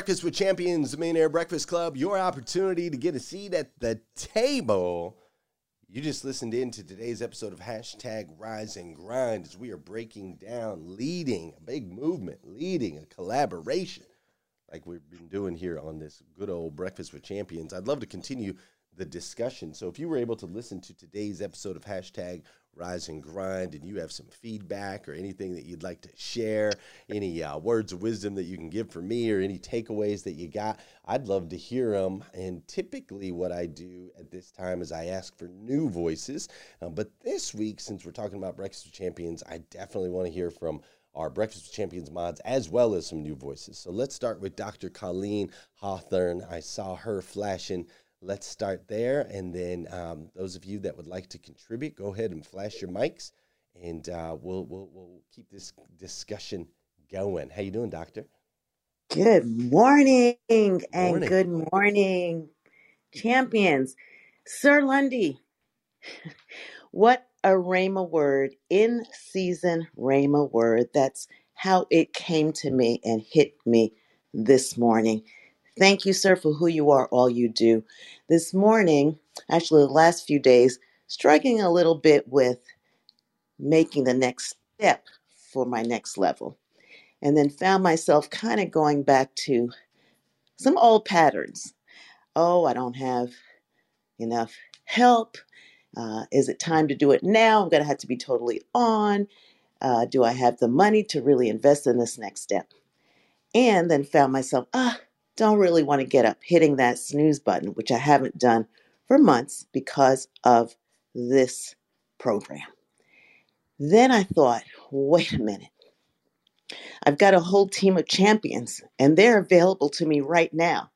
Breakfast with Champions, the Millionaire Breakfast Club, your opportunity to get a seat at the table. You just listened in to today's episode of Hashtag Rise and Grind as we are breaking down leading a big movement, leading a collaboration like we've been doing here on this good old Breakfast with Champions. I'd love to continue the discussion. So if you were able to listen to today's episode of Hashtag Rise and Grind and you have some feedback or anything that you'd like to share, any uh, words of wisdom that you can give for me or any takeaways that you got, I'd love to hear them. And typically, what I do at this time is I ask for new voices. Uh, but this week, since we're talking about Breakfast with Champions, I definitely want to hear from our Breakfast with Champions mods, as well as some new voices. So let's start with Dr. Colleen Hawthorne. I saw her flashing let's start there. And then um, those of you that would like to contribute, go ahead and flash your mics, and uh, we'll, we'll we'll keep this discussion going. How you doing, Doctor? Good morning and morning. good morning, champions. Sir Lundy, what a Rhema word, in season Rhema word. That's how it came to me and hit me this morning. Thank you, sir, for who you are, all you do. This morning, actually, the last few days, struggling a little bit with making the next step for my next level. And then found myself kind of going back to some old patterns. Oh, I don't have enough help. Uh, is it time to do it now? I'm going to have to be totally on. Uh, do I have the money to really invest in this next step? And then found myself, ah, don't really want to get up hitting that snooze button, which I haven't done for months because of this program. Then I thought, wait a minute. I've got a whole team of champions and they're available to me right now.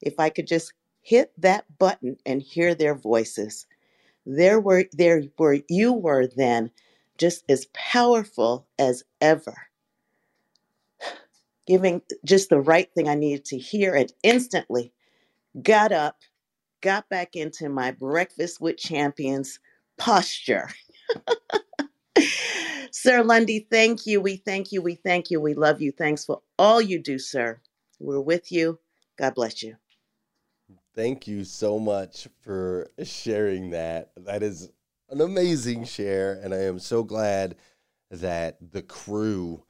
If I could just hit that button and hear their voices, there were there were you were then just as powerful as ever giving just the right thing I needed to hear, and instantly got up, got back into my breakfast with champions posture. sir Lundy, thank you. We thank you. We thank you. We love you. Thanks for all you do, sir. We're with you. God bless you. Thank you so much for sharing that. That is an amazing share, and I am so glad that the crew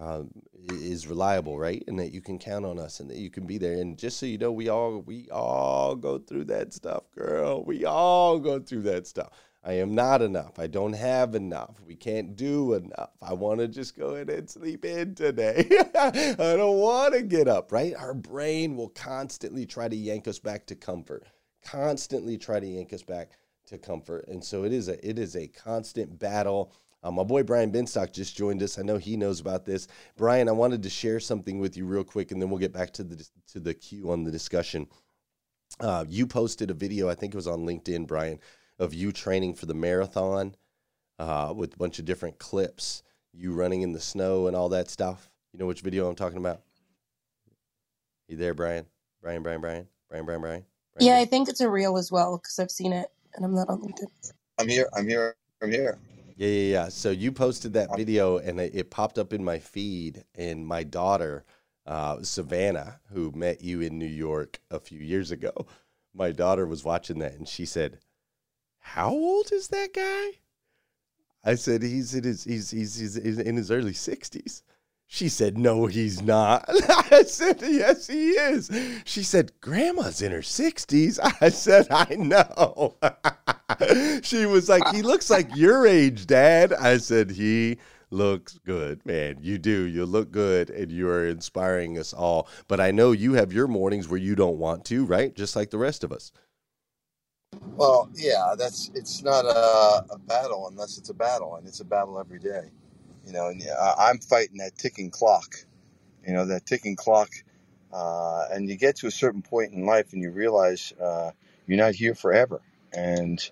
um, is reliable, right? And that you can count on us and that you can be there. And just so you know, we all we all go through that stuff, girl. We all go through that stuff. I am not enough. I don't have enough. We can't do enough. I want to just go in and sleep in today. I don't want to get up, right? Our brain will constantly try to yank us back to comfort. Constantly try to yank us back to comfort. And so it is a it is a constant battle uh, my boy Brian Benstock just joined us. I know he knows about this. Brian, I wanted to share something with you real quick, and then we'll get back to the to the queue on the discussion. Uh, you posted a video, I think it was on LinkedIn, Brian, of you training for the marathon uh, with a bunch of different clips, you running in the snow and all that stuff. You know which video I'm talking about? You there, Brian? Brian, Brian, Brian, Brian, Brian, Brian. Brian yeah, I think it's a reel as well because I've seen it and I'm not on LinkedIn. I'm here. I'm here. I'm here. Yeah, yeah, yeah. So you posted that video, and it, it popped up in my feed, and my daughter, uh, Savannah, who met you in New York a few years ago, my daughter was watching that, and she said, "How old is that guy?" I said, "He's in his he's he's, he's in his early 60s." She said, No, he's not. I said, Yes, he is. She said, Grandma's in her 60s. I said, I know. she was like, He looks like your age, Dad. I said, He looks good, man. You do. You look good and you are inspiring us all. But I know you have your mornings where you don't want to, right? Just like the rest of us. Well, yeah, that's it's not a, a battle unless it's a battle, and it's a battle every day. You know, and uh, I'm fighting that ticking clock. You know, that ticking clock. Uh, and you get to a certain point in life and you realize uh, you're not here forever. And,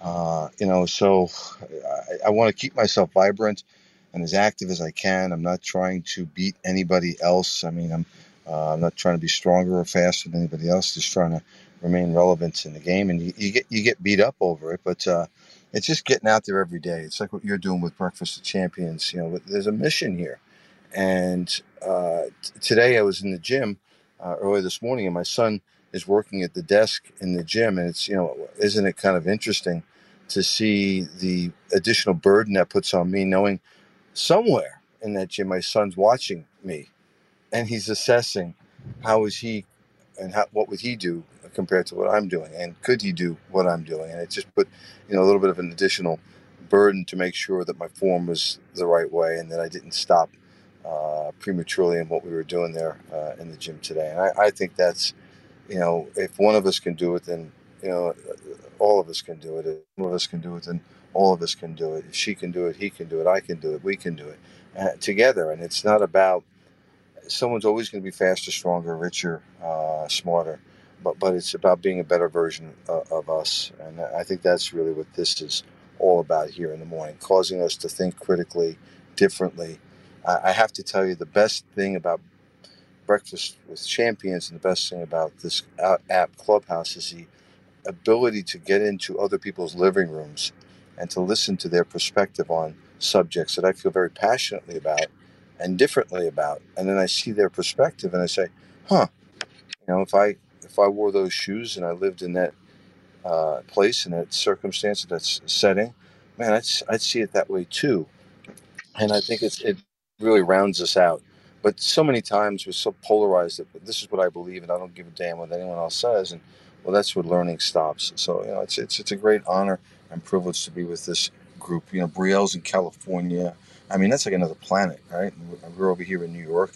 uh, you know, so I, I want to keep myself vibrant and as active as I can. I'm not trying to beat anybody else. I mean, I'm, uh, I'm not trying to be stronger or faster than anybody else, just trying to remain relevant in the game. And you, you get you get beat up over it, but uh, it's just getting out there every day. It's like what you're doing with Breakfast of Champions. You know, there's a mission here, And uh, t- today I was in the gym uh, early this morning, and my son is working at the desk in the gym, and it's you know, isn't it kind of interesting to see the additional burden that puts on me, knowing somewhere in that gym my son's watching me, and he's assessing how is he and how, what would he do compared to what I'm doing, and could he do what I'm doing? And it just put you know a little bit of an additional burden to make sure that my form was the right way and that I didn't stop uh, prematurely in what we were doing there uh, in the gym today. And I, I think that's you know if one of us can do it, then you know all of us can do it. If one of us can do it, then all of us can do it. If she can do it, he can do it. I can do it. We can do it uh, together. And it's not about someone's always going to be faster, stronger, richer, uh, smarter. But, but it's about being a better version of, of us. And I think that's really what this is all about here in the morning, causing us to think critically, differently. I, I have to tell you, the best thing about Breakfast with Champions and the best thing about this uh, app, Clubhouse, is the ability to get into other people's living rooms and to listen to their perspective on subjects that I feel very passionately about and differently about. And then I see their perspective and I say, huh, you know, if I if I wore those shoes and I lived in that uh, place in that circumstance, that setting, man, I'd, I'd see it that way too. And I think it's, it really rounds us out. But so many times we're so polarized that this is what I believe and I don't give a damn what anyone else says. And well, that's where learning stops. So, you know, it's, it's, it's a great honor and privilege to be with this group. You know, Brielle's in California. I mean, that's like another planet, right? We're over here in New York.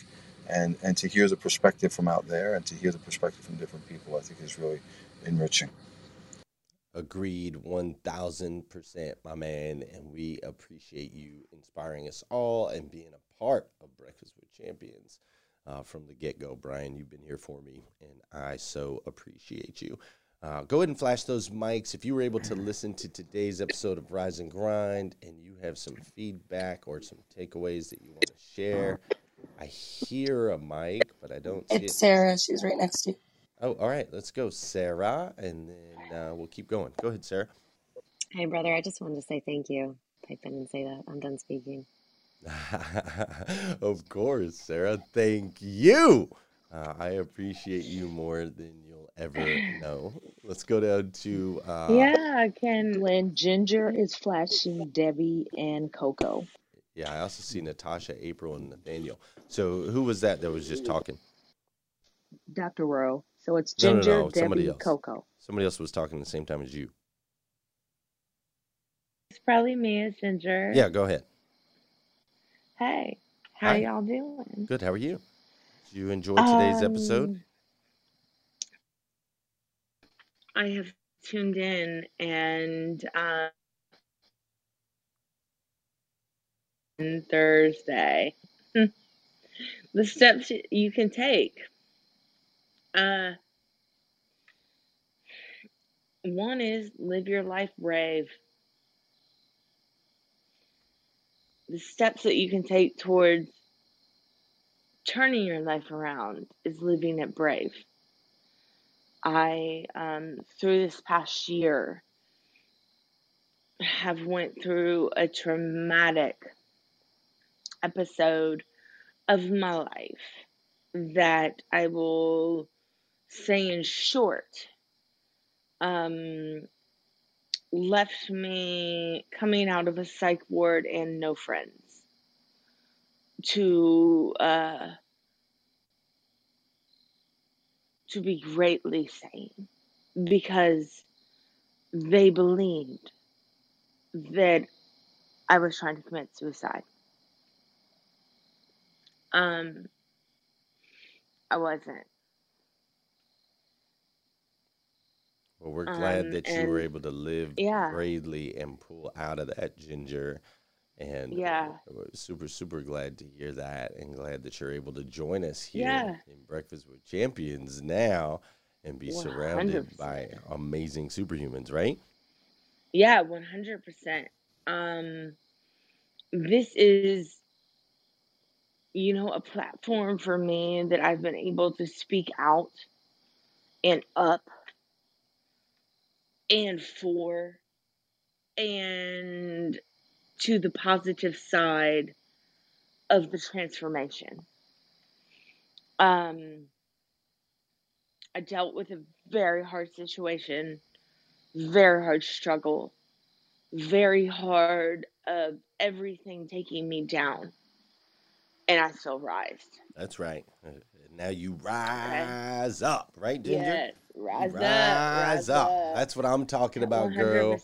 And, and to hear the perspective from out there and to hear the perspective from different people, I think is really enriching. Agreed, 1000%, my man. And we appreciate you inspiring us all and being a part of Breakfast with Champions uh, from the get go. Brian, you've been here for me, and I so appreciate you. Uh, go ahead and flash those mics. If you were able to listen to today's episode of Rise and Grind and you have some feedback or some takeaways that you want to share, I hear a mic, but I don't see It's it. Sarah. She's right next to you. Oh, all right. Let's go, Sarah, and then uh, we'll keep going. Go ahead, Sarah. Hey, brother. I just wanted to say thank you. Type in and say that. I'm done speaking. of course, Sarah. Thank you. Uh, I appreciate you more than you'll ever know. Let's go down to. Uh, yeah, can when Ginger is flashing Debbie and Coco. Yeah, I also see Natasha, April, and Nathaniel. So who was that that was just talking? Dr. Rowe. So it's Ginger, no, no, no. Debbie, else. Coco. Somebody else was talking at the same time as you. It's probably me as Ginger. Yeah, go ahead. Hey, how Hi. y'all doing? Good. How are you? Did you enjoy today's um, episode? I have tuned in and uh, Thursday. the steps you can take. Uh, one is live your life brave. The steps that you can take towards turning your life around is living it brave. I, um, through this past year, have went through a traumatic episode of my life that I will say in short um, left me coming out of a psych ward and no friends to uh, to be greatly sane because they believed that I was trying to commit suicide. Um, I wasn't. Well, we're glad um, that you were able to live yeah. bravely and pull out of that ginger. And yeah, super, super glad to hear that and glad that you're able to join us here yeah. in Breakfast with Champions now and be 100%. surrounded by amazing superhumans, right? Yeah, 100%. Um, this is you know, a platform for me that I've been able to speak out and up and for and to the positive side of the transformation. Um, I dealt with a very hard situation, very hard struggle, very hard of everything taking me down, and I still rise. That's right. Uh, now you rise okay. up, right, Ginger? Yes, rise, rise up, rise up. up. That's what I'm talking about, 100%. girl.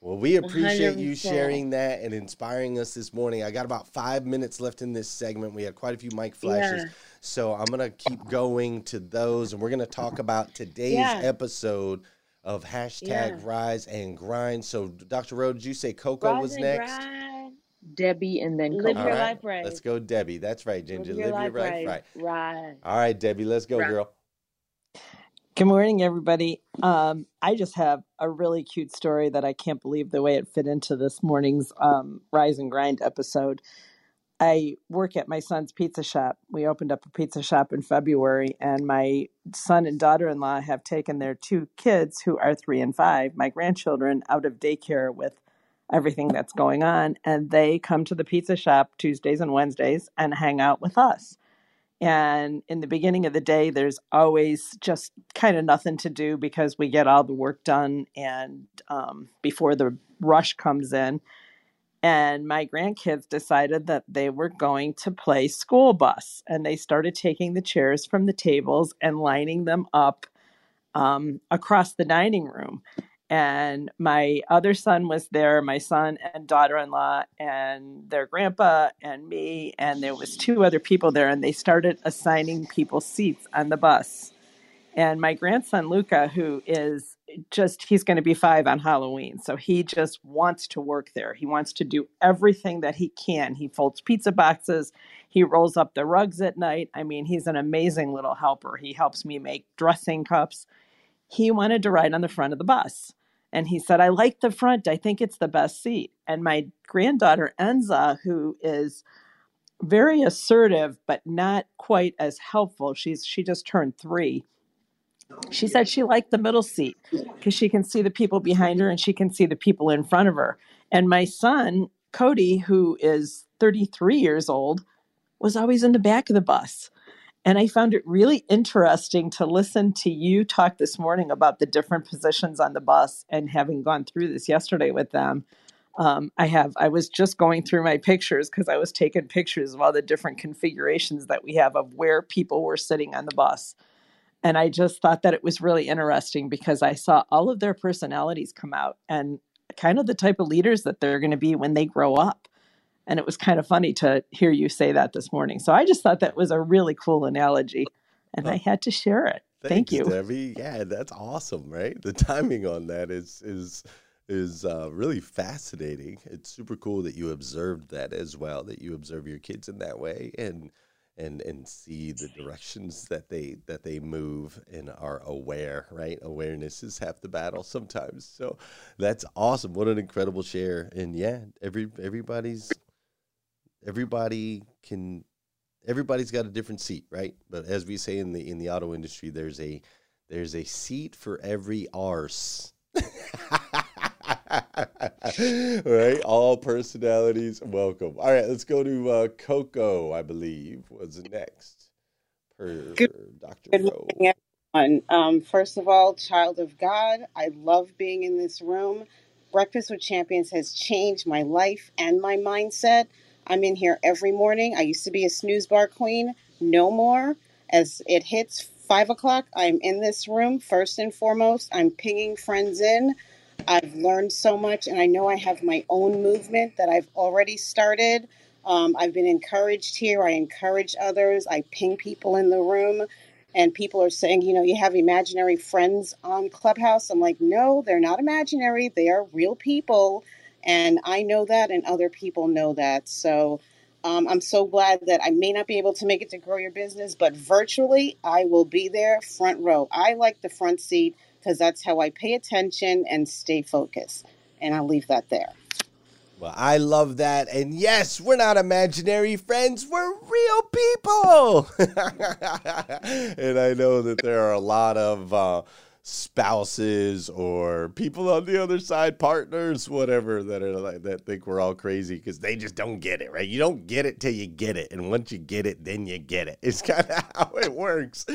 Well, we appreciate 100%. you sharing that and inspiring us this morning. I got about five minutes left in this segment. We had quite a few mic flashes. Yeah. So I'm going to keep going to those, and we're going to talk about today's yeah. episode of hashtag yeah. rise and grind. So, Dr. Rowe, did you say Coco rise was next? Grind. Debbie and then Coco. Live your right. life right. Let's go, Debbie. That's right, Ginger. Live your, Live your life right. right. Right. All right, Debbie. Let's go, right. girl. Good morning, everybody. Um, I just have a really cute story that I can't believe the way it fit into this morning's um, Rise and Grind episode. I work at my son's pizza shop. We opened up a pizza shop in February, and my son and daughter in law have taken their two kids, who are three and five, my grandchildren, out of daycare with everything that's going on. And they come to the pizza shop Tuesdays and Wednesdays and hang out with us. And in the beginning of the day, there's always just kind of nothing to do because we get all the work done and um, before the rush comes in and my grandkids decided that they were going to play school bus and they started taking the chairs from the tables and lining them up um, across the dining room and my other son was there my son and daughter-in-law and their grandpa and me and there was two other people there and they started assigning people seats on the bus and my grandson luca who is just he's going to be five on Halloween. So he just wants to work there. He wants to do everything that he can. He folds pizza boxes, he rolls up the rugs at night. I mean, he's an amazing little helper. He helps me make dressing cups. He wanted to ride on the front of the bus. And he said, I like the front. I think it's the best seat. And my granddaughter, Enza, who is very assertive, but not quite as helpful, she's she just turned three she said she liked the middle seat because she can see the people behind her and she can see the people in front of her. And my son, Cody, who is 33 years old, was always in the back of the bus. And I found it really interesting to listen to you talk this morning about the different positions on the bus and having gone through this yesterday with them. Um, I have, I was just going through my pictures because I was taking pictures of all the different configurations that we have of where people were sitting on the bus. And I just thought that it was really interesting because I saw all of their personalities come out and kind of the type of leaders that they're going to be when they grow up. And it was kind of funny to hear you say that this morning. So I just thought that was a really cool analogy and I had to share it. Thanks, Thank you. Debbie. Yeah, that's awesome, right? The timing on that is is is uh, really fascinating. It's super cool that you observed that as well, that you observe your kids in that way and and and see the directions that they that they move and are aware right awareness is half the battle sometimes so that's awesome what an incredible share and yeah every everybody's everybody can everybody's got a different seat right but as we say in the in the auto industry there's a there's a seat for every arse right? All personalities welcome. All right, let's go to uh, Coco, I believe, was next. Per good, Dr. Good morning, everyone. Um, first of all, child of God, I love being in this room. Breakfast with Champions has changed my life and my mindset. I'm in here every morning. I used to be a snooze bar queen, no more. As it hits five o'clock, I'm in this room. First and foremost, I'm pinging friends in. I've learned so much, and I know I have my own movement that I've already started. Um, I've been encouraged here. I encourage others. I ping people in the room, and people are saying, you know, you have imaginary friends on Clubhouse. I'm like, no, they're not imaginary. They are real people. And I know that, and other people know that. So um, I'm so glad that I may not be able to make it to Grow Your Business, but virtually, I will be there front row. I like the front seat because that's how I pay attention and stay focused. And I'll leave that there. Well, I love that. And yes, we're not imaginary friends, we're real people. and I know that there are a lot of uh, spouses or people on the other side, partners, whatever, that are like that think we're all crazy because they just don't get it, right? You don't get it till you get it. And once you get it, then you get it. It's kind of how it works.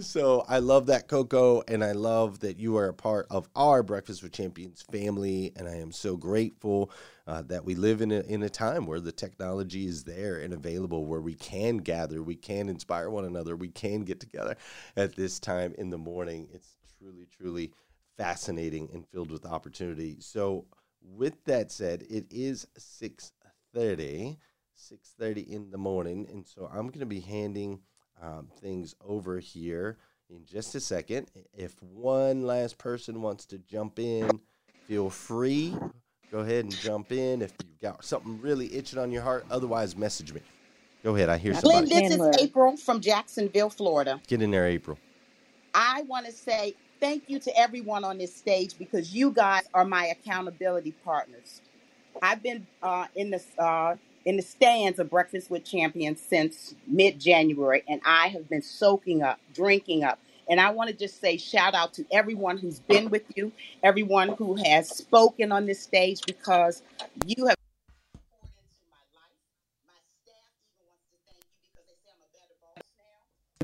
So I love that, Coco. And I love that you are a part of our Breakfast with Champions family. And I am so grateful uh, that we live in a, in a time where the technology is there and available, where we can gather, we can inspire one another, we can get together at this time in the morning. It's truly, truly fascinating and filled with opportunity. So, with that said, it is 6.30, 6.30 in the morning. And so I'm going to be handing um, things over here in just a second. If one last person wants to jump in, feel free. Go ahead and jump in if you've got something really itching on your heart. Otherwise, message me. Go ahead. I hear Glenn, somebody. this is April from Jacksonville, Florida. Get in there, April. I want to say thank you to everyone on this stage because you guys are my accountability partners. I've been uh, in the uh, in the stands of Breakfast with Champions since mid January, and I have been soaking up, drinking up. And I want to just say shout out to everyone who's been with you, everyone who has spoken on this stage because you have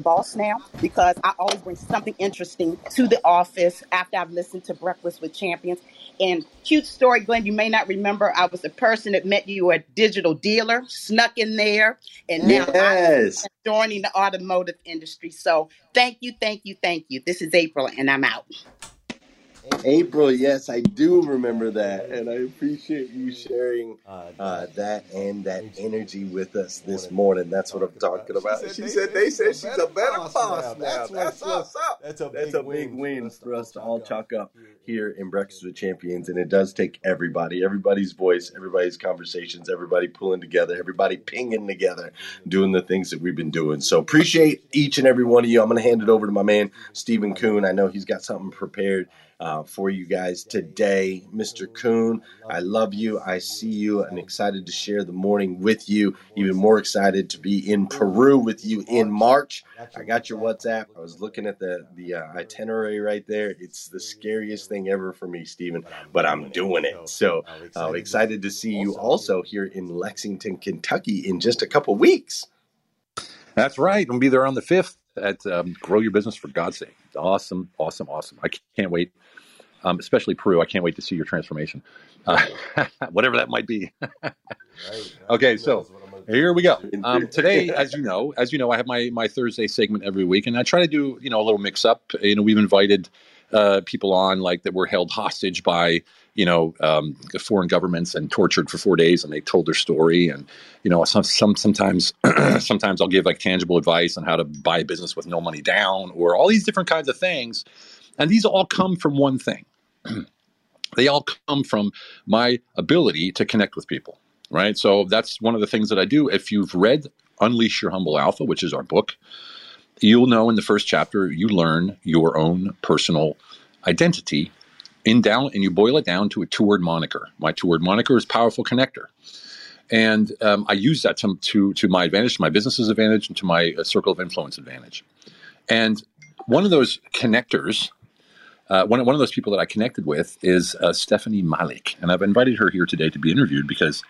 boss now because I always bring something interesting to the office after I've listened to Breakfast with Champions. And cute story, Glenn, you may not remember, I was the person that met you a digital dealer, snuck in there, and now Yes. I'm joining the automotive industry. So thank you, thank you, thank you. This is April, and I'm out. April, yes, I do remember that, and I appreciate you sharing uh, that and that energy with us this morning. That's what I'm talking about. She said they said she's a better boss now. That's what's up. That's a That's a big win for us to all chalk up here in Breakfast with Champions, and it does take everybody, everybody's voice, everybody's conversations, everybody pulling together, everybody pinging together, doing the things that we've been doing. So appreciate each and every one of you. I'm going to hand it over to my man Stephen Kuhn. I know he's got something prepared uh, for you guys today. Mr. Kuhn, I love you. I see you I'm excited to share the morning with you. Even more excited to be in Peru with you in March. I got your WhatsApp. I was looking at the, the uh, itinerary right there. It's the scariest thing ever for me, Stephen, but I'm doing it. So uh, excited to see you also here in Lexington, Kentucky in just a couple weeks. That's right. We'll be there on the 5th at um, Grow Your Business for God's sake. Awesome, awesome, awesome. I can't wait um, especially Peru. I can't wait to see your transformation, uh, whatever that might be. okay, so here we go. Um, today, as you know, as you know, I have my my Thursday segment every week, and I try to do you know a little mix up. You know, we've invited uh, people on like that were held hostage by you know um, foreign governments and tortured for four days, and they told their story. And you know, some, some sometimes sometimes I'll give like tangible advice on how to buy a business with no money down, or all these different kinds of things. And these all come from one thing. they all come from my ability to connect with people, right? So that's one of the things that I do. If you've read Unleash Your Humble Alpha, which is our book, you'll know in the first chapter you learn your own personal identity in down and you boil it down to a two-word moniker. My two-word moniker is powerful connector. And um, I use that to, to, to my advantage, to my business's advantage, and to my uh, circle of influence advantage. And one of those connectors uh, one, one of those people that I connected with is uh, Stephanie Malik, and I've invited her here today to be interviewed because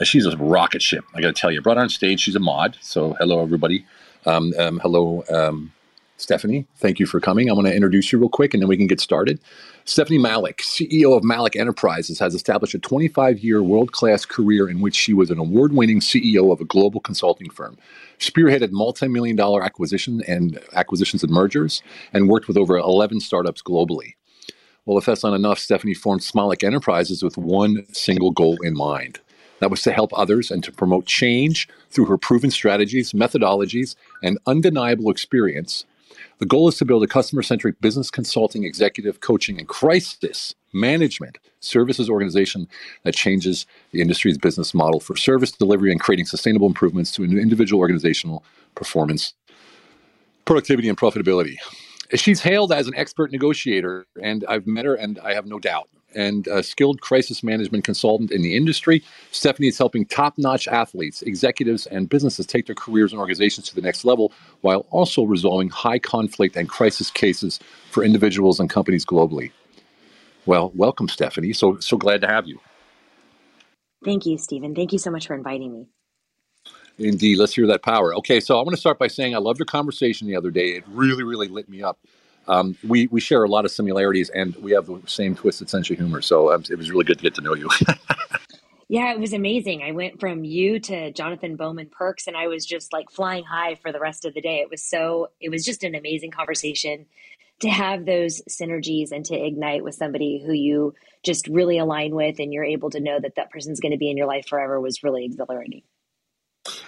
uh, she's a rocket ship. I got to tell you, brought on stage. She's a mod. So hello, everybody. Um, um, hello, um, Stephanie. Thank you for coming. I want to introduce you real quick, and then we can get started. Stephanie Malik, CEO of Malik Enterprises, has established a 25 year world class career in which she was an award winning CEO of a global consulting firm, spearheaded multi million dollar acquisition and acquisitions and mergers, and worked with over 11 startups globally. Well, if that's not enough, Stephanie formed Malik Enterprises with one single goal in mind. That was to help others and to promote change through her proven strategies, methodologies, and undeniable experience the goal is to build a customer centric business consulting, executive coaching, and crisis management services organization that changes the industry's business model for service delivery and creating sustainable improvements to an individual organizational performance, productivity, and profitability. She's hailed as an expert negotiator, and I've met her, and I have no doubt and a skilled crisis management consultant in the industry. Stephanie is helping top notch athletes, executives, and businesses take their careers and organizations to the next level while also resolving high conflict and crisis cases for individuals and companies globally. Well, welcome, Stephanie. So, so glad to have you. Thank you, Stephen. Thank you so much for inviting me. Indeed. Let's hear that power. Okay, so I want to start by saying I loved your conversation the other day. It really, really lit me up. Um, we we share a lot of similarities, and we have the same twisted sense of humor. So um, it was really good to get to know you. yeah, it was amazing. I went from you to Jonathan Bowman Perks, and I was just like flying high for the rest of the day. It was so. It was just an amazing conversation to have those synergies and to ignite with somebody who you just really align with, and you're able to know that that person's going to be in your life forever was really exhilarating.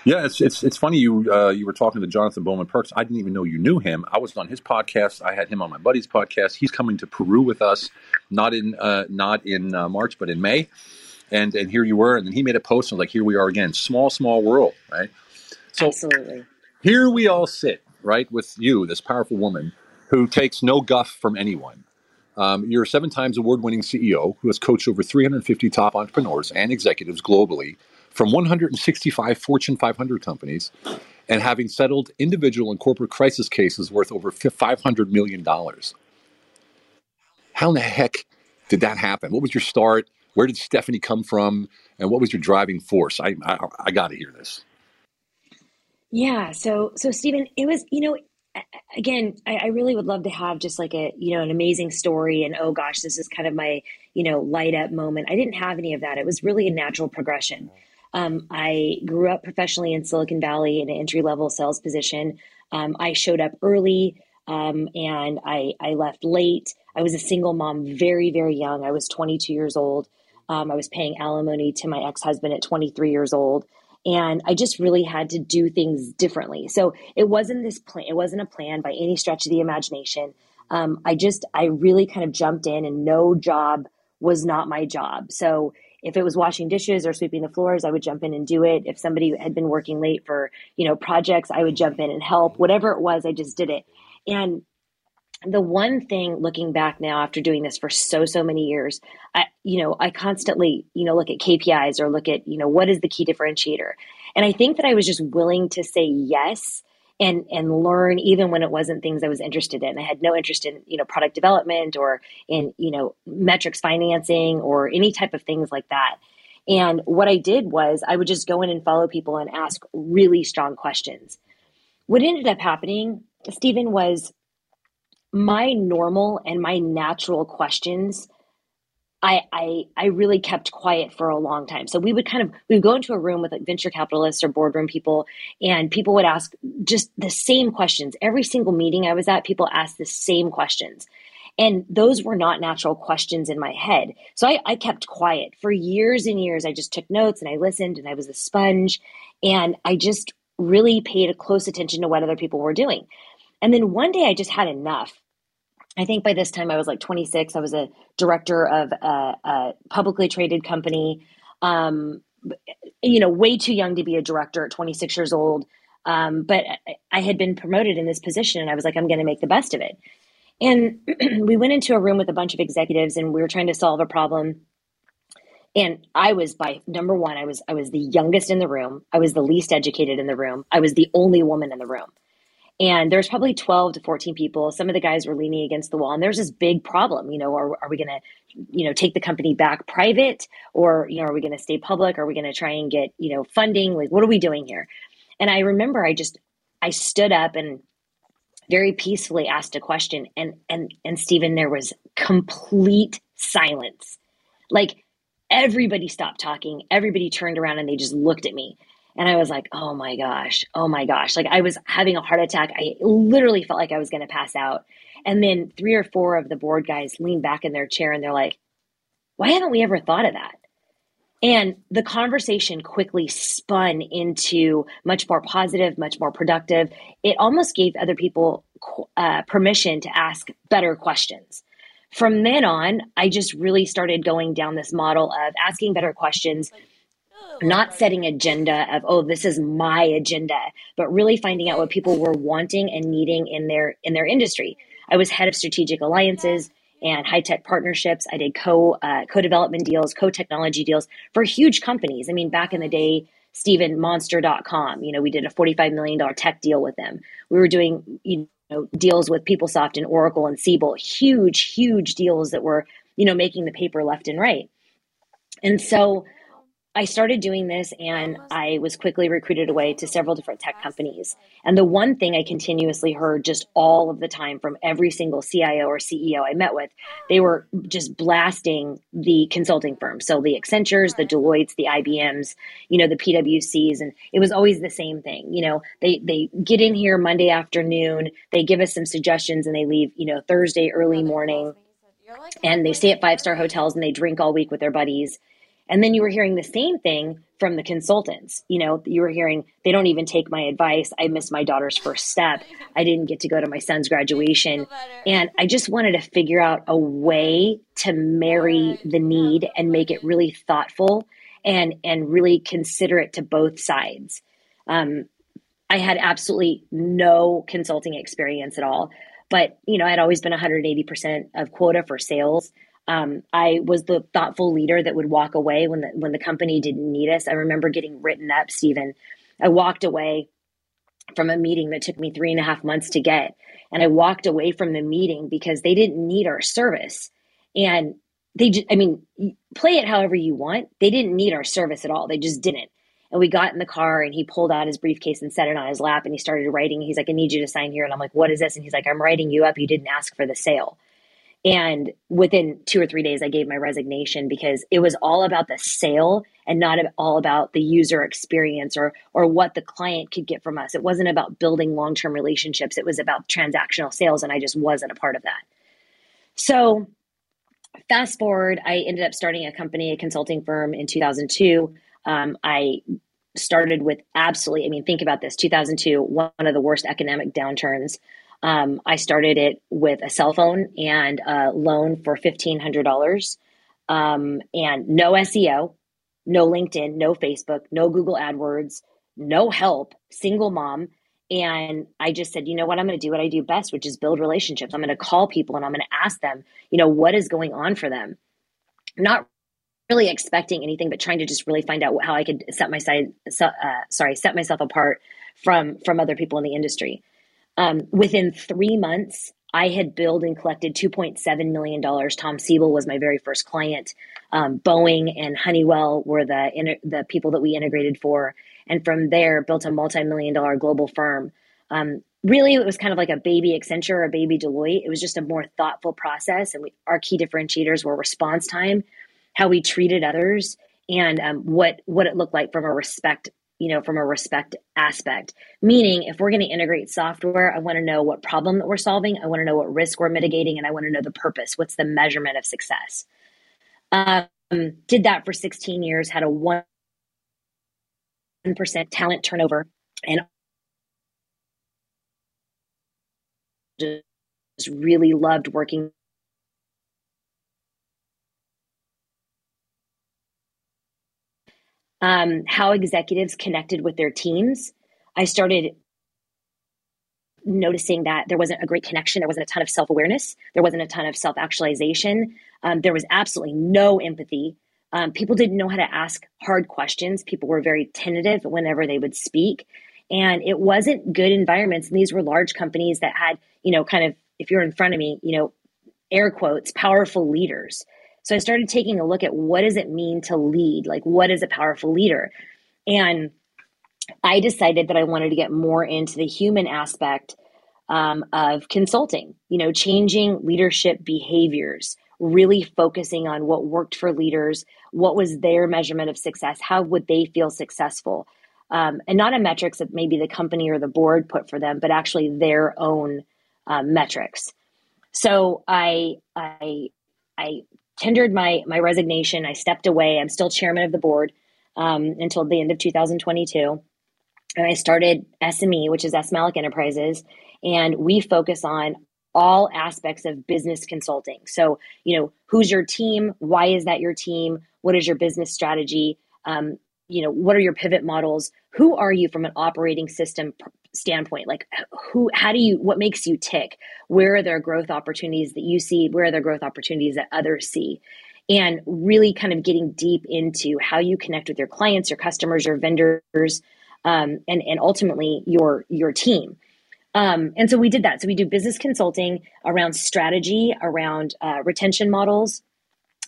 Yeah, it's it's it's funny you uh, you were talking to Jonathan Bowman Perks. I didn't even know you knew him. I was on his podcast. I had him on my buddy's podcast. He's coming to Peru with us, not in uh, not in uh, March, but in May. And and here you were, and then he made a post and was like, "Here we are again. Small, small world, right?" So Absolutely. Here we all sit, right, with you, this powerful woman who takes no guff from anyone. Um, you're a seven times award winning CEO who has coached over 350 top entrepreneurs and executives globally from 165 Fortune 500 companies and having settled individual and corporate crisis cases worth over $500 million. How in the heck did that happen? What was your start? Where did Stephanie come from? And what was your driving force? I, I, I got to hear this. Yeah. So, so Stephen, it was, you know, again, I, I, really would love to have just like a, you know, an amazing story and, oh gosh, this is kind of my, you know, light up moment. I didn't have any of that. It was really a natural progression. Um, I grew up professionally in Silicon Valley in an entry level sales position. Um, I showed up early um, and I, I left late. I was a single mom, very, very young. I was 22 years old. Um, I was paying alimony to my ex husband at 23 years old. And I just really had to do things differently. So it wasn't this plan, it wasn't a plan by any stretch of the imagination. Um, I just, I really kind of jumped in, and no job was not my job. So if it was washing dishes or sweeping the floors, I would jump in and do it. If somebody had been working late for, you know, projects, I would jump in and help. Whatever it was, I just did it. And the one thing looking back now after doing this for so so many years i you know i constantly you know look at kpis or look at you know what is the key differentiator and i think that i was just willing to say yes and and learn even when it wasn't things I was interested in. I had no interest in you know product development or in you know metrics financing or any type of things like that. And what I did was I would just go in and follow people and ask really strong questions. What ended up happening, Stephen, was my normal and my natural questions I, I I really kept quiet for a long time. So we would kind of we would go into a room with like venture capitalists or boardroom people, and people would ask just the same questions. Every single meeting I was at, people asked the same questions. And those were not natural questions in my head. So I, I kept quiet for years and years. I just took notes and I listened and I was a sponge. And I just really paid a close attention to what other people were doing. And then one day I just had enough I think by this time I was like 26. I was a director of a, a publicly traded company. Um, you know, way too young to be a director at 26 years old. Um, but I had been promoted in this position, and I was like, I'm going to make the best of it. And we went into a room with a bunch of executives, and we were trying to solve a problem. And I was by number one, I was I was the youngest in the room. I was the least educated in the room. I was the only woman in the room. And there's probably 12 to 14 people. Some of the guys were leaning against the wall. And there's this big problem. You know, are, are we going to, you know, take the company back private or, you know, are we going to stay public? Are we going to try and get, you know, funding? Like, what are we doing here? And I remember I just, I stood up and very peacefully asked a question. And, and, and Stephen, there was complete silence. Like everybody stopped talking. Everybody turned around and they just looked at me. And I was like, oh my gosh, oh my gosh. Like I was having a heart attack. I literally felt like I was going to pass out. And then three or four of the board guys leaned back in their chair and they're like, why haven't we ever thought of that? And the conversation quickly spun into much more positive, much more productive. It almost gave other people uh, permission to ask better questions. From then on, I just really started going down this model of asking better questions, not setting agenda of oh this is my agenda but really finding out what people were wanting and needing in their in their industry i was head of strategic alliances and high tech partnerships. I did co uh, co development deals, co technology deals for huge companies. I mean, back in the day, Stephen Monster.com. You know, we did a forty five million dollar tech deal with them. We were doing you know deals with PeopleSoft and Oracle and Siebel. Huge, huge deals that were you know making the paper left and right. And so I started doing this and I was quickly recruited away to several different tech companies. And the one thing I continuously heard just all of the time from every single CIO or CEO I met with, they were just blasting the consulting firms. So the Accentures, the Deloittes, the IBMs, you know, the PwCs. And it was always the same thing. You know, they, they get in here Monday afternoon, they give us some suggestions and they leave, you know, Thursday early morning. And they stay at five star hotels and they drink all week with their buddies and then you were hearing the same thing from the consultants. You know, you were hearing, they don't even take my advice. I missed my daughter's first step. I didn't get to go to my son's graduation. And I just wanted to figure out a way to marry the need and make it really thoughtful and, and really considerate to both sides. Um, I had absolutely no consulting experience at all, but you know, I'd always been 180% of quota for sales. Um, I was the thoughtful leader that would walk away when the when the company didn't need us. I remember getting written up, Stephen. I walked away from a meeting that took me three and a half months to get, and I walked away from the meeting because they didn't need our service, and they just, I mean, play it however you want. They didn't need our service at all. They just didn't. And we got in the car and he pulled out his briefcase and set it on his lap and he started writing. He's like, I need you to sign here. And I'm like, what is this? And he's like, I'm writing you up. You didn't ask for the sale. And within two or three days, I gave my resignation because it was all about the sale and not all about the user experience or or what the client could get from us. It wasn't about building long term relationships. It was about transactional sales, and I just wasn't a part of that. So, fast forward, I ended up starting a company, a consulting firm in 2002. Um, I started with absolutely, I mean, think about this 2002, one of the worst economic downturns. Um, I started it with a cell phone and a loan for $1,500 um, and no SEO, no LinkedIn, no Facebook, no Google AdWords, no help, single mom. And I just said, you know what, I'm going to do what I do best, which is build relationships. I'm going to call people and I'm going to ask them, you know, what is going on for them. Not really expecting anything, but trying to just really find out how I could set my side, uh, sorry, set myself apart from from other people in the industry. Um, within three months, I had billed and collected $2.7 million. Tom Siebel was my very first client. Um, Boeing and Honeywell were the, the people that we integrated for. And from there, built a multi million dollar global firm. Um, really, it was kind of like a baby Accenture or a baby Deloitte. It was just a more thoughtful process. And we, our key differentiators were response time, how we treated others, and um, what, what it looked like from a respect you know, from a respect aspect. Meaning, if we're going to integrate software, I want to know what problem that we're solving. I want to know what risk we're mitigating, and I want to know the purpose. What's the measurement of success? Um, did that for 16 years, had a 1% talent turnover, and just really loved working um, how executives connected with their teams, I started noticing that there wasn't a great connection. There wasn't a ton of self awareness. There wasn't a ton of self actualization. Um, there was absolutely no empathy. Um, people didn't know how to ask hard questions. People were very tentative whenever they would speak. And it wasn't good environments. And these were large companies that had, you know, kind of, if you're in front of me, you know, air quotes, powerful leaders. So I started taking a look at what does it mean to lead? Like, what is a powerful leader? And I decided that I wanted to get more into the human aspect um, of consulting, you know, changing leadership behaviors, really focusing on what worked for leaders, what was their measurement of success, how would they feel successful, um, and not a metrics that maybe the company or the board put for them, but actually their own um, metrics. So I I I tendered my my resignation. I stepped away. I'm still chairman of the board um, until the end of 2022, and I started SME, which is S Malik Enterprises, and we focus on all aspects of business consulting. So, you know, who's your team? Why is that your team? What is your business strategy? Um, you know, what are your pivot models? Who are you from an operating system standpoint like who how do you what makes you tick? Where are there growth opportunities that you see? Where are there growth opportunities that others see? And really kind of getting deep into how you connect with your clients your customers your vendors um, and and ultimately your your team. Um, and so we did that. So we do business consulting around strategy around uh, retention models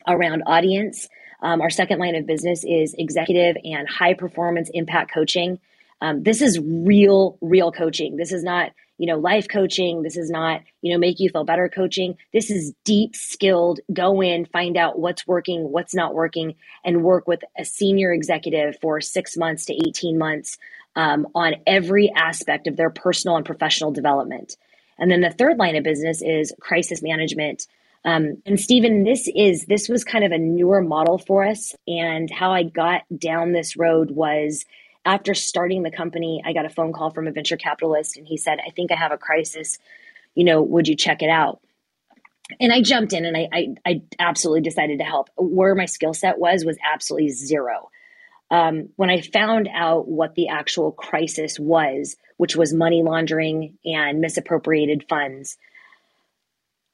around audience. Um, our second line of business is executive and high performance impact coaching um, this is real, real coaching. This is not, you know, life coaching. This is not, you know, make you feel better coaching. This is deep, skilled, go in, find out what's working, what's not working, and work with a senior executive for six months to 18 months um, on every aspect of their personal and professional development. And then the third line of business is crisis management. Um, and Stephen, this is this was kind of a newer model for us. And how I got down this road was after starting the company, I got a phone call from a venture capitalist and he said, I think I have a crisis. You know, would you check it out? And I jumped in and I, I, I absolutely decided to help. Where my skill set was, was absolutely zero. Um, when I found out what the actual crisis was, which was money laundering and misappropriated funds,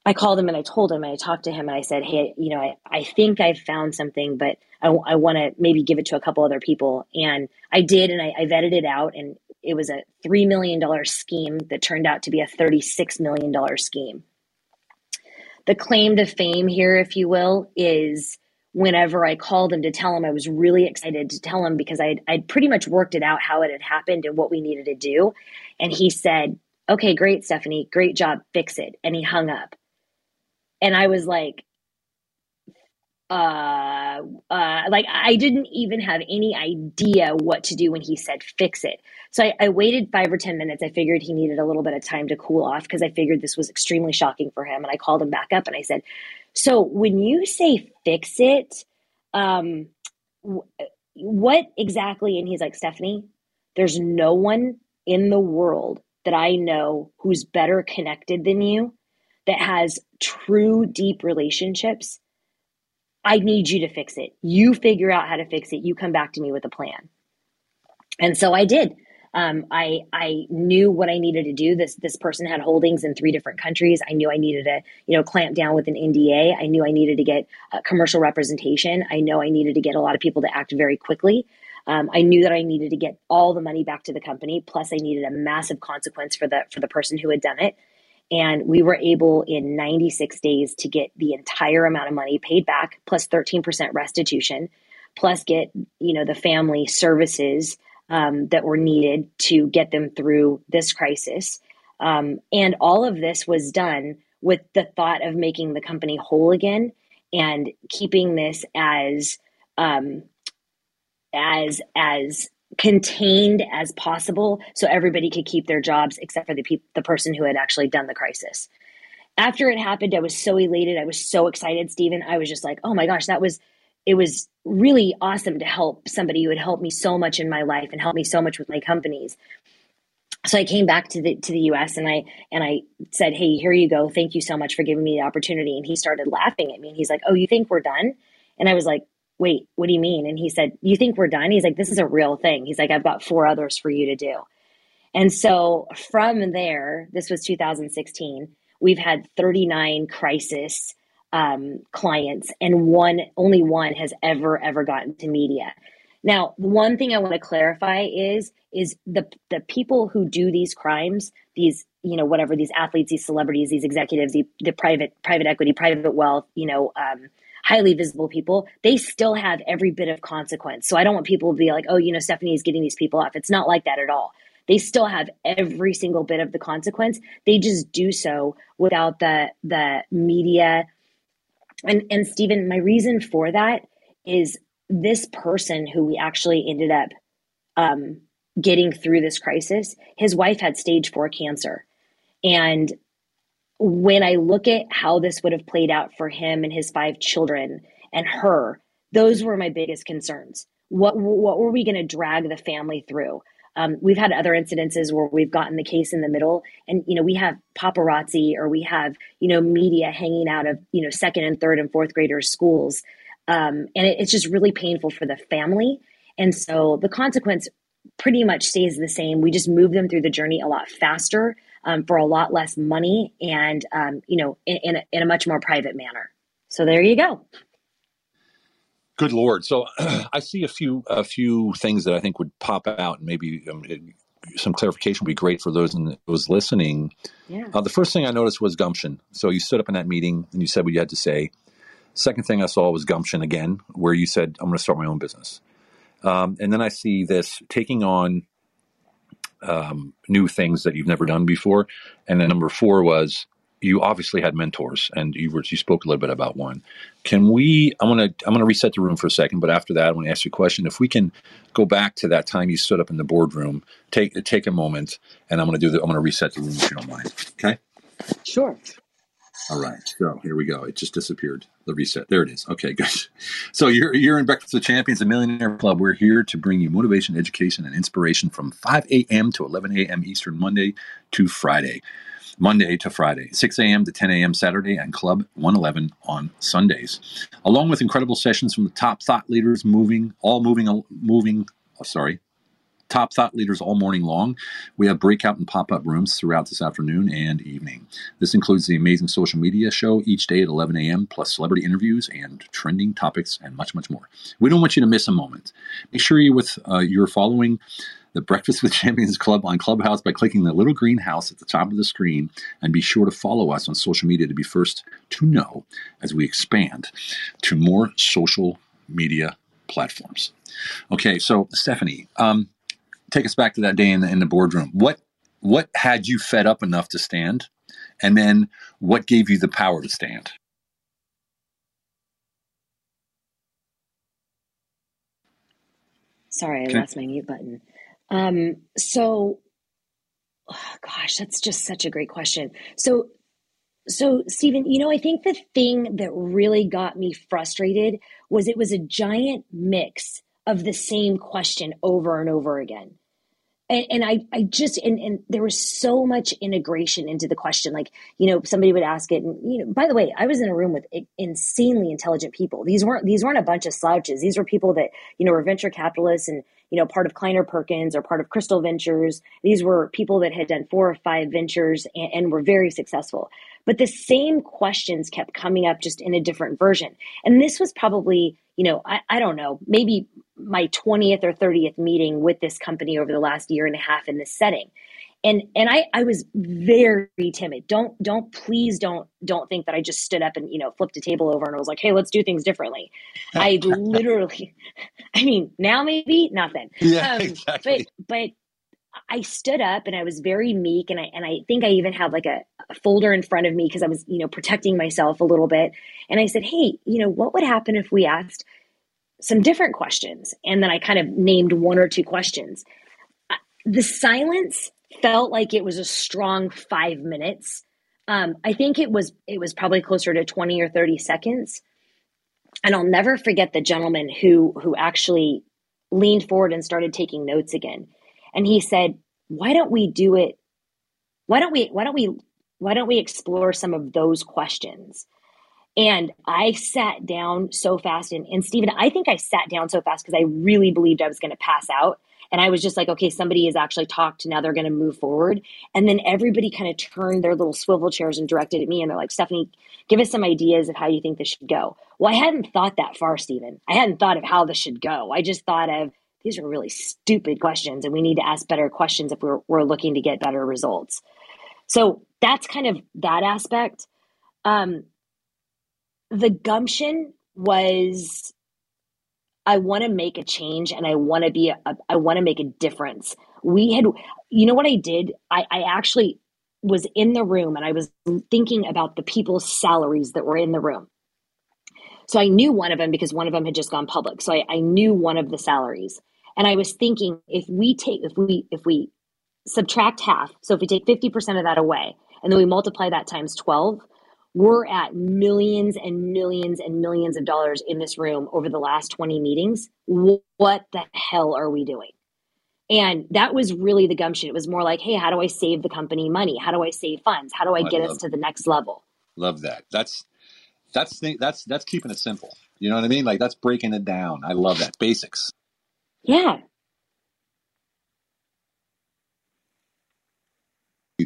I called him and I told him and I talked to him and I said, Hey, you know, I, I think I've found something, but I, I want to maybe give it to a couple other people. And I did, and I, I vetted it out. And it was a $3 million scheme that turned out to be a $36 million scheme. The claim to fame here, if you will, is whenever I called him to tell him, I was really excited to tell him because I'd, I'd pretty much worked it out how it had happened and what we needed to do. And he said, Okay, great, Stephanie, great job, fix it. And he hung up and I was like, uh, uh, like I didn't even have any idea what to do when he said fix it. So I, I waited five or 10 minutes. I figured he needed a little bit of time to cool off because I figured this was extremely shocking for him. And I called him back up and I said, So when you say fix it, um, what exactly? And he's like, Stephanie, there's no one in the world that I know who's better connected than you that has true deep relationships, I need you to fix it. You figure out how to fix it. You come back to me with a plan. And so I did. Um, I I knew what I needed to do. This this person had holdings in three different countries. I knew I needed to you know clamp down with an NDA. I knew I needed to get commercial representation. I know I needed to get a lot of people to act very quickly. Um, I knew that I needed to get all the money back to the company. Plus, I needed a massive consequence for the for the person who had done it. And we were able in 96 days to get the entire amount of money paid back, plus 13% restitution, plus get, you know, the family services um, that were needed to get them through this crisis. Um, and all of this was done with the thought of making the company whole again and keeping this as um, as as contained as possible so everybody could keep their jobs except for the pe- the person who had actually done the crisis. After it happened, I was so elated. I was so excited, Stephen. I was just like, "Oh my gosh, that was it was really awesome to help somebody who had helped me so much in my life and helped me so much with my companies." So I came back to the to the US and I and I said, "Hey, here you go. Thank you so much for giving me the opportunity." And he started laughing at me and he's like, "Oh, you think we're done?" And I was like, wait, what do you mean? And he said, you think we're done? He's like, this is a real thing. He's like, I've got four others for you to do. And so from there, this was 2016, we've had 39 crisis um, clients and one, only one has ever, ever gotten to media. Now, one thing I want to clarify is, is the, the people who do these crimes, these, you know, whatever, these athletes, these celebrities, these executives, the, the private, private equity, private wealth, you know, um, highly visible people, they still have every bit of consequence. So I don't want people to be like, oh, you know, Stephanie is getting these people off. It's not like that at all. They still have every single bit of the consequence. They just do so without the the media. And and Stephen, my reason for that is this person who we actually ended up um, getting through this crisis. His wife had stage four cancer, and when I look at how this would have played out for him and his five children and her, those were my biggest concerns. What what were we going to drag the family through? Um, we've had other incidences where we've gotten the case in the middle, and you know we have paparazzi or we have you know media hanging out of you know second and third and fourth graders' schools, um, and it, it's just really painful for the family. And so the consequence pretty much stays the same. We just move them through the journey a lot faster um, for a lot less money and, um, you know, in, in a, in a much more private manner. So there you go. Good Lord. So I see a few a few things that I think would pop out, and maybe um, some clarification would be great for those in, those listening. Yeah. Uh, the first thing I noticed was gumption. So you stood up in that meeting and you said what you had to say. Second thing I saw was gumption again, where you said, "I'm going to start my own business." Um, and then I see this taking on um, new things that you've never done before. And then number four was you obviously had mentors, and you were, you spoke a little bit about one. Can we? I'm gonna I'm gonna reset the room for a second, but after that, I want to ask you a question. If we can go back to that time you stood up in the boardroom, take take a moment, and I'm gonna do the I'm gonna reset the room if you don't mind. Okay. Sure. All right. So here we go. It just disappeared. The reset. There it is. Okay, good. So you're you're in Breakfast with Champions, a Millionaire Club. We're here to bring you motivation, education, and inspiration from 5 a.m. to 11 a.m. Eastern, Monday to Friday. Monday to Friday, 6 a.m. to 10 a.m. Saturday, and Club 111 on Sundays, along with incredible sessions from the top thought leaders, moving all moving moving. Oh, sorry, top thought leaders all morning long. We have breakout and pop up rooms throughout this afternoon and evening. This includes the amazing social media show each day at 11 a.m., plus celebrity interviews and trending topics and much, much more. We don't want you to miss a moment. Make sure you're, with uh, you're following the Breakfast with Champions Club on Clubhouse by clicking the little green house at the top of the screen and be sure to follow us on social media to be first to know as we expand to more social media platforms. Okay, so Stephanie, um, take us back to that day in the, in the boardroom. What what had you fed up enough to stand, and then what gave you the power to stand? Sorry, I lost my mute button. Um, so, oh, gosh, that's just such a great question. So, so Stephen, you know, I think the thing that really got me frustrated was it was a giant mix of the same question over and over again. And, and I, I just and, and there was so much integration into the question. Like you know somebody would ask it and you know by the way i was in a room with insanely intelligent people. These weren't these weren't a bunch of slouches. These were people that you know were venture capitalists and you know part of kleiner perkins or part of crystal ventures. These were people that had done four or five ventures and, and were very successful. But the same questions kept coming up just in a different version. And this was probably you know I, I don't know maybe my 20th or 30th meeting with this company over the last year and a half in this setting and and I, I was very timid don't don't please don't don't think that i just stood up and you know flipped a table over and I was like hey let's do things differently i literally i mean now maybe nothing yeah um, exactly. but but I stood up and I was very meek and I and I think I even had like a, a folder in front of me because I was, you know, protecting myself a little bit. And I said, "Hey, you know, what would happen if we asked some different questions. And then I kind of named one or two questions. The silence felt like it was a strong five minutes. Um, I think it was it was probably closer to 20 or 30 seconds. And I'll never forget the gentleman who who actually leaned forward and started taking notes again. And he said, "Why don't we do it? Why don't we why don't we why don't we explore some of those questions?" And I sat down so fast. And, and Stephen, I think I sat down so fast because I really believed I was going to pass out. And I was just like, okay, somebody has actually talked. Now they're going to move forward. And then everybody kind of turned their little swivel chairs and directed at me. And they're like, Stephanie, give us some ideas of how you think this should go. Well, I hadn't thought that far, Stephen. I hadn't thought of how this should go. I just thought of these are really stupid questions and we need to ask better questions if we're, we're looking to get better results. So that's kind of that aspect. Um, the gumption was I want to make a change and I want to be a, I want to make a difference. We had you know what I did? I, I actually was in the room and I was thinking about the people's salaries that were in the room. So I knew one of them because one of them had just gone public. So I, I knew one of the salaries. And I was thinking if we take if we if we subtract half, so if we take 50% of that away and then we multiply that times 12, we're at millions and millions and millions of dollars in this room over the last 20 meetings. What the hell are we doing? And that was really the gumption. It was more like, hey, how do I save the company money? How do I save funds? How do I, oh, I get us to the next level? Love that. That's that's that's that's keeping it simple. You know what I mean? Like that's breaking it down. I love that basics. Yeah.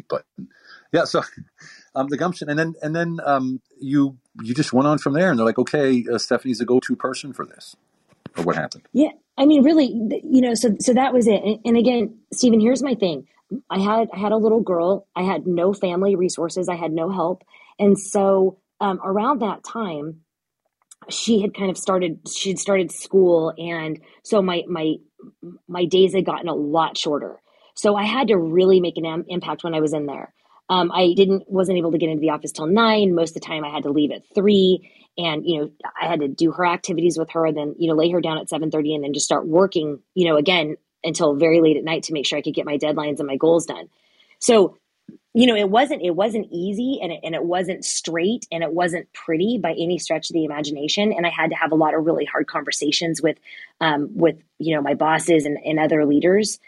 Button. Yeah. So um, the gumption, and then and then um, you you just went on from there, and they're like, okay, uh, Stephanie's a go-to person for this, or what happened? Yeah, I mean, really, you know, so so that was it. And, and again, Stephen, here's my thing. I had I had a little girl. I had no family resources. I had no help, and so um, around that time, she had kind of started. She'd started school, and so my my my days had gotten a lot shorter. So I had to really make an impact when I was in there. Um, I didn't wasn't able to get into the office till nine. Most of the time, I had to leave at three, and you know I had to do her activities with her, then you know lay her down at seven thirty, and then just start working. You know again until very late at night to make sure I could get my deadlines and my goals done. So you know it wasn't it wasn't easy and it, and it wasn't straight and it wasn't pretty by any stretch of the imagination and i had to have a lot of really hard conversations with um, with you know my bosses and, and other leaders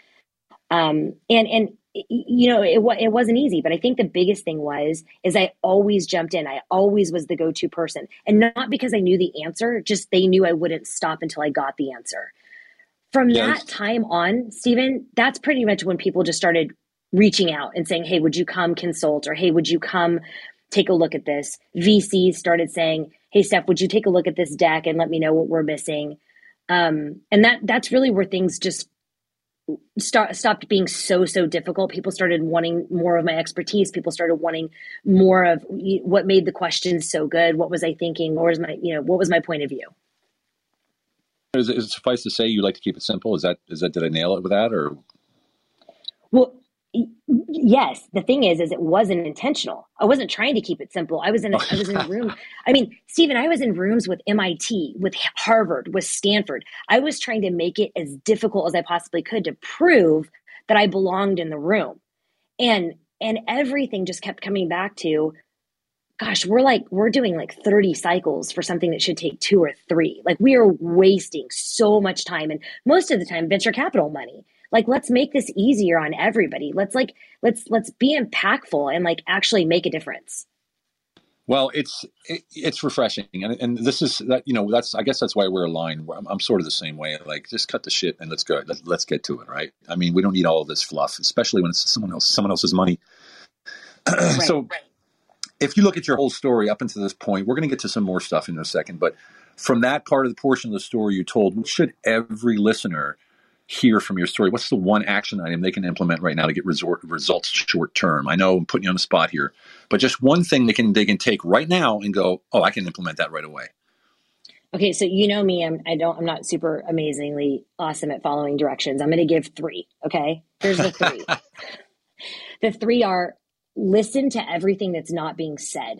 um, and and you know it, it wasn't easy but i think the biggest thing was is i always jumped in. I always was the go-to person. And not because i knew the answer just they knew i wouldn't stop until i got the answer. From yes. that time on stephen that's pretty much when people just started reaching out and saying hey would you come consult? or hey would you come take a look at this? Vcs started saying hey steph would you take a look at this deck and let me know what we're missing? Um, and that that's really where things just start, stopped being so so difficult. People started wanting more of my expertise. People started wanting more of what made the questions so good. What was i thinking? Or was my you know what was my point of view? Is it, is it suffice to say you like to keep it simple? Is that is that did i nail it with that or? Well yes the thing is is it wasn't intentional. I wasn't trying to keep it simple. I was in a, i was in a room i mean stephen i was in rooms with mit with harvard with stanford. I was trying to make it as difficult as i possibly could to prove that i belonged in the room. And and everything just kept coming back to gosh we're like we're doing like 30 cycles for something that should take two or three. Like we are wasting so much time and most of the time venture capital money like let's make this easier on everybody. Let's like let's let's be impactful and like actually make a difference. Well it's it, it's refreshing. And, and this is that you know that's i guess that's why we're aligned. I'm, I'm, sort of the same way. Like just cut the shit and let's go. Let, let's get to it right? I mean we don't need all of this fluff especially when it's someone else someone else's money. Right, so right. if you look at your whole story up until this point we're going to get to some more stuff in a second but from that part of the portion of the story you told what should every listener hear from your story? What's the one action item they can implement right now to get resort, results short term? I know I'm putting you on the spot here, but just one thing they can they can take right now and go, oh, I can implement that right away. Okay, so you know me, I'm I don't I'm not super amazingly awesome at following directions. I'm going to give three. Okay, here's the three. the three are listen to everything that's not being said.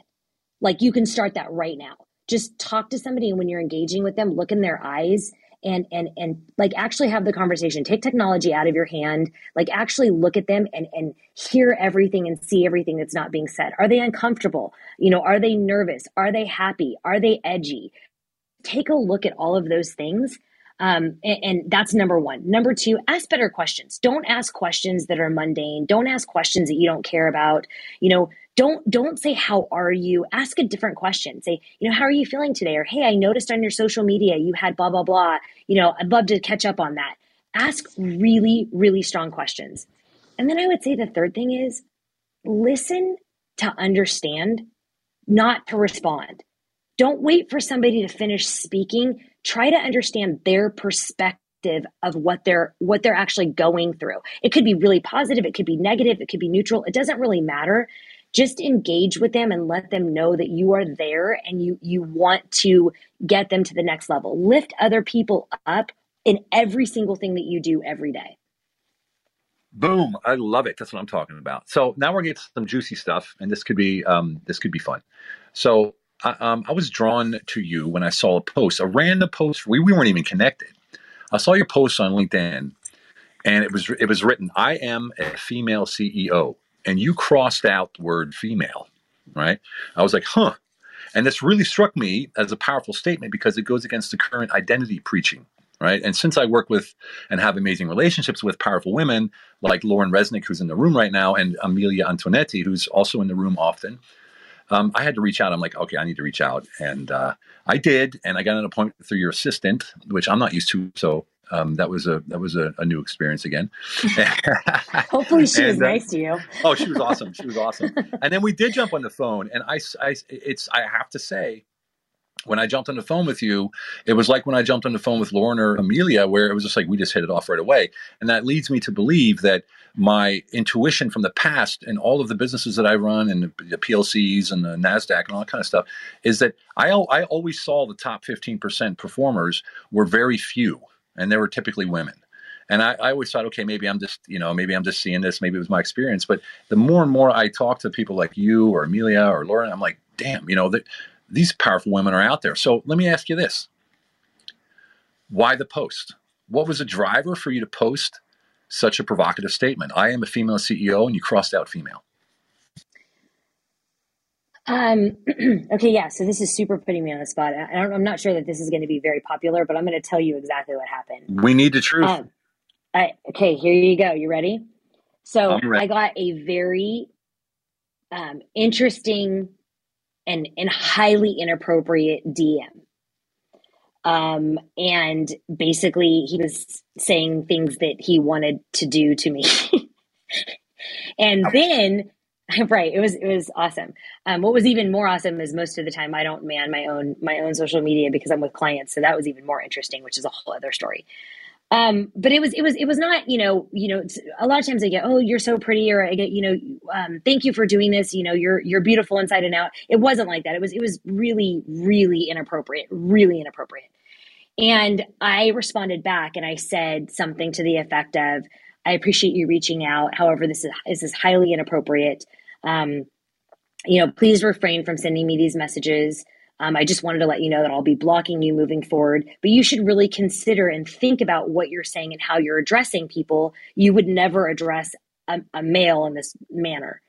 Like you can start that right now. Just talk to somebody, and when you're engaging with them, look in their eyes and and and like actually have the conversation take technology out of your hand like actually look at them and and hear everything and see everything that's not being said are they uncomfortable you know are they nervous are they happy are they edgy take a look at all of those things um, and, and, that's number one. Number two, ask better questions. Don't ask questions that are mundane. Don't ask questions that you don't care about. You know, don't don't say how are you? Ask a different question. Say you know how are you feeling today? Or hey i noticed on your social media you had blah blah blah. You know i'd love to catch up on that. Ask really really strong questions. And then i would say the third thing is listen to understand not to respond. Don't wait for somebody to finish speaking. Try to understand their perspective of what they're what they're actually going through. It could be really positive it could be negative it could be neutral it doesn't really matter just engage with them and let them know that you are there and you you want to get them to the next level. Lift other people up in every single thing that you do every day. Boom. I love it. That's what i'm talking about. So now we're getting some juicy stuff and this could be um, this could be fun. So I, um, I was drawn to you when i saw a post a random post. We, we weren't even connected. I saw your post on linkedin and it was it was written i am a female ceo and you crossed out the word female, right? I was like, huh. And this really struck me as a powerful statement because it goes against the current identity preaching, right? And since I work with and have amazing relationships with powerful women like Lauren Resnick, who's in the room right now, and Amelia Antonetti, who's also in the room often, um, I had to reach out. I'm like, okay, I need to reach out. And uh, I did. And I got an appointment through your assistant, which I'm not used to. So um, that was a that was a, a new experience again. Hopefully, she was And, uh, nice to you. oh, she was awesome. She was awesome. And then we did jump on the phone, and I, I it's I have to say, when I jumped on the phone with you, it was like when I jumped on the phone with Lauren or Amelia, where it was just like we just hit it off right away. And that leads me to believe that my intuition from the past and all of the businesses that I run and the, the PLCs and the NASDAQ and all that kind of stuff is that I, I always saw the top 15% performers were very few, and they were typically women. And I, I always thought, okay, maybe I'm just, you know, maybe I'm just seeing this. Maybe it was my experience. But the more and more I talk to people like you or Amelia or Lauren, I'm like, damn, you know, that these powerful women are out there. So let me ask you this why the post? What was the driver for you to post such a provocative statement? I am a female CEO, and you crossed out female. Um, okay, yeah. So this is super putting me on the spot. I don't, I'm not sure that this is going to be very popular, but I'm going to tell you exactly what happened. We need the truth. Um, I, okay, here you go. You ready? So ready. I got a very um, interesting and and highly inappropriate DM. Um, and basically, he was saying things that he wanted to do to me. and then, right, it was it was awesome. Um, what was even more awesome is most of the time I don't man my own my own social media because I'm with clients, so that was even more interesting, which is a whole other story. Um, but it was it was it was not you know you know a lot of times I get oh you're so pretty or I get you know um, thank you for doing this you know you're you're beautiful inside and out. It wasn't like that. It was it was really really inappropriate, really inappropriate. And I responded back and I said something to the effect of, I appreciate you reaching out. However, this is, this is highly inappropriate. Um, you know, please refrain from sending me these messages. Um, I just wanted to let you know that I'll be blocking you moving forward, but you should really consider and think about what you're saying and how you're addressing people. You would never address a, a male in this manner.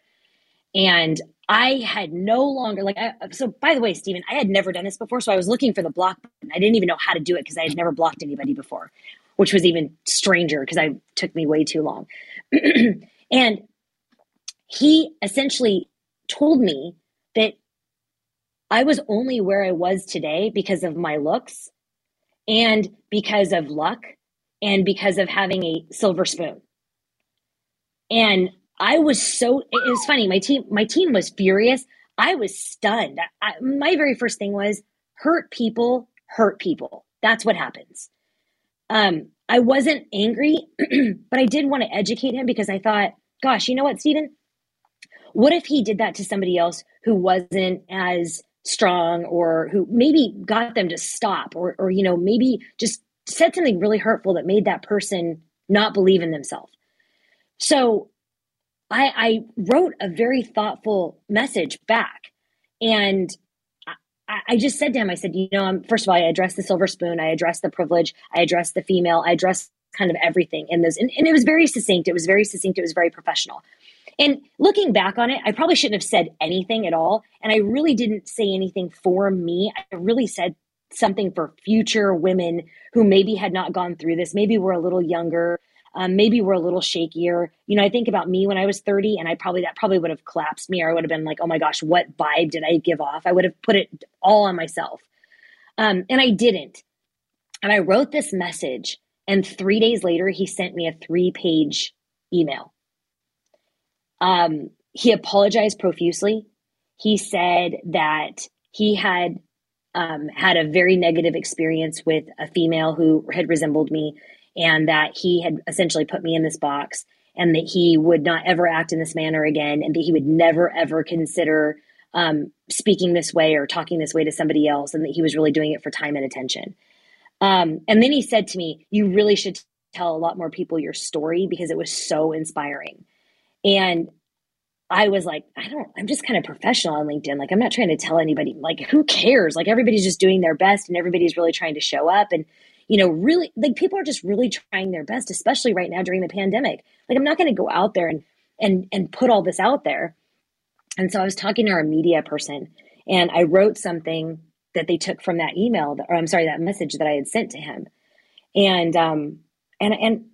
And I had no longer like I, so by the way, Stephen, I had never done this before, so I was looking for the block button. I didn't even know how to do it because I had never blocked anybody before, which was even stranger because I took me way too long. and he essentially told me that I was only where I was today because of my looks and because of luck and because of having a silver spoon. And I was so it was funny. My team my team was furious. I was stunned. I, my very first thing was hurt people hurt people. That's what happens. Um, I wasn't angry, but I did want to educate him because I thought, gosh, you know what, Stephen? What if he did that to somebody else who wasn't as strong or who maybe got them to stop or or you know, maybe just said something really hurtful that made that person not believe in themselves. So I, I wrote a very thoughtful message back. And I, just said to him, I said, you know, I'm, first of all, I addressed the silver spoon, I addressed the privilege, I addressed the female, I addressed kind of everything in those. And, and it was very succinct. It was very succinct. It was very professional. And looking back on it, I probably shouldn't have said anything at all. And I really didn't say anything for me. I really said something for future women who maybe had not gone through this, maybe were a little younger, um, maybe we're a little shakier. You know, I think about me when I was 30 and I probably, that probably would have collapsed me or I would have been like, oh my gosh, what vibe did I give off? I would have put it all on myself. Um, and I didn't. And I wrote this message and three days later, he sent me a three page email. Um, he apologized profusely. He said that he had um, had a very negative experience with a female who had resembled me and that he had essentially put me in this box and that he would not ever act in this manner again and that he would never ever consider um, speaking this way or talking this way to somebody else and that he was really doing it for time and attention um, and then he said to me you really should tell a lot more people your story because it was so inspiring and I was like, I don't, I'm just kind of professional on LinkedIn. Like, I'm not trying to tell anybody, like, who cares? Like, everybody's just doing their best and everybody's really trying to show up. And you know, really like people are just really trying their best, especially right now during the pandemic. Like I'm not going to go out there and and and put all this out there. And so I was talking to our media person and I wrote something that they took from that email or I'm sorry, that message that I had sent to him. And um and and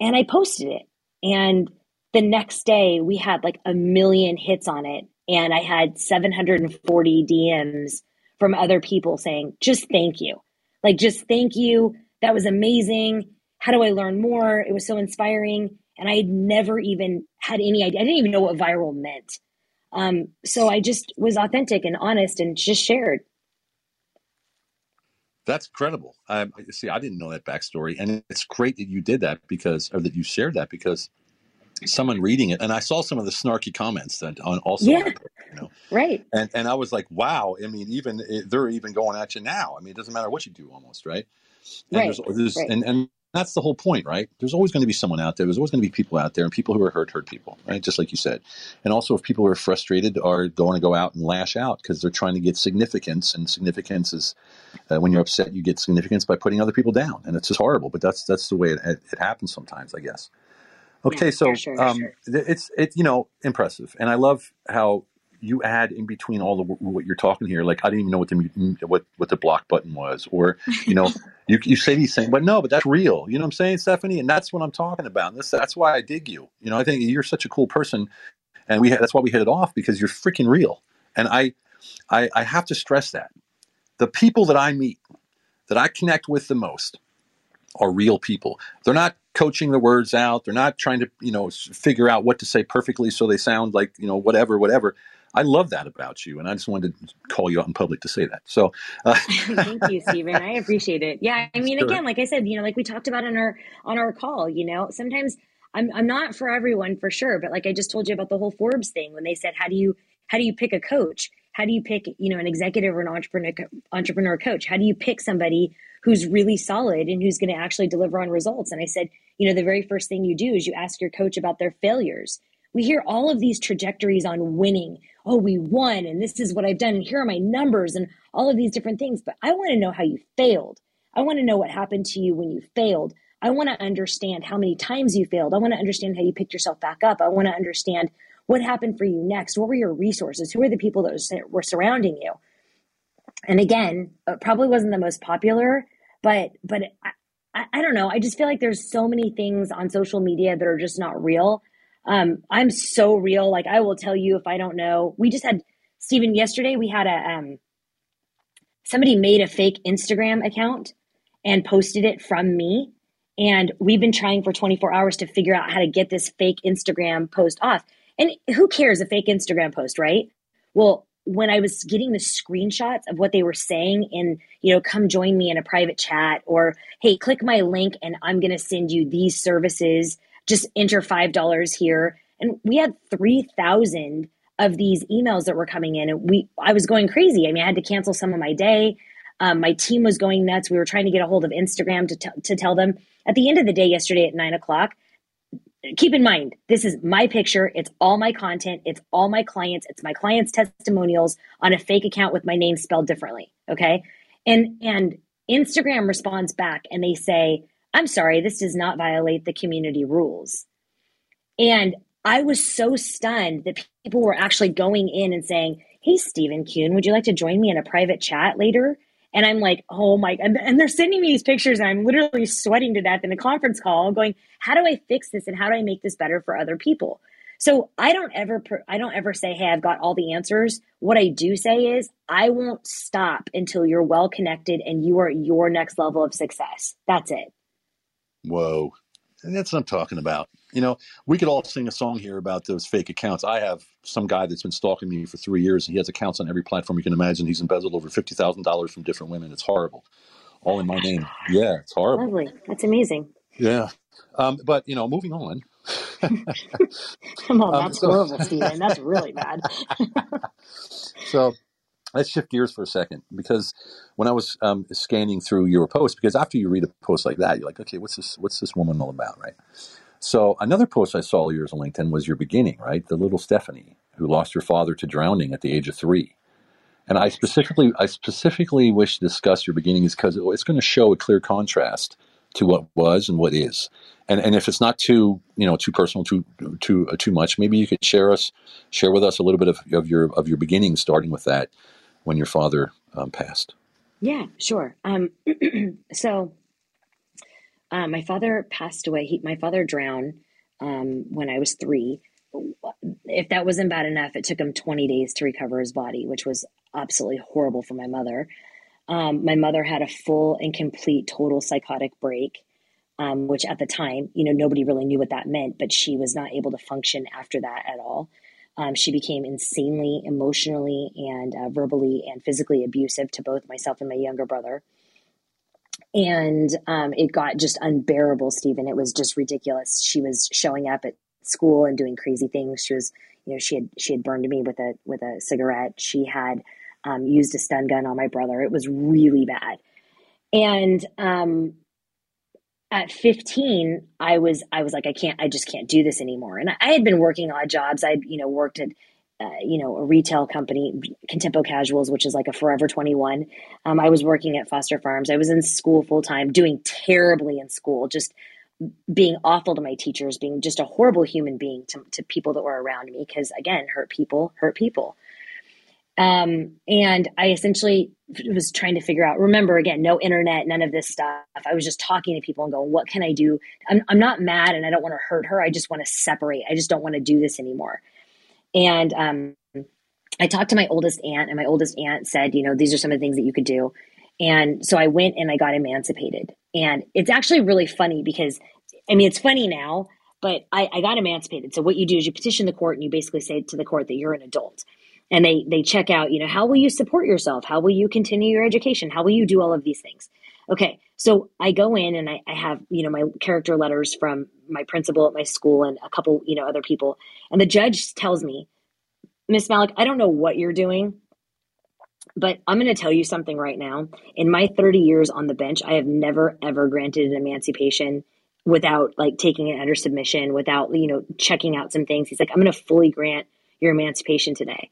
and I posted it. And the next day we had like a million hits on it and I had 740 DMs from other people saying, just thank you. Like, just thank you. That was amazing. how do I learn more? It was so inspiring. And I had never even had any idea. I didn't even know what viral meant. Um, so I just was authentic and honest and just shared. That's credible. Um, see, I didn't know that backstory, and it's great that you did that because, or that you shared that because someone reading it, and I saw some of the snarky comments that on also, yeah, you know, right, and and I was like, wow. I mean, even they're even going at you now. I mean, it doesn't matter what you do, almost, right? And right. There's, there's, right. And and that's the whole point, right? There's always going to be someone out there. There's always going to be people out there, and people who are hurt hurt people, right? Just like you said. And also, if people are frustrated, are going to go out and lash out because they're trying to get significance, and significance is uh, when you're upset, you get significance by putting other people down, and it's just horrible. But that's that's the way it, it, it happens sometimes, I guess. Okay, yeah, so sure, um, sure. it's it you know impressive, and I love how you add in between all the what you're talking here. Like I didn't even know what the what what the block button was, or you know, you you say these things, but no, but that's real. You know what I'm saying, Stephanie? And that's what I'm talking about. This that's why I dig you. You know, I think you're such a cool person, and we that's why we hit it off because you're freaking real. And I I, I have to stress that the people that I meet, that I connect with the most, are real people. They're not coaching the words out. They're not trying to, you know, figure out what to say perfectly so they sound like, you know, whatever, whatever. I love that about you, and I just wanted to call you out in public to say that. So, uh, thank you, Stephen. I appreciate it. Yeah, I mean, Sure. again, like I said, you know, like we talked about on our on our call, you know, sometimes I'm I'm not for everyone for sure, but like I just told you about the whole Forbes thing when they said how do you how do you pick a coach? How do you pick, you know, an executive or an entrepreneur entrepreneur coach? How do you pick somebody who's really solid and who's going to actually deliver on results? And I said, you know, the very first thing you do is you ask your coach about their failures. We hear all of these trajectories on winning. Oh, we won, and this is what I've done, and here are my numbers, and all of these different things. But I want to know how you failed. I want to know what happened to you when you failed. I want to understand how many times you failed. I want to understand how you picked yourself back up. I want to understand what happened for you next. What were your resources? Who were the people that were surrounding you? And again, it probably wasn't the most popular, but but I, I, don't know. I just feel like there's so many things on social media that are just not real. Um, I'm so real. Like I will tell you if I don't know. We just had Stephen yesterday. We had a um, somebody made a fake Instagram account and posted it from me. And we've been trying for 24 hours to figure out how to get this fake Instagram post off. And who cares a fake Instagram post, right? Well, when I was getting the screenshots of what they were saying and, you know, come join me in a private chat or, hey, click my link and I'm going to send you these services. Just enter $5 here. And we had 3,000 of these emails that were coming in and we, I was going crazy. I mean, I had to cancel some of my day. Um, my team was going nuts. We were trying to get a hold of Instagram to, t- to tell them at the end of the day yesterday at nine o'clock, keep in mind, this is my picture. It's all my content. It's all my clients. It's my clients' testimonials on a fake account with my name spelled differently. Okay. And, and Instagram responds back and they say, I'm sorry, this does not violate the community rules. And I was so stunned that people were actually going in and saying, Hey, Stephen Kuhn, would you like to join me in a private chat later? And I'm like, oh my, and, and they're sending me these pictures and I'm literally sweating to death in a conference call going, how do I fix this and how do I make this better for other people? So I don't ever, I don't ever say, hey, I've got all the answers. What I do say is I won't stop until you're well connected and you are your next level of success. That's it. Whoa. And that's what I'm talking about. You know, we could all sing a song here about those fake accounts. I have some guy that's been stalking me for three years. And he has accounts on every platform you can imagine. He's embezzled over fifty thousand dollars from different women. It's horrible, all in my name. Yeah, it's horrible. Lovely. That's amazing. Yeah, um, but you know, moving on. Come on, that's um, so, horrible, Stephen. That's really bad. so let's shift gears for a second because when I was um, scanning through your post, because after you read a post like that, you're like, okay, what's this? What's this woman all about, right? So another post I saw yours on LinkedIn was your beginning, right? The little Stephanie who lost her father to drowning at the age of three. And I specifically, I specifically wish to discuss your beginnings because it's going to show a clear contrast to what was and what is. And and if it's not too you know too personal, too too uh, too much, maybe you could share us share with us a little bit of, of your of your beginnings, starting with that when your father um, passed. Yeah, sure. Um, so uh, my father passed away. He, my father drowned um, when I was three. If that wasn't bad enough, it took him 20 days to recover his body, which was absolutely horrible for my mother. Um, my mother had a full and complete total psychotic break. um, which at the time, you know, nobody really knew what that meant, but she was not able to function after that at all. Um, she became insanely emotionally and uh, verbally and physically abusive to both myself and my younger brother. And um, it got just unbearable, Stephen. It was just ridiculous. She was showing up at school and doing crazy things. She was, you know, she had she had burned me with a with a cigarette. She had um, used a stun gun on my brother. It was really bad. And um, at 15 i was i was like i can't i just can't do this anymore. And i, had been working odd jobs. I'd you know worked at uh, you know a retail company contempo casuals which is like a forever 21 um, i was working at foster farms. I was in school full time doing terribly in school just being awful to my teachers being just a horrible human being to, to people that were around me because again hurt people hurt people um, and I essentially was trying to figure out, remember again, no internet, none of this stuff. I was just talking to people and going, what can I do? I'm, I'm not mad and I don't want to hurt her. I just want to separate. I just don't want to do this anymore. And, um, I talked to my oldest aunt and my oldest aunt said, you know, these are some of the things that you could do. And so I went and I got emancipated. And it's actually really funny because, I mean, it's funny now, but I, I got emancipated. So what you do is you petition the court and you basically say to the court that you're an adult and they they check out you know how will you support yourself? How will you continue your education? How will you do all of these things? Okay so i go in and I, I, have you know my character letters from my principal at my school and a couple you know other people. And the judge tells me miss malik i don't know what you're doing but i'm going to tell you something right now. In my 30 years on the bench i have never ever granted an emancipation without like taking it under submission without you know checking out some things. He's like i'm going to fully grant your emancipation today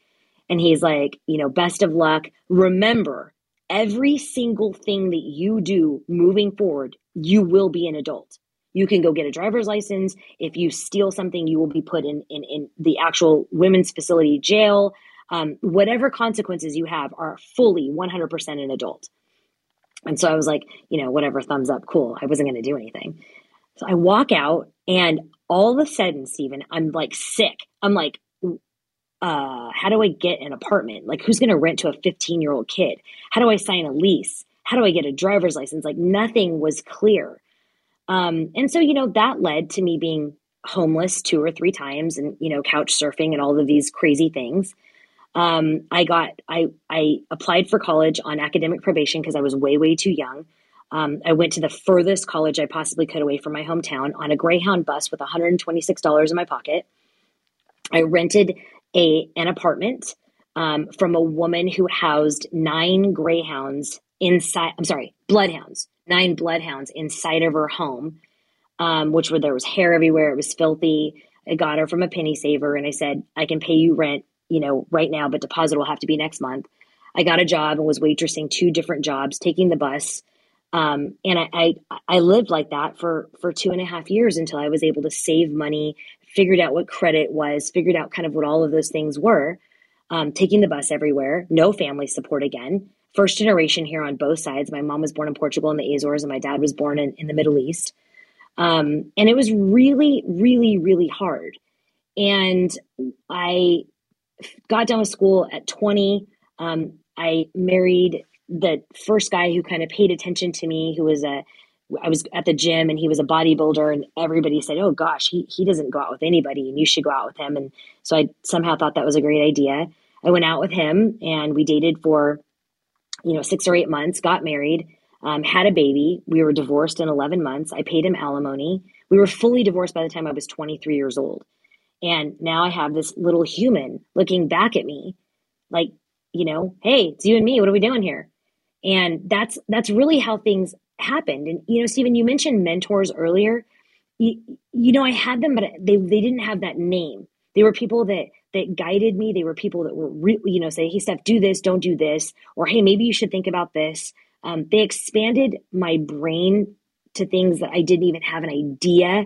and he's like, you know, best of luck. Remember, every single thing that you do moving forward, you will be an adult. You can go get a driver's license. If you steal something, you will be put in, in, in the actual women's facility jail. Um, whatever consequences you have are fully 100% an adult. And so I was like, you know, whatever, thumbs up, cool. I wasn't going to do anything. So I walk out, and all of a sudden, Stephen, I'm like sick. I'm like, uh, how do I get an apartment? Like, who's going to rent to a 15 year old kid? How do I sign a lease? How do I get a driver's license? Like, nothing was clear. Um, and so, you know, that led to me being homeless two or three times and, you know, couch surfing and all of these crazy things. Um, I got, I, I applied for college on academic probation because I was way, way too young. Um, I went to the furthest college I possibly could away from my hometown on a Greyhound bus with $126 in my pocket. I rented a an apartment um, from a woman who housed nine greyhounds inside. I'm sorry, bloodhounds, nine bloodhounds inside of her home, um, which where there was hair everywhere. It was filthy. I got her from a penny saver, and I said, "I can pay you rent, you know, right now, but deposit will have to be next month." I got a job and was waitressing two different jobs, taking the bus. Um, and I, I, I lived like that for for two and a half years until I was able to save money figured out what credit was, figured out kind of what all of those things were. Um, taking the bus everywhere, no family support again. First generation here on both sides. My mom was born in Portugal in the Azores, and my dad was born in, in the Middle East. Um, and it was really, really, really hard. And I got done with school at 20. Um, I married the first guy who kind of paid attention to me, who was a I was at the gym and he was a bodybuilder and everybody said, "Oh gosh, he he doesn't go out with anybody and you should go out with him." And so I somehow thought that was a great idea. I went out with him and we dated for you know 6 or 8 months, got married, um, had a baby. We were divorced in 11 months. I paid him alimony. We were fully divorced by the time I was 23 years old. And now I have this little human looking back at me like, you know, "Hey, it's you and me. What are we doing here?" And that's that's really how things happened. And you know, Stephen, you mentioned mentors earlier. You, you know, I had them, but they they didn't have that name. They were people that that guided me. They were people that were, re- you know, say, "Hey, Steph, do this, don't do this," or "Hey, maybe you should think about this." Um, they expanded my brain to things that I didn't even have an idea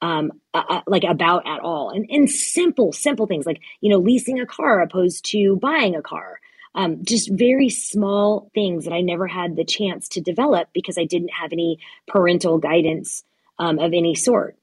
um, uh, like about at all, and and simple, simple things like you know, leasing a car opposed to buying a car um, just very small things that I never had the chance to develop because I didn't have any parental guidance um, of any sort.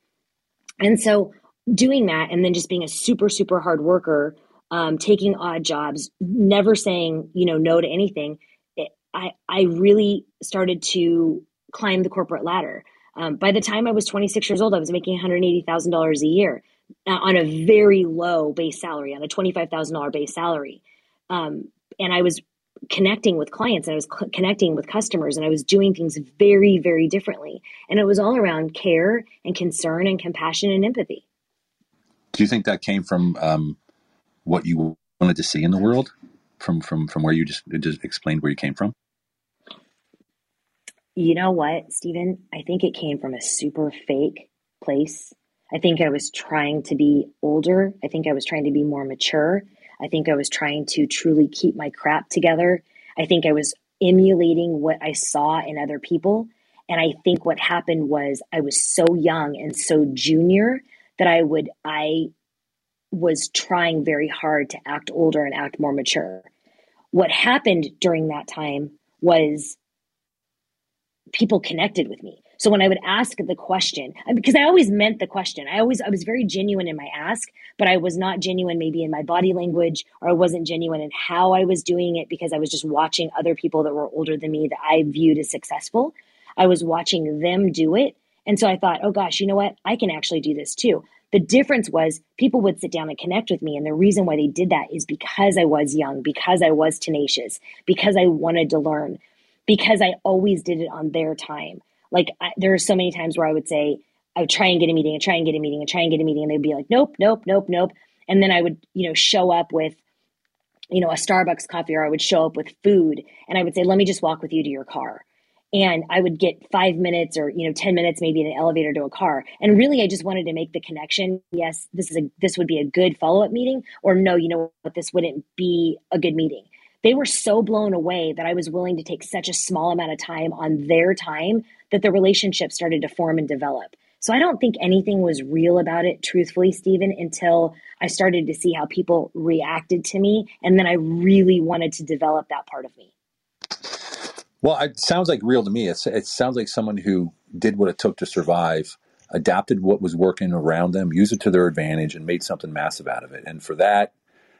And so doing that and then just being a super, super hard worker, um, taking odd jobs, never saying, you know, no to anything, it, I, I really started to climb the corporate ladder. Um, by the time I was 26 years old, I was making $180,000 a year uh, on a very low base salary, on a $25,000 base salary. Um, and I was connecting with clients and I was cl- connecting with customers and I was doing things very, very differently. And it was all around care and concern and compassion and empathy. Do you think that came from um, what you wanted to see in the world, from from from where you just just explained where you came from? You know what, Stephen? I think it came from a super fake place. I think I was trying to be older. I think I was trying to be more mature. I think I was trying to truly keep my crap together. I think I was emulating what I saw in other people. And I think what happened was I was so young and so junior that I would, I was trying very hard to act older and act more mature. What happened during that time was people connected with me. So when I would ask the question, because I always meant the question, I always I was very genuine in my ask, but I was not genuine maybe in my body language, or I wasn't genuine in how I was doing it because I was just watching other people that were older than me that I viewed as successful. I was watching them do it, and so I thought, oh gosh, you know what? I can actually do this too. The difference was people would sit down and connect with me. And the reason why they did that is because I was young, because I was tenacious, because I wanted to learn, because I always did it on their time. Like I, there are so many times where I would say, I would try and get a meeting and try and get a meeting and try and get a meeting. And they'd be like, nope, nope, nope, nope. And then I would, you know, show up with, you know, a Starbucks coffee or I would show up with food and I would say, let me just walk with you to your car. And I would get five minutes or, you know, 10 minutes maybe in an elevator to a car. And really, I just wanted to make the connection. Yes, this is a, this would be a good follow up meeting or no, you know what, this wouldn't be a good meeting they were so blown away that I was willing to take such a small amount of time on their time that the relationship started to form and develop. So I don't think anything was real about it, truthfully, Stephen, until I started to see how people reacted to me. And then I really wanted to develop that part of me. Well, it sounds like real to me. It's, it sounds like someone who did what it took to survive, adapted what was working around them, used it to their advantage, and made something massive out of it. And for that,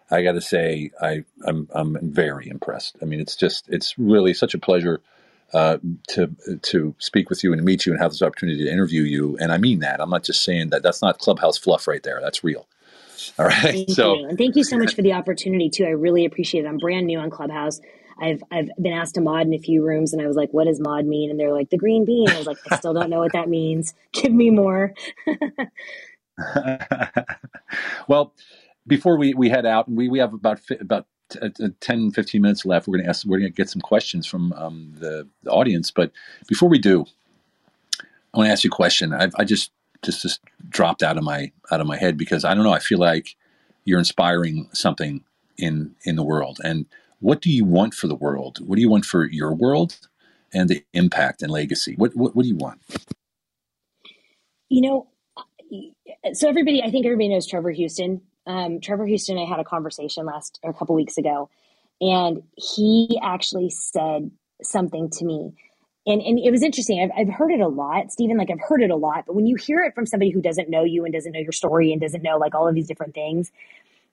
I got to say, I, I'm I'm very impressed. I mean, it's just it's really such a pleasure uh, to to speak with you and meet you and have this opportunity to interview you. And I mean that. I'm not just saying that. That's not clubhouse fluff right there. That's real. All right. Thank so, you. and thank you so much for the opportunity too. I really appreciate it. I'm brand new on Clubhouse. I've I've been asked to mod in a few rooms, and I was like, "What does mod mean?" And they're like, "The green bean." I was like, "I still don't know what that means. Give me more." well, before we, we head out, we, we have about about uh, uh, 10, 15 minutes left. We're going to ask, we're going to get some questions from um, the, the, audience. But before we do, I want to ask you a question. I've, I just, just, just dropped out of my, out of my head because I don't know. I feel like you're inspiring something in, in the world. And what do you want for the world? What do you want for your world and the impact and legacy? What, what, what do you want? You know, so everybody, I think everybody knows Trevor Houston um, Trevor Houston and I had a conversation last a couple weeks ago, and he actually said something to me. And, and it was interesting. I've, I've heard it a lot, Stephen. Like I've heard it a lot, but when you hear it from somebody who doesn't know you and doesn't know your story and doesn't know like all of these different things,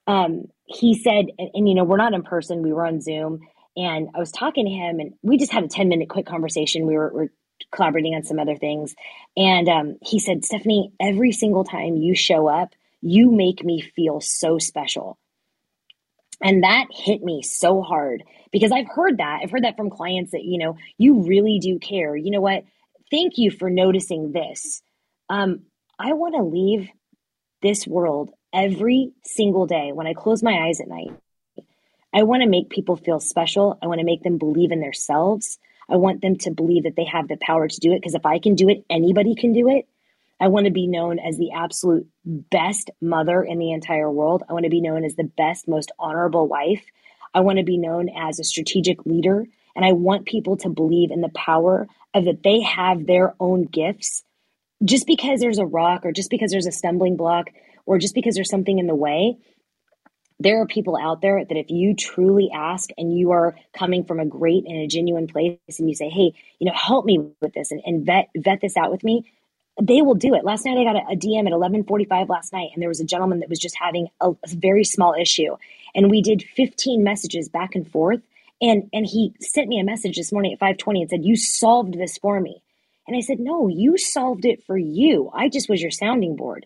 um, he said, and, and you know, we're not in person, we were on Zoom, and I was talking to him, and we just had a ten minute quick conversation. We were, were collaborating on some other things, and um, he said, Stephanie, every single time you show up, you make me feel so special. And that hit me so hard because I've heard that. I've heard that from clients that, you know, you really do care. You know what? Thank you for noticing this. Um, I want to leave this world every single day when I close my eyes at night. I want to make people feel special. I want to make them believe in themselves. I want them to believe that they have the power to do it because if I can do it, anybody can do it. I want to be known as the absolute best mother in the entire world. I want to be known as the best, most honorable wife. I want to be known as a strategic leader. And I want people to believe in the power of that they have their own gifts. Just because there's a rock or just because there's a stumbling block or just because there's something in the way, there are people out there that if you truly ask and you are coming from a great and a genuine place and you say, hey, you know, help me with this and, and vet vet this out with me, they will do it. Last night I got a, a DM at 11:45 last night and there was a gentleman that was just having a, a very small issue and we did 15 messages back and forth and and he sent me a message this morning at 5:20 and said you solved this for me. And I said, No, you solved it for you. I just was your sounding board.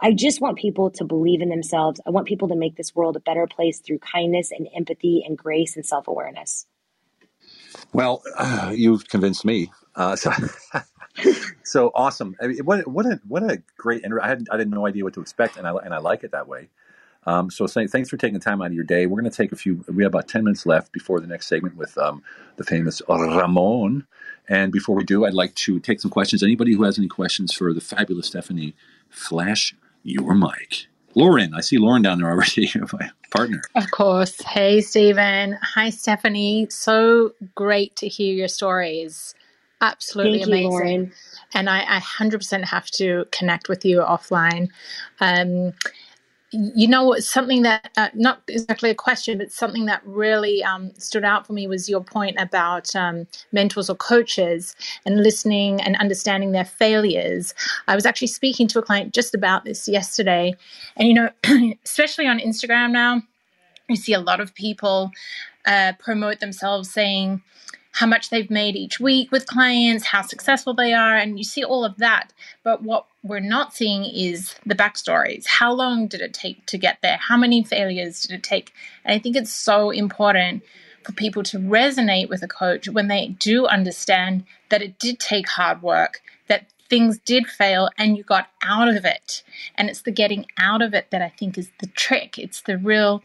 I just want people to believe in themselves. I want people to make this world a better place through kindness and empathy and grace and self awareness. Well, uh, you've convinced me. Uh, so, so awesome! I mean, what what a what a great! I had I had no idea what to expect, and I and I like it that way. Um, so thanks for taking time out of your day. We're going to take a few. We have about ten minutes left before the next segment with um, the famous Ramon. And before we do, I'd like to take some questions. Anybody who has any questions for the fabulous Stephanie, flash your mic. Lauren, I see Lauren down there already, my partner. Of course. Hey, Stephen. Hi, Stephanie. So great to hear your stories. Absolutely Thank amazing. You, Lauren. And I, I, 100% have to connect with you offline. Um, you know something that uh, not exactly a question but something that really um, stood out for me was your point about um, mentors or coaches and listening and understanding their failures i was actually speaking to a client just about this yesterday and you know especially on instagram now you see a lot of people uh, promote themselves saying how much they've made each week with clients, how successful they are, and you see all of that. But what we're not seeing is the backstories. How long did it take to get there? How many failures did it take? And I think it's so important for people to resonate with a coach when they do understand that it did take hard work, that things did fail and you got out of it. And it's the getting out of it that I think is the trick. It's the real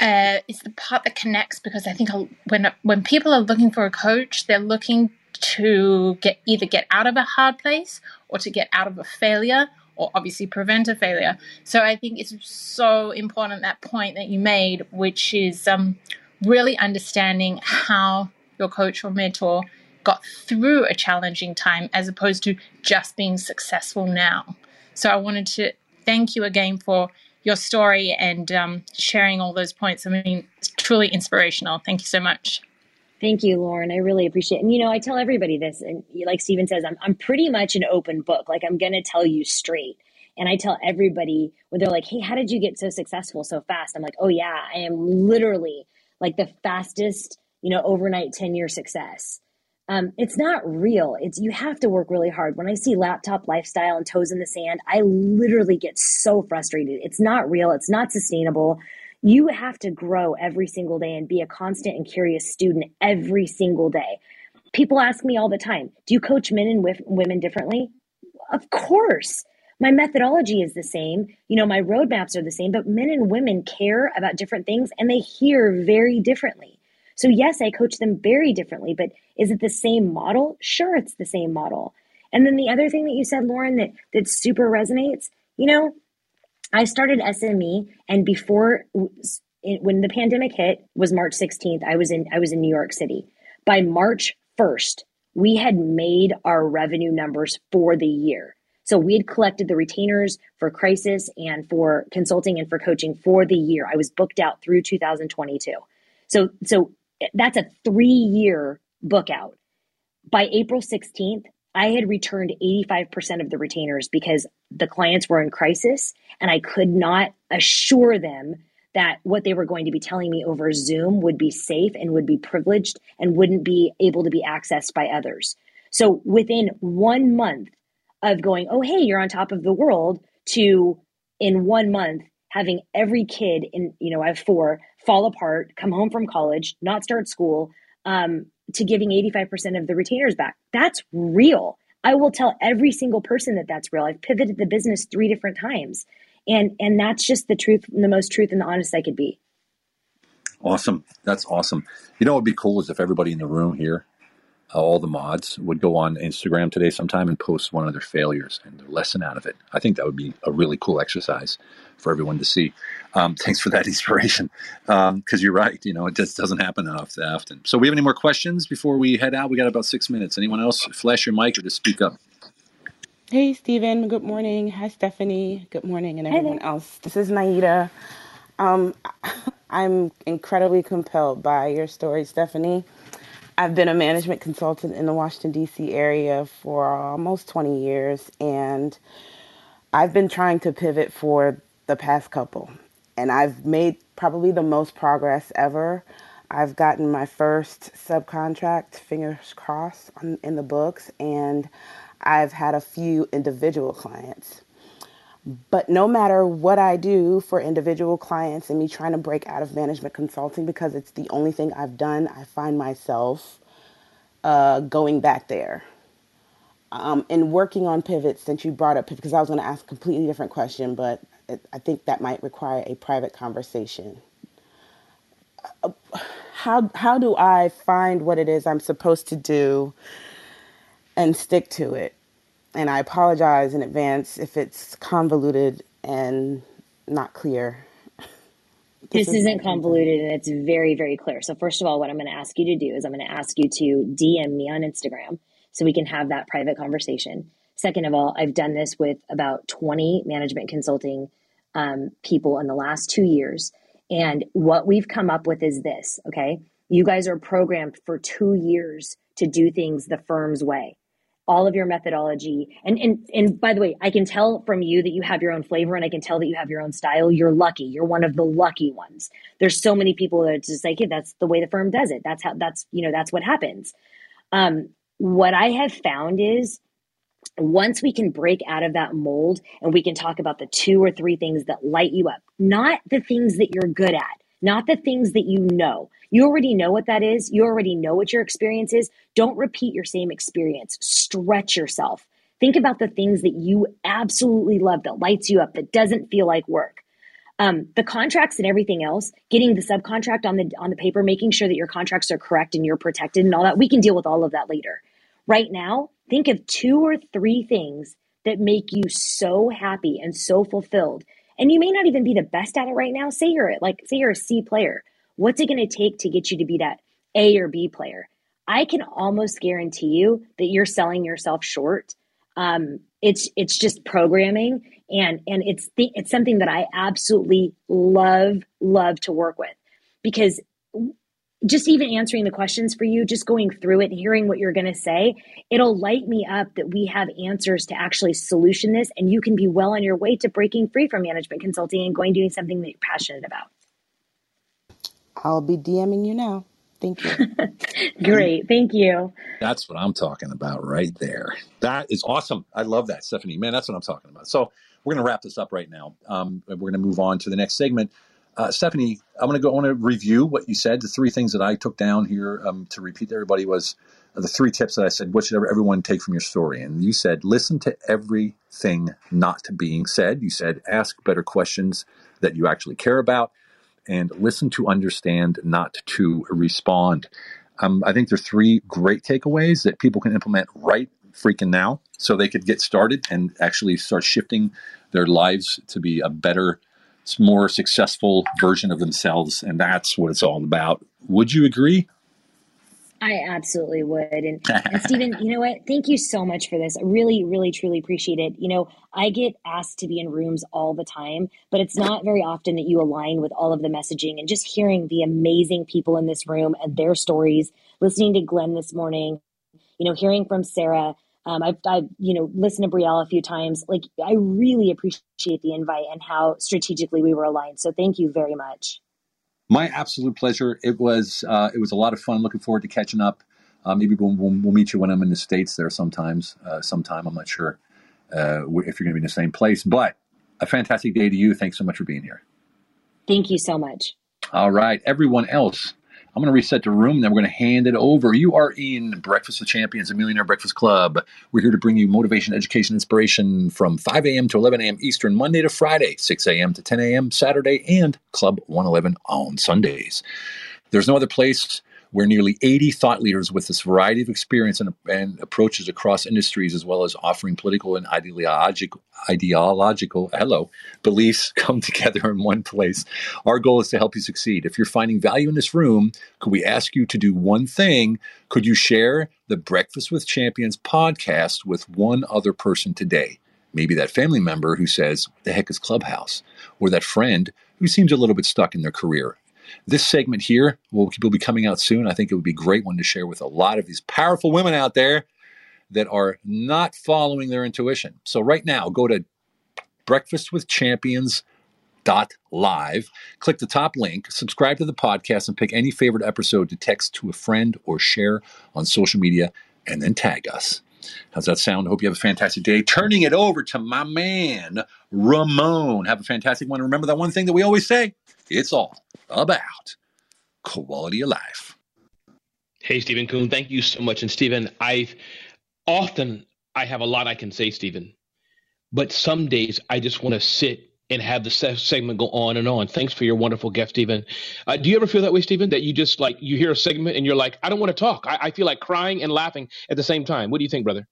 uh, is the part that connects because I think when when people are looking for a coach, they're looking to get either get out of a hard place or to get out of a failure or obviously prevent a failure. So I think it's so important that point that you made, which is um, really understanding how your coach or mentor got through a challenging time as opposed to just being successful now. So I wanted to thank you again for your story and um, sharing all those points. I mean, it's truly inspirational. Thank you so much. Thank you, Lauren. I really appreciate it. And, you know, I tell everybody this, and like Stephen says, I'm, I'm pretty much an open book. Like, I'm going to tell you straight. And I tell everybody when they're like, hey, how did you get so successful so fast? I'm like, oh, yeah, I am literally like the fastest, you know, overnight 10 year success um, it's not real. It's you have to work really hard. When I see laptop lifestyle and toes in the sand, I literally get so frustrated. It's not real. It's not sustainable. You have to grow every single day and be a constant and curious student every single day. People ask me all the time, "Do you coach men and women differently?" Of course. My methodology is the same. You know, my roadmaps are the same, but men and women care about different things and they hear very differently. So, yes, I coach them very differently, but is it the same model? Sure, it's the same model. And then the other thing that you said, Lauren, that, that super resonates, you know, I started SME and before when the pandemic hit was March 16th, I was in I was in New York City. By March 1st, we had made our revenue numbers for the year. So we had collected the retainers for crisis and for consulting and for coaching for the year. I was booked out through 2022. So so eh, that's a three year book out. By April 16th, I had returned 85% of the retainers because the clients were in crisis and I could not assure them that what they were going to be telling me over Zoom would be safe and would be privileged and wouldn't be able to be accessed by others. So within one month of going, oh, hey, you're on top of the world, to in one month having every kid in, you know, I have four fall apart, come home from college, not start school, um, to giving 85% of the retainers back. That's real. I will tell every single person that that's real. I've pivoted the business three different times. And and that's just the truth, the most truth and the honest I could be. Awesome. That's awesome. You know what would be cool is if everybody in the room here all the mods would go on Instagram today sometime and post one of their failures and their lesson out of it. I think that would be a really cool exercise for everyone to see. Um, thanks for that inspiration. Because um, you're right, you know, it just doesn't happen often. So, we have any more questions before we head out? We got about six minutes. Anyone else flash your mic or just speak up? Hey, Stephen. Good morning. Hi, Stephanie. Good morning, and everyone else. This is Naida. Um, I'm incredibly compelled by your story, Stephanie. I've been a management consultant in the Washington, D.C. area for almost 20 years, and I've been trying to pivot for the past couple. And I've made probably the most progress ever I've gotten my first subcontract, fingers crossed, in the books, and I've had a few individual clients. But no matter what I do for individual clients and me trying to break out of management consulting because it's the only thing I've done, I find myself uh, going back there. Um, and working on pivots, since you brought up because I was going to ask a completely different question, but it, I think that might require a private conversation. Uh, how how do I find what it is I'm supposed to do and stick to it? And I apologize in advance if it's convoluted and not clear. This, this isn't convoluted and it's very, very clear. So, first of all, what I'm going to ask you to do is I'm going to ask you to DM me on Instagram so we can have that private conversation. Second of all, I've done this with about 20 management consulting um, people in the last two years. And what we've come up with is this okay? You guys are programmed for two years to do things the firm's way all of your methodology. And and and by the way i can tell from you that you have your own flavor and i can tell that you have your own style. You're lucky. You're one of the lucky ones. There's so many people that just like hey, that's the way the firm does it. That's how that's you know that's what happens. Um, what i have found is once we can break out of that mold and we can talk about the two or three things that light you up not the things that you're good at not the things that you know. You already know what that is. You already know what your experience is. Don't repeat your same experience. Stretch yourself. Think about the things that you absolutely love, that lights you up, that doesn't feel like work. Um, the contracts and everything else, getting the subcontract on the on the paper, making sure that your contracts are correct and you're protected and all that. We can deal with all of that later. Right now, think of two or three things that make you so happy and so fulfilled and you may not even be the best at it right now. Say you're like, say you're a C player. What's it going to take to get you to be that A or B player? I can almost guarantee you that you're selling yourself short. Um, it's it's just programming, and and it's th- it's something that I absolutely love love to work with because just even answering the questions for you, just going through it, hearing what you're going to say, it'll light me up that we have answers to actually solution this. And you can be well on your way to breaking free from management consulting and going doing something that you're passionate about. I'll be DMing you now. Thank you. Great. Thank you. That's what I'm talking about right there. That is awesome. I love that, Stephanie. Man, that's what I'm talking about. So we're going to wrap this up right now. Um, we're going to move on to the next segment. Uh, Stephanie, I want to go. I want to review what you said. The three things that I took down here um, to repeat to everybody was uh, the three tips that I said. What should everyone take from your story? And you said, listen to everything not being said. You said, ask better questions that you actually care about, and listen to understand, not to respond. Um, I think there's three great takeaways that people can implement right freaking now, so they could get started and actually start shifting their lives to be a better more successful version of themselves, and that's what it's all about. Would you agree? I absolutely would. And, and Stephen, you know what? Thank you so much for this. I really, really, truly appreciate it. You know, I get asked to be in rooms all the time, but it's not very often that you align with all of the messaging and just hearing the amazing people in this room and their stories, listening to Glenn this morning, you know, hearing from Sarah, um, I've, I've, you know, listened to Brielle a few times. Like, I really appreciate the invite and how strategically we were aligned. So thank you very much. My absolute pleasure. It was, uh, it was a lot of fun. Looking forward to catching up. Uh, maybe we'll, we'll, we'll, meet you when I'm in the States there sometimes, uh, sometime. I'm not sure uh, if you're going to be in the same place, but a fantastic day to you. Thanks so much for being here. Thank you so much. All right. Everyone else, I'm going to reset the room, then we're going to hand it over. You are in Breakfast with Champions, a Millionaire Breakfast Club. We're here to bring you motivation, education, inspiration from 5 a.m. to 11 a.m. Eastern, Monday to Friday, 6 a.m. to 10 a.m. Saturday, and Club 111 on Sundays. There's no other place where nearly 80 thought leaders with this variety of experience and, and approaches across industries, as well as offering political and ideological, ideological hello beliefs, come together in one place. Our goal is to help you succeed. If you're finding value in this room, could we ask you to do one thing? Could you share the Breakfast with Champions podcast with one other person today? Maybe that family member who says, The heck is Clubhouse? Or that friend who seems a little bit stuck in their career. This segment here will, will be coming out soon. I think it would be a great one to share with a lot of these powerful women out there that are not following their intuition. So, right now, go to Breakfast with Champions dot live click the top link subscribe to the podcast and pick any favorite episode to text to a friend or share on social media and then tag us. How's that sound? I hope you have a fantastic day. Turning it over to my man ramon. Have a fantastic one. Remember that one thing that we always say it's all about quality of life hey stephen kuhn thank you so much and stephen i've often i have a lot i can say stephen but some days i just want to sit and have the segment go on and on. Thanks for your wonderful guest, Stephen. Uh, do you ever feel that way, Stephen? That you just like you hear a segment and you're like, I don't want to talk. I, I feel like crying and laughing at the same time. What do you think, brother?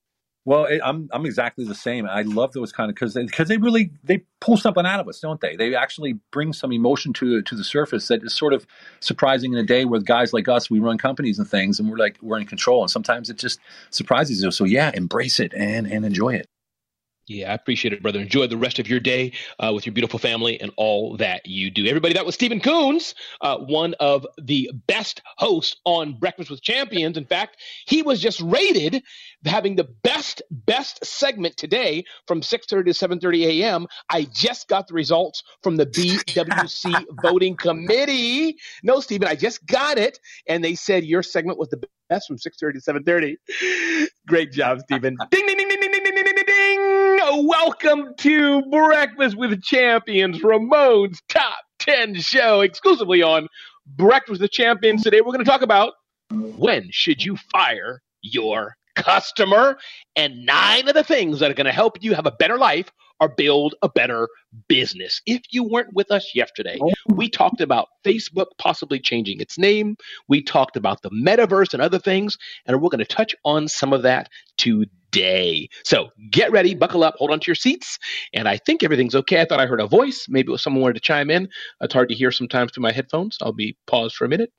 Well, it, I'm I'm exactly the same. I love those kind of because because they, they, really they pull something out of us, don't they? They actually bring some emotion to to the surface that is sort of surprising in a day where guys like us we run companies and things and we're like we're in control and sometimes it just surprises you. So yeah, embrace it and and enjoy it. Yeah, I appreciate it, brother. Enjoy the rest of your day uh, with your beautiful family and all that you do. Everybody, that was Stephen Coons, uh, one of the best hosts on Breakfast with Champions. In fact, he was just rated having the best best segment today from 6:30 to 7:30 a.m. I just got the results from the BWC voting committee. No, Stephen, I just got it, and they said your segment was the best from 6:30 to 7:30. Great job, Stephen. ding ding ding ding. Welcome to Breakfast with Champions, Ramon's Top 10 show, exclusively on Breakfast with Champions. Today, we're going to talk about when should you fire your customer and nine of the things that are going to help you have a better life or build a better business. If you weren't with us yesterday, oh. we talked about Facebook possibly changing its name. We talked about the metaverse and other things, and we're going to touch on some of that today. So get ready, buckle up, hold on to your seats, and I think everything's okay. I thought I heard a voice. Maybe it was someone wanted to chime in. It's hard to hear sometimes through my headphones. I'll be paused for a minute.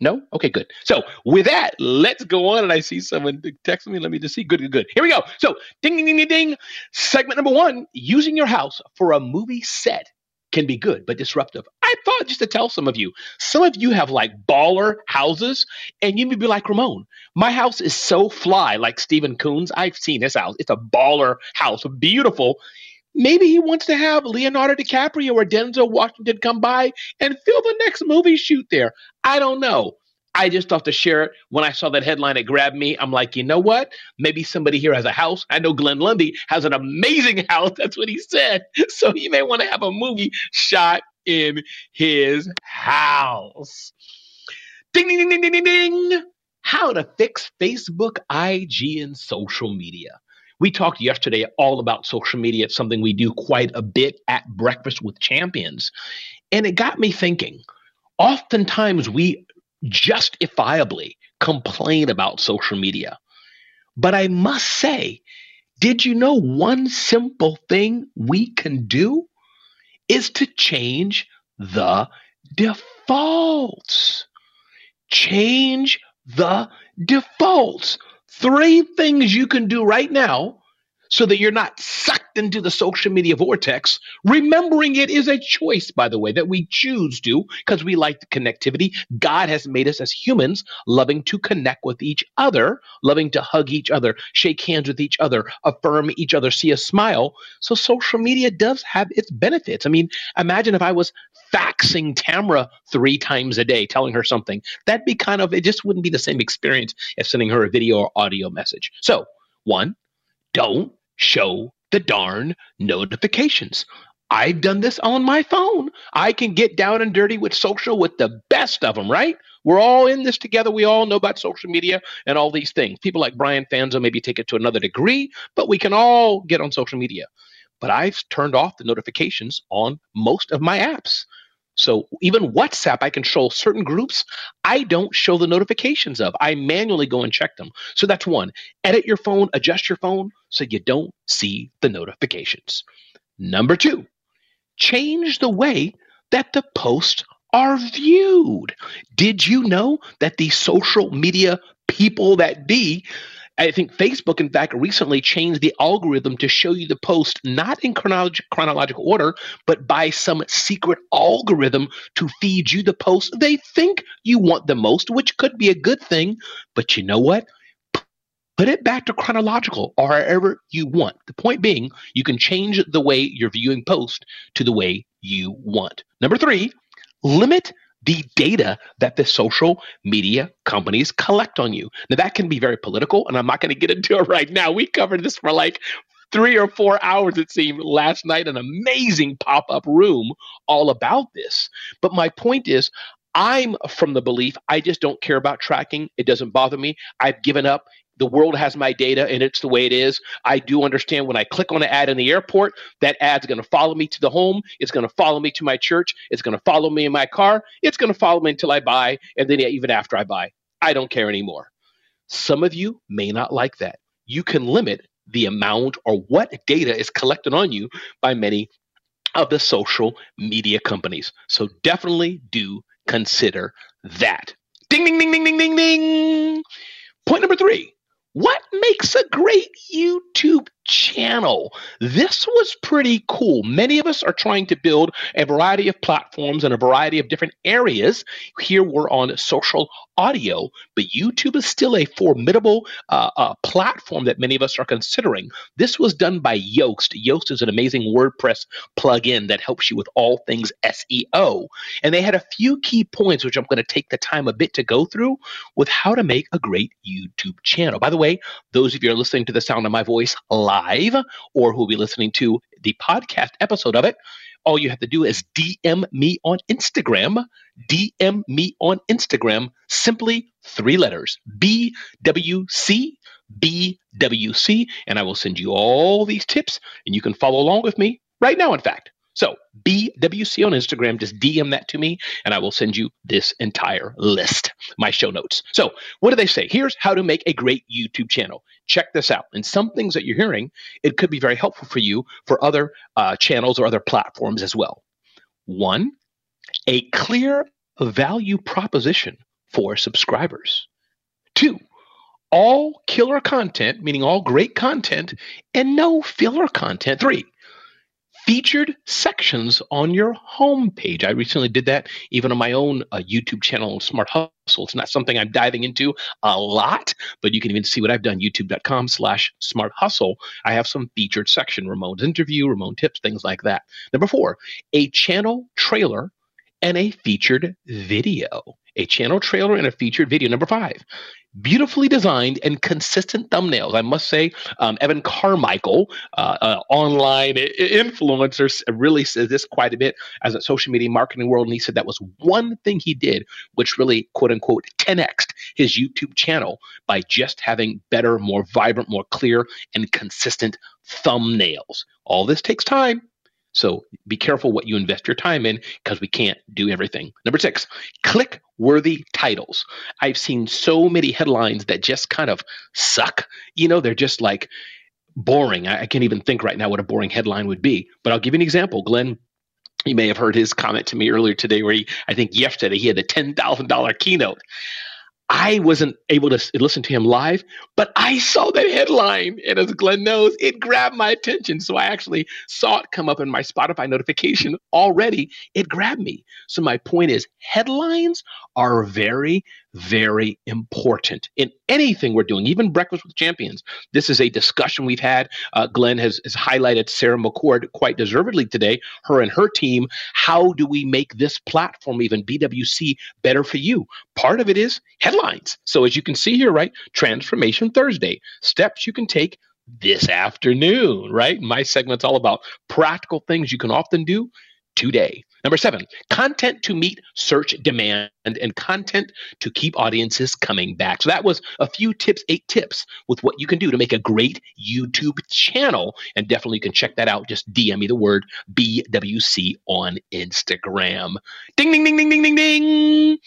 No? Okay, good. So with that, let's go on. And I see someone texting me. Let me just see. Good, good, good. Here we go. So ding, ding, ding, ding, ding. Segment number one, using your house for a movie set can be good, but disruptive. I thought just to tell some of you, some of you have like baller houses, and you may be like Ramon. My house is so fly, like Stephen Coons. I've seen his house. It's a baller house, beautiful. Maybe he wants to have Leonardo DiCaprio or Denzel Washington come by and fill the next movie shoot there. I don't know. I just thought to share it. When I saw that headline, it grabbed me. I'm like, you know what? Maybe somebody here has a house. I know Glenn Lundy has an amazing house. That's what he said. So he may want to have a movie shot in his house. Ding, ding, ding, ding, ding, ding. How to fix Facebook, IG, and social media. We talked yesterday all about social media. It's something we do quite a bit at Breakfast with Champions. And it got me thinking. Oftentimes, we justifiably complain about social media. But I must say, did you know one simple thing we can do is to change the defaults? Change the defaults. Three things you can do right now so that you're not sucked into the social media vortex. Remembering it is a choice, by the way, that we choose to because we like the connectivity. God has made us as humans loving to connect with each other, loving to hug each other, shake hands with each other, affirm each other, see a smile. So social media does have its benefits. I mean, imagine if I was faxing Tamra three times a day telling her something. That'd be kind of, it just wouldn't be the same experience as sending her a video or audio message. So, one, don't show the darn notifications. I've done this on my phone. I can get down and dirty with social with the best of them, right? We're all in this together. We all know about social media and all these things. People like Brian Fanzo maybe take it to another degree, but we can all get on social media. But I've turned off the notifications on most of my apps. So even WhatsApp, I control certain groups I don't show the notifications of. I manually go and check them. So that's one. Edit your phone, adjust your phone so you don't see the notifications. Number two, change the way that the posts are viewed. Did you know that the social media people that be I think Facebook, in fact, recently changed the algorithm to show you the post not in chronolog- chronological order, but by some secret algorithm to feed you the post they think you want the most, which could be a good thing. But you know what? put it back to chronological or however you want. The point being, you can change the way you're viewing post to the way you want. Number three, limit the data that the social media companies collect on you. Now, that can be very political, and I'm not going to get into it right now. We covered this for like three or four hours, it seemed, last night, an amazing pop up room all about this. But my point is, I'm from the belief I just don't care about tracking. It doesn't bother me. I've given up the world has my data and it's the way it is. I do understand when I click on an ad in the airport, that ad's going to follow me to the home. It's going to follow me to my church. It's going to follow me in my car. It's going to follow me until I buy. And then even after I buy, I don't care anymore. Some of you may not like that. You can limit the amount or what data is collected on you by many of the social media companies. So definitely do consider that. Ding, ding, ding, ding, ding, ding, ding. Point number three what makes a great YouTube channel? This was pretty cool. Many of us are trying to build a variety of platforms in a variety of different areas. Here we're on social audio, but YouTube is still a formidable uh, uh, platform that many of us are considering. This was done by Yoast. Yoast is an amazing WordPress plugin that helps you with all things SEO. And they had a few key points, which I'm going to take the time a bit to go through with how to make a great YouTube channel. By the way, those of you are listening to the sound of my voice live or who will be listening to the podcast episode of it, all you have to do is DM me on Instagram. DM me on Instagram. Simply three letters BWC. BWC. And I will send you all these tips and you can follow along with me right now, in fact. So BWC on Instagram, just DM that to me, and I will send you this entire list, my show notes. So, what do they say? Here's how to make a great YouTube channel. Check this out. And some things that you're hearing, it could be very helpful for you for other uh, channels or other platforms as well. One, a clear value proposition for subscribers. Two, all killer content, meaning all great content, and no filler content. Three, featured sections on your homepage. I recently did that even on my own uh, YouTube channel, Smart Hustle. It's not something I'm diving into a lot, but you can even see what I've done, youtube.com slash smart hustle. I have some featured section, Ramon's interview, Ramon tips, things like that. Number four, a channel trailer and a featured video. A channel trailer and a featured video. Number five, beautifully designed and consistent thumbnails. I must say, um, Evan Carmichael, uh, uh, online influencer, really says this quite a bit as a social media marketing world. And he said that was one thing he did, which really, quote unquote, 10x his YouTube channel by just having better, more vibrant, more clear, and consistent thumbnails. All this takes time. So be careful what you invest your time in because we can't do everything. Number six, click worthy titles. I've seen so many headlines that just kind of suck. You know, they're just like boring. I, I can't even think right now what a boring headline would be. But I'll give you an example. Glenn you may have heard his comment to me earlier today where he i think yesterday he had a $10000 keynote I wasn't able to listen to him live, but I saw that headline. And as Glenn knows, it grabbed my attention. So I actually saw it come up in my Spotify notification already. It grabbed me. So my point is headlines are very, very important in anything we're doing, even Breakfast with Champions. This is a discussion we've had. Uh, Glenn has, has highlighted Sarah McCord quite deservedly today, her and her team. How do we make this platform, even BWC, better for you? Part of it is headlines. So as you can see here, right, Transformation Thursday, steps you can take this afternoon, right? My segment's all about practical things you can often do today. Number seven, content to meet search demand and content to keep audiences coming back. So that was a few tips, eight tips with what you can do to make a great YouTube channel. And definitely you can check that out. Just DM me the word BWC on Instagram. Ding, ding, ding, ding, ding, ding, ding.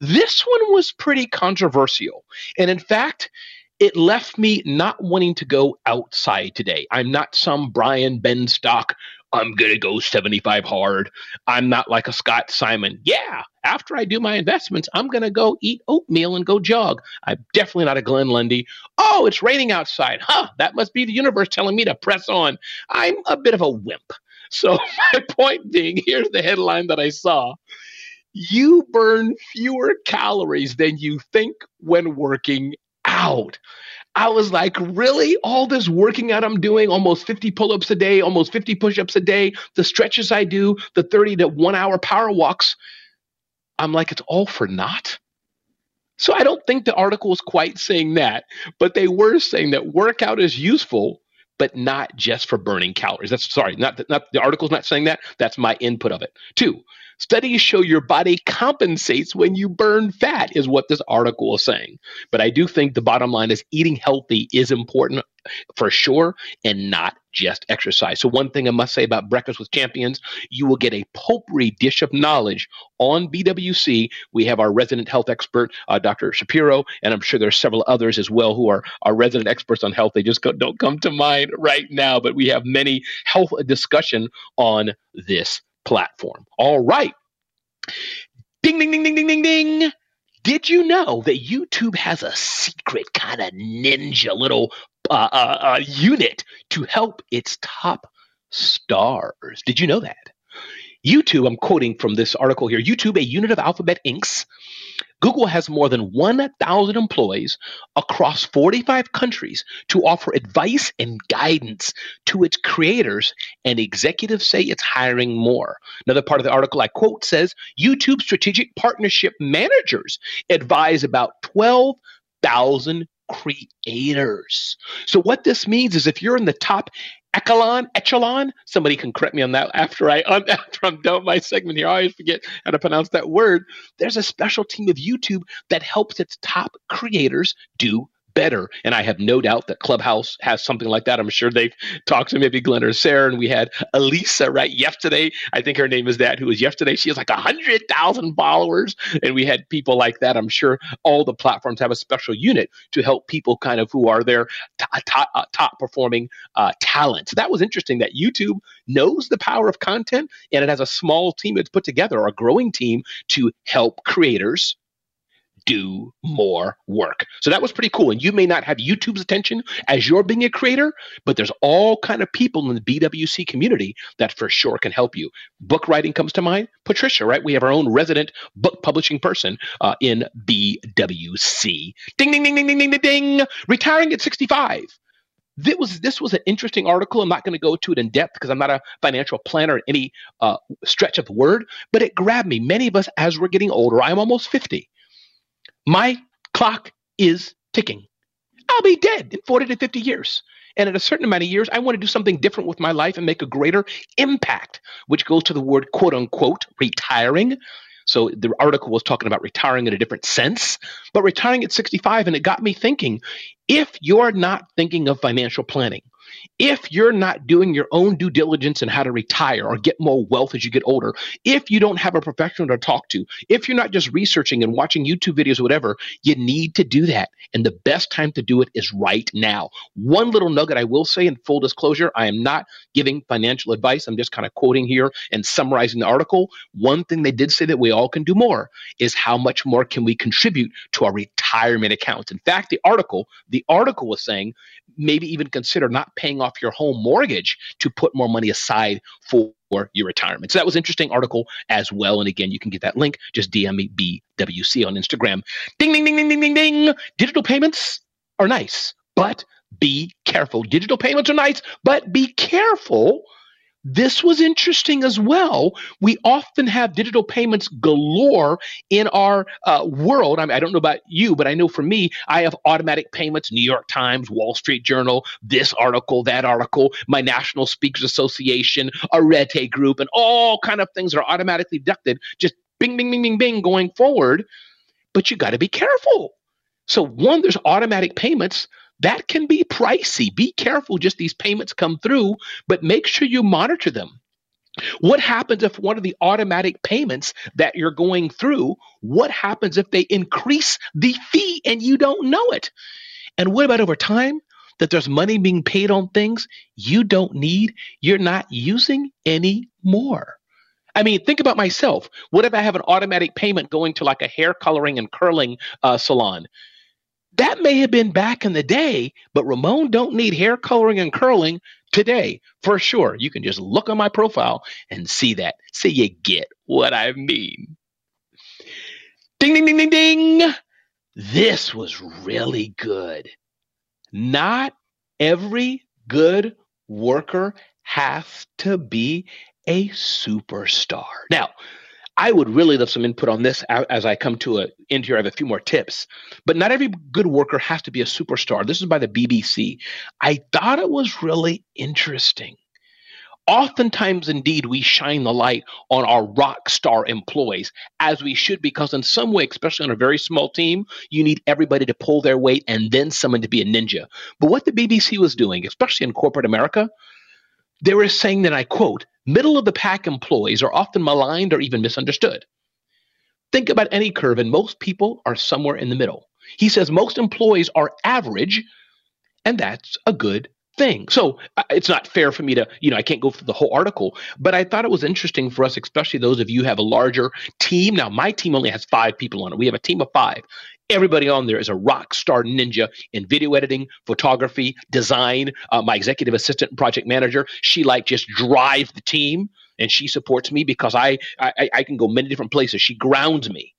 This one was pretty controversial. And in fact, it left me not wanting to go outside today. I'm not some Brian Benstock I'm going to go 75 hard. I'm not like a Scott Simon. Yeah, after I do my investments, I'm going to go eat oatmeal and go jog. I'm definitely not a Glenn Lundy. Oh, it's raining outside. Huh, that must be the universe telling me to press on. I'm a bit of a wimp. So, my point being, here's the headline that I saw. You burn fewer calories than you think when working out. I was like, really? All this working out I'm doing, almost 50 pull ups a day, almost 50 push ups a day, the stretches I do, the 30 to one hour power walks. I'm like, it's all for naught. So I don't think the article is quite saying that, but they were saying that workout is useful, but not just for burning calories. That's sorry, not, not the article's not saying that. That's my input of it. Two, Studies show your body compensates when you burn fat, is what this article is saying. But I do think the bottom line is eating healthy is important for sure and not just exercise. So, one thing I must say about Breakfast with Champions, you will get a potpourri dish of knowledge on BWC. We have our resident health expert, uh, Dr. Shapiro, and I'm sure there are several others as well who are our resident experts on health. They just don't come to mind right now, but we have many health discussion on this platform. All right. Ding, ding, ding, ding, ding, ding, ding. Did you know that YouTube has a secret kind of ninja little uh, uh, uh, unit to help its top stars? Did you know that? YouTube, I'm quoting from this article here YouTube, a unit of Alphabet Inc.'s Google has more than 1,000 employees across 45 countries to offer advice and guidance to its creators, and executives say it's hiring more. Another part of the article I quote says YouTube strategic partnership managers advise about 12,000 creators. So, what this means is if you're in the top echelon, echelon. Somebody can correct me on that after I after I'm done my segment here. I always forget how to pronounce that word. There's a special team of YouTube that helps its top creators do better. And I have no doubt that Clubhouse has something like that. I'm sure they've talked to maybe Glenn or Sarah, and we had Elisa right yesterday. I think her name is that, who was yesterday. She has like a hundred thousand followers, and we had people like that. I'm sure all the platforms have a special unit to help people kind of who are their top, uh, top performing uh, talents. That was interesting that YouTube knows the power of content, and it has a small team it's put together, a growing team to help creators do more work. So that was pretty cool. And you may not have YouTube's attention as you're being a creator, but there's all kind of people in the BWC community that for sure can help you. Book writing comes to mind. Patricia, right? We have our own resident book publishing person uh, in BWC. Ding, ding, ding, ding, ding, ding, ding, ding. Retiring at 65 this was this was an interesting article. I'm not going to go to it in depth because I'm not a financial planner in any uh, stretch of the word, but it grabbed me. Many of us, as we're getting older, I'm almost 50. My clock is ticking. I'll be dead in 40 to 50 years. And in a certain amount of years, I want to do something different with my life and make a greater impact, which goes to the word quote unquote retiring. So the article was talking about retiring in a different sense, but retiring at 65. And it got me thinking if you're not thinking of financial planning, if you're not doing your own due diligence in how to retire or get more wealth as you get older, if you don't have a professional to talk to, if you're not just researching and watching YouTube videos or whatever, you need to do that. And the best time to do it is right now. One little nugget I will say in full disclosure I am not giving financial advice. I'm just kind of quoting here and summarizing the article. One thing they did say that we all can do more is how much more can we contribute to our retirement accounts. In fact, the article, the article was saying maybe even consider not paying off your home mortgage to put more money aside for your retirement. So that was interesting article as well. And again, you can get that link. Just DM me BWC on Instagram. Ding, ding, ding, ding, ding, ding, ding. Digital payments are nice, but be careful. Digital payments are nice, but be careful this was interesting as well. We often have digital payments galore in our uh, world. I, mean, I don't know about you, but I know for me, I have automatic payments, New York Times, Wall Street Journal, this article, that article, my National Speakers Association, Arete Group, and all kind of things are automatically deducted, just bing, bing, bing, bing, bing going forward. But you got to be careful. So, one, there's automatic payments that can be pricey. Be careful, just these payments come through, but make sure you monitor them. What happens if one of the automatic payments that you're going through, what happens if they increase the fee and you don't know it? And what about over time? That there's money being paid on things you don't need, you're not using anymore. I mean, think about myself. What if I have an automatic payment going to like a hair coloring and curling uh, salon? That may have been back in the day, but Ramon don't need hair coloring and curling today for sure. You can just look on my profile and see that. So you get what I mean. Ding, ding, ding, ding, ding. This was really good. not every good worker has to be a superstar. Now, I would really love some input on this as I come to an end here. I have a few more tips, but not every good worker has to be a superstar. This is by the BBC. I thought it was really interesting. Oftentimes, indeed, we shine the light on our rock star employees, as we should, because in some way, especially on a very small team, you need everybody to pull their weight and then someone to be a ninja. But what the BBC was doing, especially in corporate America, they were saying that I quote, middle of the pack employees are often maligned or even misunderstood. Think about any curve, and most people are somewhere in the middle. He says most employees are average, and that's a good thing. So it's not fair for me to, you know, I can't go through the whole article, but I thought it was interesting for us, especially those of you who have a larger team. Now, my team only has five people on it. We have a team of five. Everybody on there is a rock star ninja in video editing, photography, design. Uh, my executive assistant project manager, she like just drives the team and she supports me because I, I I can go many different places. She grounds me.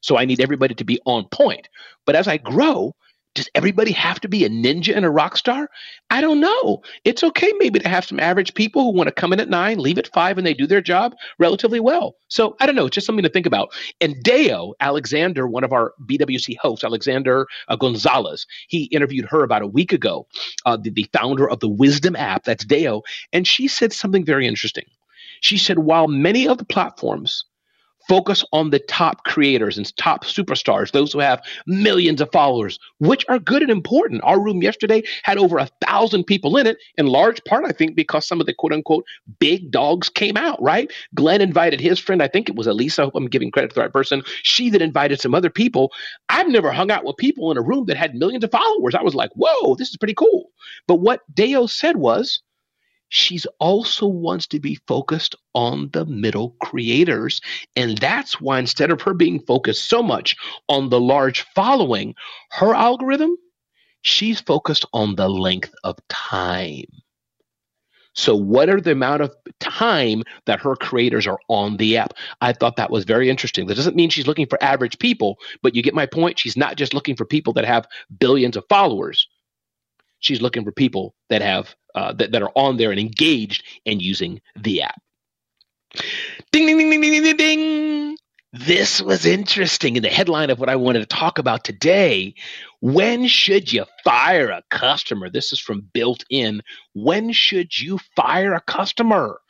So I need everybody to be on point. But as I grow, does everybody have to be a ninja and a rock star? I don't know. It's okay maybe to have some average people who want to come in at nine, leave at five, and they do their job relatively well. So I don't know. It's just something to think about. And Deo Alexander, one of our BWC hosts, Alexander uh, Gonzalez, he interviewed her about a week ago, uh, the, the founder of the Wisdom app. That's Deo. And she said something very interesting. She said, while many of the platforms focus on the top creators and top superstars, those who have millions of followers, which are good and important. Our room yesterday had over a thousand people in it, in large part, I think, because some of the quote unquote big dogs came out, right? Glenn invited his friend, I think it was Elisa. I hope I'm giving credit to the right person. She that invited some other people. I've never hung out with people in a room that had millions of followers. I was like, whoa, this is pretty cool. But what Deo said was, she's also wants to be focused on the middle creators. And that's why instead of her being focused so much on the large following, her algorithm, she's focused on the length of time. So, what are the amount of time that her creators are on the app? I thought that was very interesting. That doesn't mean she's looking for average people, but you get my point. She's not just looking for people that have billions of followers. She's looking for people that have uh, that, that are on there and engaged and using the app. Ding, ding, ding, ding, ding, ding, ding. This was interesting in the headline of what I wanted to talk about today. When should you fire a customer? This is from Built In. When should you fire a customer?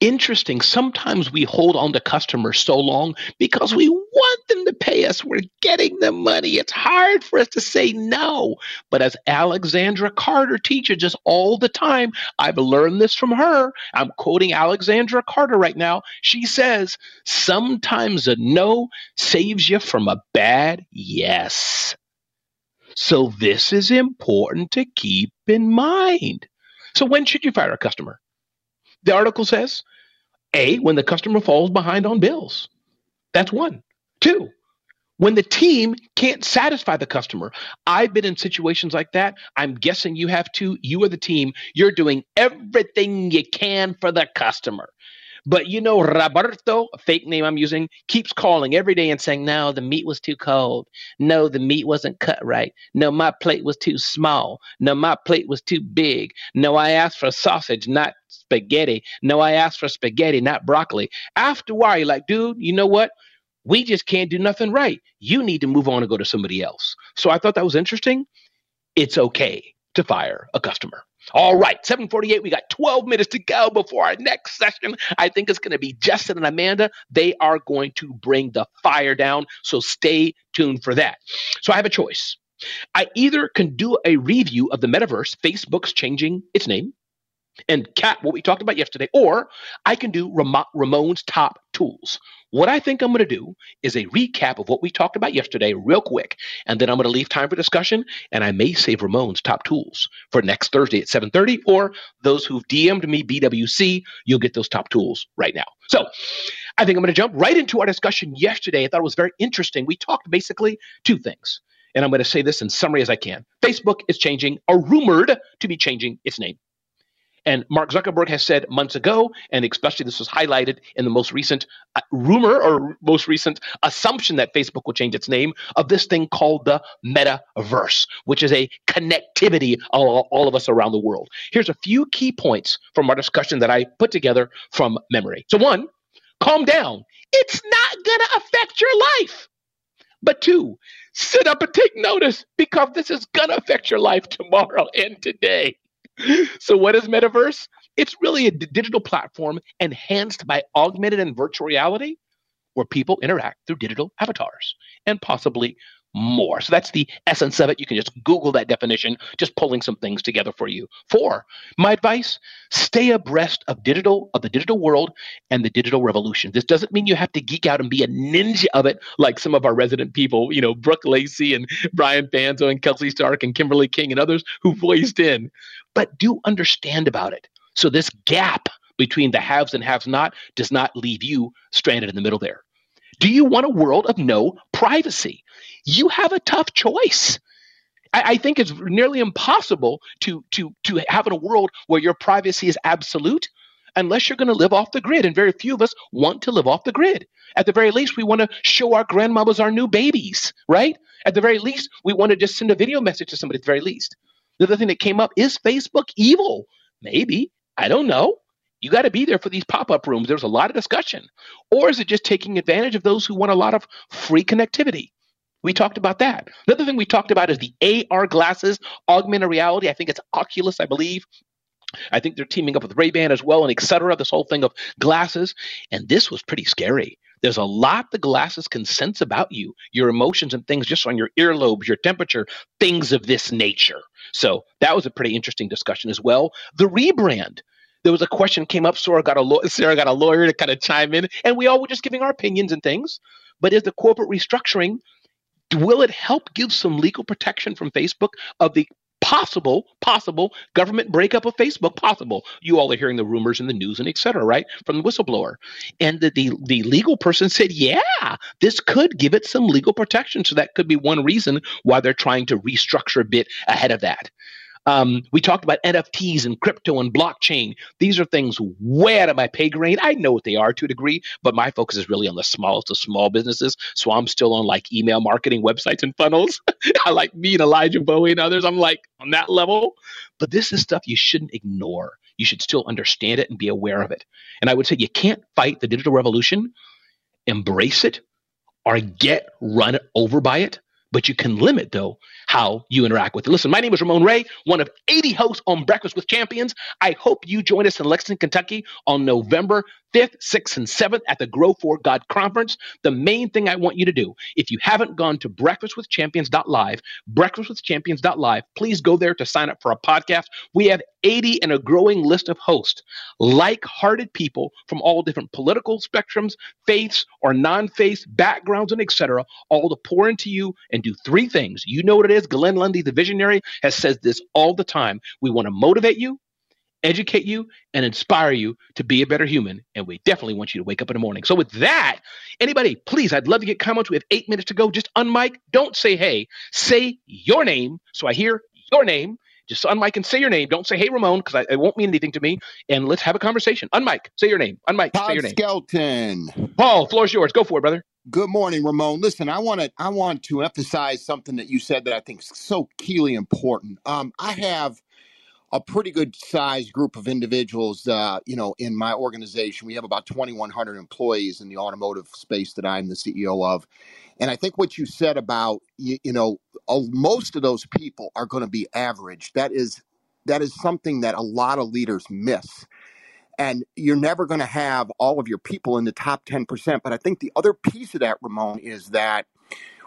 Interesting. Sometimes we hold on to customers so long because we want them to pay us. We're getting the money. It's hard for us to say no. But as Alexandra Carter teaches us all the time, I've learned this from her. I'm quoting Alexandra Carter right now. She says, Sometimes a no saves you from a bad yes. So this is important to keep in mind. So when should you fire a customer? The article says A, when the customer falls behind on bills. That's one. Two, when the team can't satisfy the customer. I've been in situations like that. I'm guessing you have too. You are the team. You're doing everything you can for the customer. But you know, Roberto, a fake name I'm using, keeps calling every day and saying, No, the meat was too cold. No, the meat wasn't cut right. No, my plate was too small. No, my plate was too big. No, I asked for sausage, not spaghetti. No, I asked for spaghetti, not broccoli. After a while, you're like, Dude, you know what? We just can't do nothing right. You need to move on and go to somebody else. So I thought that was interesting. It's okay to fire a customer. All right, 748. We got 12 minutes to go before our next session. I think it's going to be Justin and Amanda. They are going to bring the fire down. So stay tuned for that. So I have a choice. I either can do a review of the metaverse, Facebook's changing its name, and cat what we talked about yesterday, or I can do Ramon's top tools. What I think I'm going to do is a recap of what we talked about yesterday, real quick, and then I'm going to leave time for discussion. And I may save Ramon's top tools for next Thursday at 7:30, or those who've DM'd me BWC, you'll get those top tools right now. So I think I'm going to jump right into our discussion yesterday. I thought it was very interesting. We talked basically two things. And I'm going to say this in summary as I can. Facebook is changing, or rumored to be changing its name. And Mark Zuckerberg has said months ago, and especially this was highlighted in the most recent uh, rumor or most recent assumption that Facebook will change its name of this thing called the metaverse, which is a connectivity of all, all of us around the world. Here's a few key points from our discussion that I put together from memory. So, one, calm down. It's not going to affect your life. But two, sit up and take notice because this is going to affect your life tomorrow and today. So, what is metaverse? It's really a digital platform enhanced by augmented and virtual reality where people interact through digital avatars and possibly more. So that's the essence of it. You can just Google that definition, just pulling some things together for you. Four, my advice, stay abreast of digital, of the digital world and the digital revolution. This doesn't mean you have to geek out and be a ninja of it like some of our resident people, you know, Brooke Lacey and Brian Fanzo and Kelsey Stark and Kimberly King and others who voiced in. But do understand about it. So this gap between the haves and haves not does not leave you stranded in the middle there. Do you want a world of no privacy? You have a tough choice. I, I think it's nearly impossible to to to have in a world where your privacy is absolute unless you're going to live off the grid. And very few of us want to live off the grid. At the very least, we want to show our grandmothers our new babies, right? At the very least, we want to just send a video message to somebody at the very least. The other thing that came up is Facebook evil? Maybe. I don't know. You got to be there for these pop up rooms. There's a lot of discussion. Or is it just taking advantage of those who want a lot of free connectivity? We talked about that. Another thing we talked about is the AR glasses, augmented reality. I think it's Oculus, I believe. I think they're teaming up with Ray-Ban as well, and etc. This whole thing of glasses. And this was pretty scary. There's a lot the glasses can sense about you, your emotions and things just on your earlobes, your temperature, things of this nature. So that was a pretty interesting discussion as well. The rebrand there was a question came up. Sarah got a law- Sarah got a lawyer to kind of chime in, and we all were just giving our opinions and things. But is the corporate restructuring will it help give some legal protection from Facebook of the possible possible government breakup of Facebook? Possible. You all are hearing the rumors in the news and etc right from the whistleblower. And the, the the legal person said yeah this could give it some legal protection. So that could be one reason why they're trying to restructure a bit ahead of that um, we talked about NFTs and crypto and blockchain. These are things way out of my pay grade. I know what they are to a degree, but my focus is really on the smallest of small businesses. So I'm still on like email marketing, websites, and funnels. I like me and Elijah Bowie and others. I'm like on that level. But this is stuff you shouldn't ignore. You should still understand it and be aware of it. And I would say you can't fight the digital revolution, embrace it, or get run over by it but you can limit though how you interact with it. Listen, my name is Ramon Ray, one of 80 hosts on Breakfast with Champions. I hope you join us in Lexington, Kentucky on November 5th, 6th, and 7th at the Grow for God conference. The main thing I want you to do, if you haven't gone to breakfastwithchampions.live, breakfastwithchampions.live, please go there to sign up for a podcast. We have 80 and a growing list of hosts, like-hearted people from all different political spectrums, faiths or non-faith backgrounds, and etc., all to pour into you and do three things. You know what it is. Glenn Lundy, the visionary, has said this all the time. We want to motivate you, educate you, and inspire you to be a better human. And we definitely want you to wake up in the morning. So, with that, anybody, please, I'd love to get comments. We have eight minutes to go. Just unmic. Don't say hey. Say your name so I hear your name. Just unmic and say your name. Don't say hey Ramon because it won't mean anything to me. And let's have a conversation. Unmic. Say your name. Unmic. Todd say your name. Skelton. Paul, floor's yours. Go for it, brother. Good morning, Ramon. Listen, I want to I want to emphasize something that you said that I think is so keenly important. Um, I have a pretty good sized group of individuals, uh, you know, in my organization. We have about 2,100 employees in the automotive space that I'm the CEO of. And I think what you said about, you, you know, most of those people are going to be average. That is, that is something that a lot of leaders miss. And you're never going to have all of your people in the top 10%. But I think the other piece of that, Ramon, is that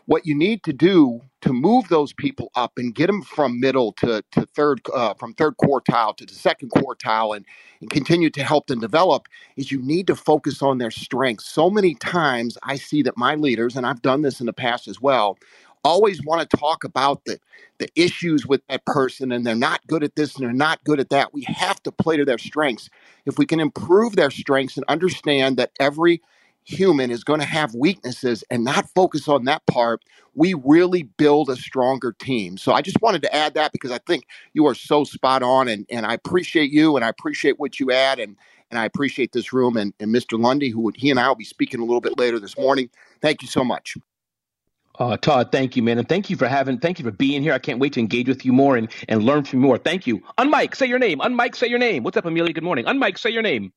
what you need to do to move those people up and get them from middle to, to third uh, from third quartile to the second quartile and, and continue to help them develop is you need to focus on their strengths so many times i see that my leaders and i've done this in the past as well always want to talk about the the issues with that person and they're not good at this and they're not good at that we have to play to their strengths if we can improve their strengths and understand that every human is going to have weaknesses and not focus on that part, we really build a stronger team. So I just wanted to add that because I think you are so spot on and, and I appreciate you and I appreciate what you add and and I appreciate this room and, and Mr. Lundy, who he and I will be speaking a little bit later this morning. Thank you so much. Uh, Todd, thank you, man, and thank you for having, thank you for being here. I can't wait to engage with you more and and learn from you more. Thank you. Unmike, say your name. Unmike, say your name. What's up, Amelia? Good morning. Unmike, say your name.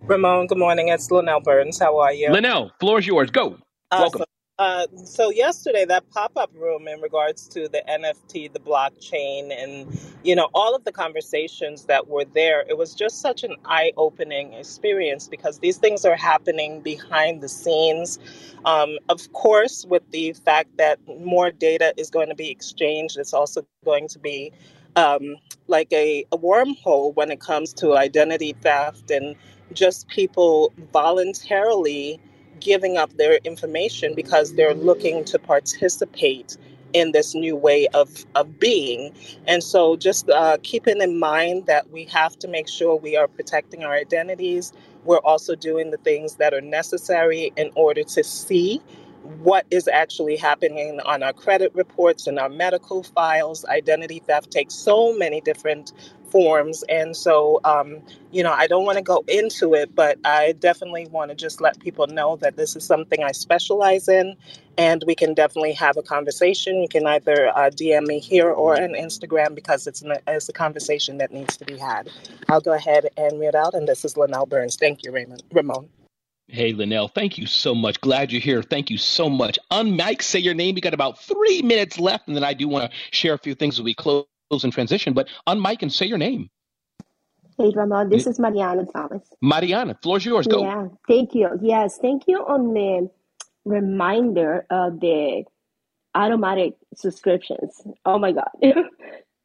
Ramon, good morning. It's Linnell Burns. How are you? Linnell, floor is yours. Go. Welcome. Uh, so yesterday, that pop-up room in regards to the NFT, the blockchain, and you know all of the conversations that were there, it was just such an eye-opening experience because these things are happening behind the scenes. Um, of course, with the fact that more data is going to be exchanged, it's also going to be um, like a, a wormhole when it comes to identity theft and just people voluntarily giving up their information because they're looking to participate in this new way of, of being. And so, just uh, keeping in mind that we have to make sure we are protecting our identities. We're also doing the things that are necessary in order to see what is actually happening on our credit reports and our medical files. Identity theft takes so many different forms. And so, um, you know, I don't want to go into it, but I definitely want to just let people know that this is something I specialize in. And we can definitely have a conversation. You can either uh, DM me here or on Instagram because it's, an, it's a conversation that needs to be had. I'll go ahead and read out. And this is Linnell Burns. Thank you, Raymond, Ramon. Hey, Linnell, thank you so much. Glad you're here. Thank you so much. On Mike, say your name. We got about three minutes left, and then I do want to share a few things as we close in transition. But on Mike and say your name. Hey, Ramon, this is Mariana Thomas. Mariana, floor's yours. Go. Yeah, thank you. Yes, thank you on the reminder of the automatic subscriptions. Oh my God,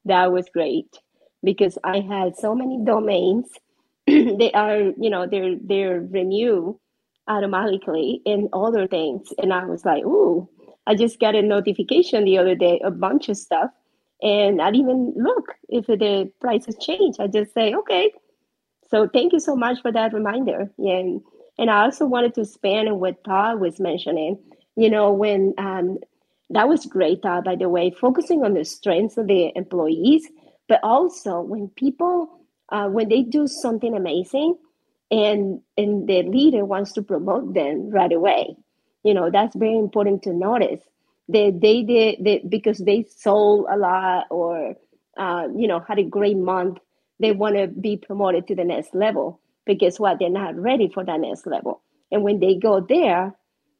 that was great because I had so many domains. they are, you know, they're they're renewed automatically and other things, and I was like, ooh, I just got a notification the other day, a bunch of stuff and not even look if the prices change. I just say, okay. So thank you so much for that reminder. And and I also wanted to expand on what Todd was mentioning. You know, when um, that was great, Todd, by the way, focusing on the strengths of the employees, but also when people uh, when they do something amazing and and the leader wants to promote them right away. You know, that's very important to notice they they did they, because they sold a lot or uh, you know had a great month they want to be promoted to the next level. But guess what? They're not ready for that next level. And when they go there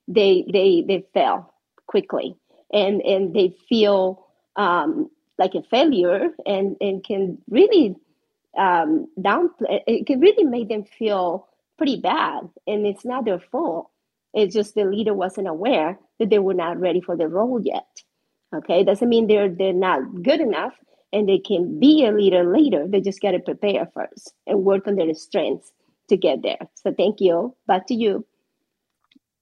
they they they fail quickly. And and they feel um, like a failure and and can really um, down it can really make them feel pretty bad. And it's not their fault it's just the leader wasn't aware that they were not ready for the role yet. Okay, doesn't mean they're they're not good enough and they can be a leader later. They just got to prepare first and work on their strengths to get there. So thank you. Back to you.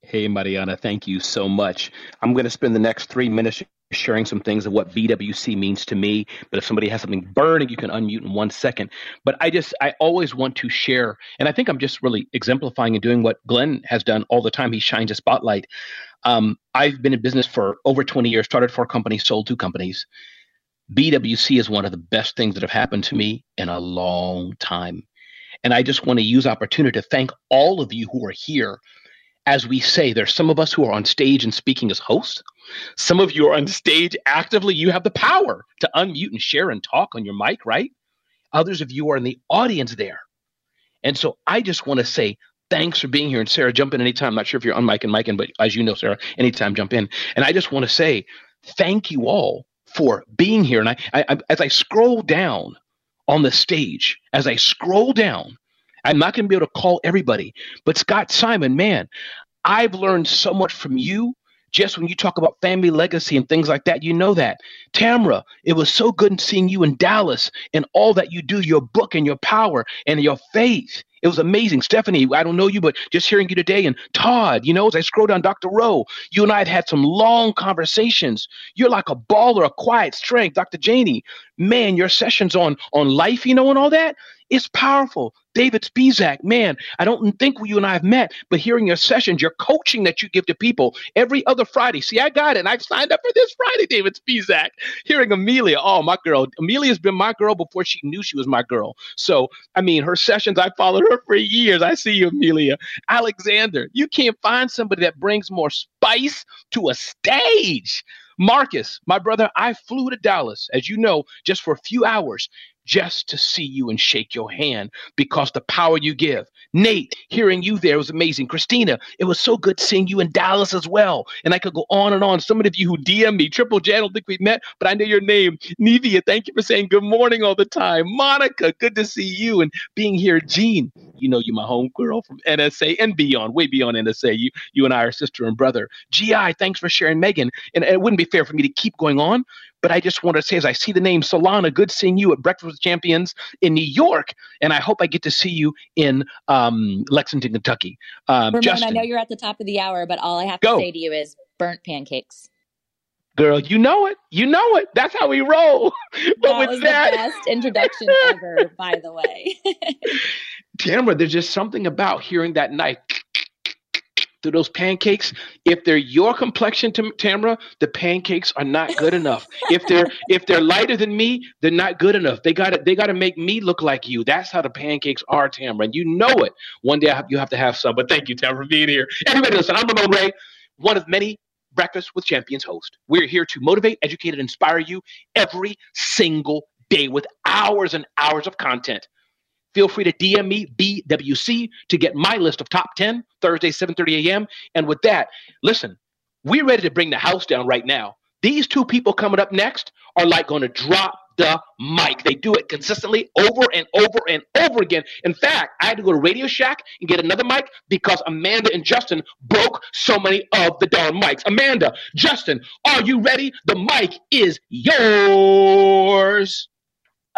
Hey, Mariana, thank you so much. I'm going to spend the next three minutes sharing some things of what BWC means to me. But if somebody has something burning, you can unmute in one second. But I just, I always want to share, and I think I'm just really exemplifying and doing what Glenn has done all the time. He shines a spotlight. Um, I've been in business for over 20 years, started four companies, sold two companies. BWC is one of the best things that have happened to me in a long time. And I just want to use opportunity to thank all of you who are here. As we say, there's some of us who are on stage and speaking as hosts. Some of you are on stage actively. You have the power to unmute and share and talk on your mic, right? Others of you are in the audience there. And so I just want to say thanks for being here. And Sarah, jump in anytime. I'm not sure if you're on mic and mic but as you know, Sarah, anytime jump in. And I just want to say thank you all for being here. And I, I, as I scroll down on the stage, as I scroll down, I'm not going to be able to call everybody, but Scott Simon, man, I've learned so much from you just when you talk about family legacy and things like that, you know that. Tamra, it was so good seeing you in Dallas and all that you do, your book and your power and your faith It was amazing. Stephanie, I don't know you, but just hearing you today and Todd, you know, as I scroll down Dr. Rowe, you and I have had some long conversations. You're like a baller, a quiet strength. Dr. Janie, man, your sessions on on life, you know, and all that, it's powerful. David Spizak, man, I don't think you and I have met, but hearing your sessions, your coaching that you give to people every other Friday. See, I got it. And I've signed up for this Friday, David Spizak. Hearing Amelia, oh, my girl. Amelia's been my girl before she knew she was my girl. So, I mean, her sessions, I followed her for years. I see you, Amelia. Alexander, you can't find somebody that brings more spice to a stage. Marcus, my brother, I flew to Dallas, as you know, just for a few hours just to see you and shake your hand because the power you give. Nate, hearing you there was amazing. Christina, it was so good seeing you in Dallas as well. And I could go on and on. Some of you who DM me, Triple J, I don't think we've met, but I know your name. Nevia, thank you for saying good morning all the time. Monica, good to see you and being here. Jean, you know you're my home girl from NSA and beyond, way beyond NSA. You, you and I are sister and brother. GI, thanks for sharing, Megan. And it wouldn't be fair for me to keep going on, but I just want to say, as I see the name Solana, good seeing you at Breakfast with Champions in New York, and I hope I get to see you in um, Lexington, Kentucky. Um, Ramon, Justin, I know you're at the top of the hour, but all I have to say to you is burnt pancakes. Girl, you know it. You know it. That's how we roll. but that with was that, the best introduction ever, by the way. Tamara, there's just something about hearing that knife through those pancakes. If they're your complexion, Tamara, the pancakes are not good enough. if they're if they're lighter than me, they're not good enough. They got to they got to make me look like you. That's how the pancakes are, Tamara, and you know it. One day you have to have some. But thank you, Tamara, for being here. Everybody, listen. I'm Ramon Ray, one of many Breakfast with Champions hosts. We're here to motivate, educate, and inspire you every single day with hours and hours of content. Feel free to DM me BWC to get my list of top 10 Thursday 7:30 a.m. And with that, listen, we're ready to bring the house down right now. These two people coming up next are like going to drop the mic. They do it consistently over and over and over again. In fact, I had to go to Radio Shack and get another mic because Amanda and Justin broke so many of the darn mics. Amanda, Justin, are you ready? The mic is yours.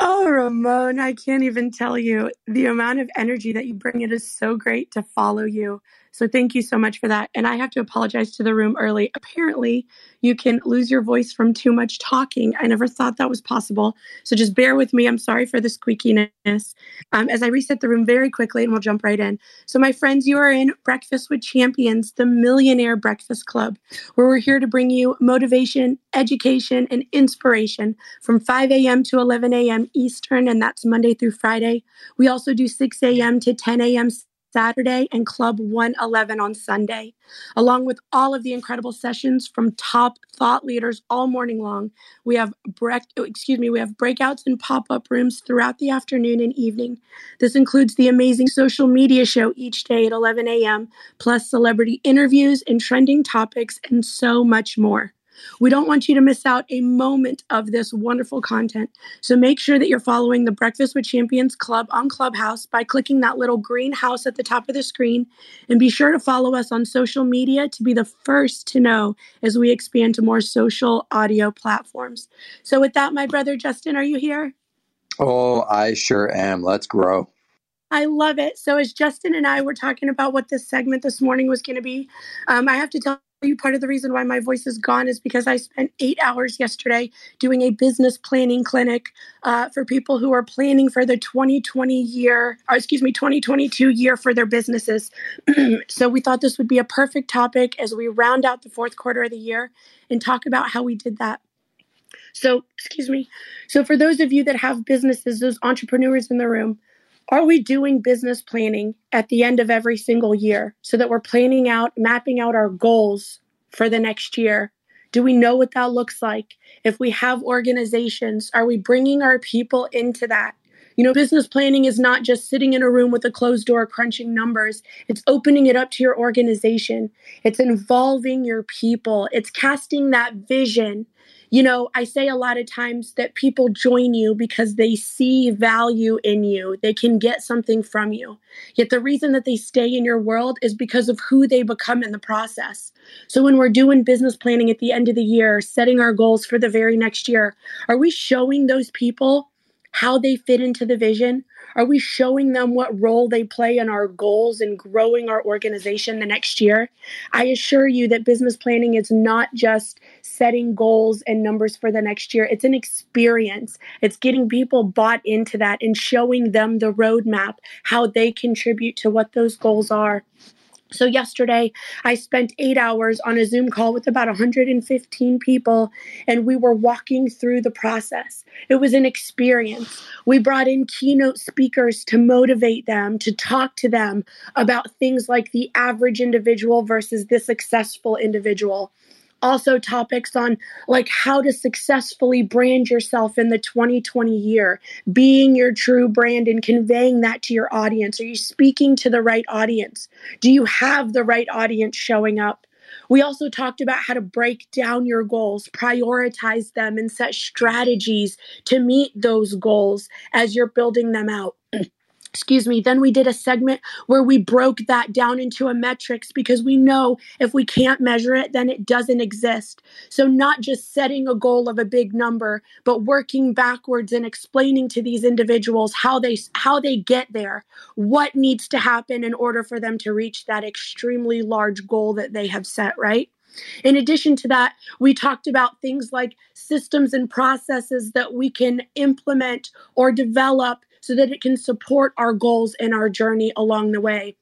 Oh, Ramon, I can't even tell you the amount of energy that you bring. It is so great to follow you. So thank you so much for that. And I have to apologize to the room early. Apparently, you can lose your voice from too much talking. I never thought that was possible. So just bear with me. I'm sorry for the squeakiness. Um, as I reset the room very quickly, and we'll jump right in. So, my friends, you are in Breakfast with Champions, the Millionaire Breakfast Club, where we're here to bring you motivation, education, and inspiration from 5 a.m. to 11 a.m. Eastern, and that's Monday through Friday. We also do 6 a.m. to 10 a.m. Saturday and Club 111 on Sunday, along with all of the incredible sessions from top thought leaders all morning long. We have break, oh, excuse me, we have breakouts and pop-up rooms throughout the afternoon and evening. This includes the amazing social media show each day at 11 a.m., plus celebrity interviews and trending topics and so much more. We don't want you to miss out a moment of this wonderful content. So make sure that you're following the Breakfast with Champions Club on Clubhouse by clicking that little green house at the top of the screen. And be sure to follow us on social media to be the first to know as we expand to more social audio platforms. So, with that, my brother Justin, are you here? Oh, I sure am. Let's grow. I love it. So, as Justin and I were talking about what this segment this morning was going to be, um, I have to tell you part of the reason why my voice is gone is because I spent eight hours yesterday doing a business planning clinic uh, for people who are planning for the 2020 year, or excuse me, 2022 year for their businesses. so we thought this would be a perfect topic as we round out the fourth quarter of the year and talk about how we did that. So, excuse me. So, for those of you that have businesses, those entrepreneurs in the room, are we doing business planning at the end of every single year so that we're planning out, mapping out our goals for the next year? Do we know what that looks like? If we have organizations, are we bringing our people into that? You know, business planning is not just sitting in a room with a closed door crunching numbers. It's opening it up to your organization. It's involving your people. It's casting that vision you know, I say a lot of times that people join you because they see value in you. They can get something from you. Yet the reason that they stay in your world is because of who they become in the process. So when we're doing business planning at the end of the year, setting our goals for the very next year, are we showing those people how they fit into the vision? Are we showing them what role they play in our goals and growing our organization the next year? I assure you that business planning is not just setting goals and numbers for the next year, it's an experience. It's getting people bought into that and showing them the roadmap, how they contribute to what those goals are. So, yesterday, I spent eight hours on a Zoom call with about 115 people, and we were walking through the process. It was an experience. We brought in keynote speakers to motivate them, to talk to them about things like the average individual versus the successful individual also topics on like how to successfully brand yourself in the 2020 year, being your true brand and conveying that to your audience. Are you speaking to the right audience? Do you have the right audience showing up? We also talked about how to break down your goals, prioritize them, and set strategies to meet those goals as you're building them out excuse me. Then we did a segment where we broke that down into a metrics because we know if we can't measure it then it doesn't exist. So not just setting a goal of a big number but working backwards and explaining to these individuals how they how they get there what needs to happen in order for them to reach that extremely large goal that they have set right? In addition to that, we talked about things like systems and processes that we can implement or develop so that it can support our goals and our journey along the way.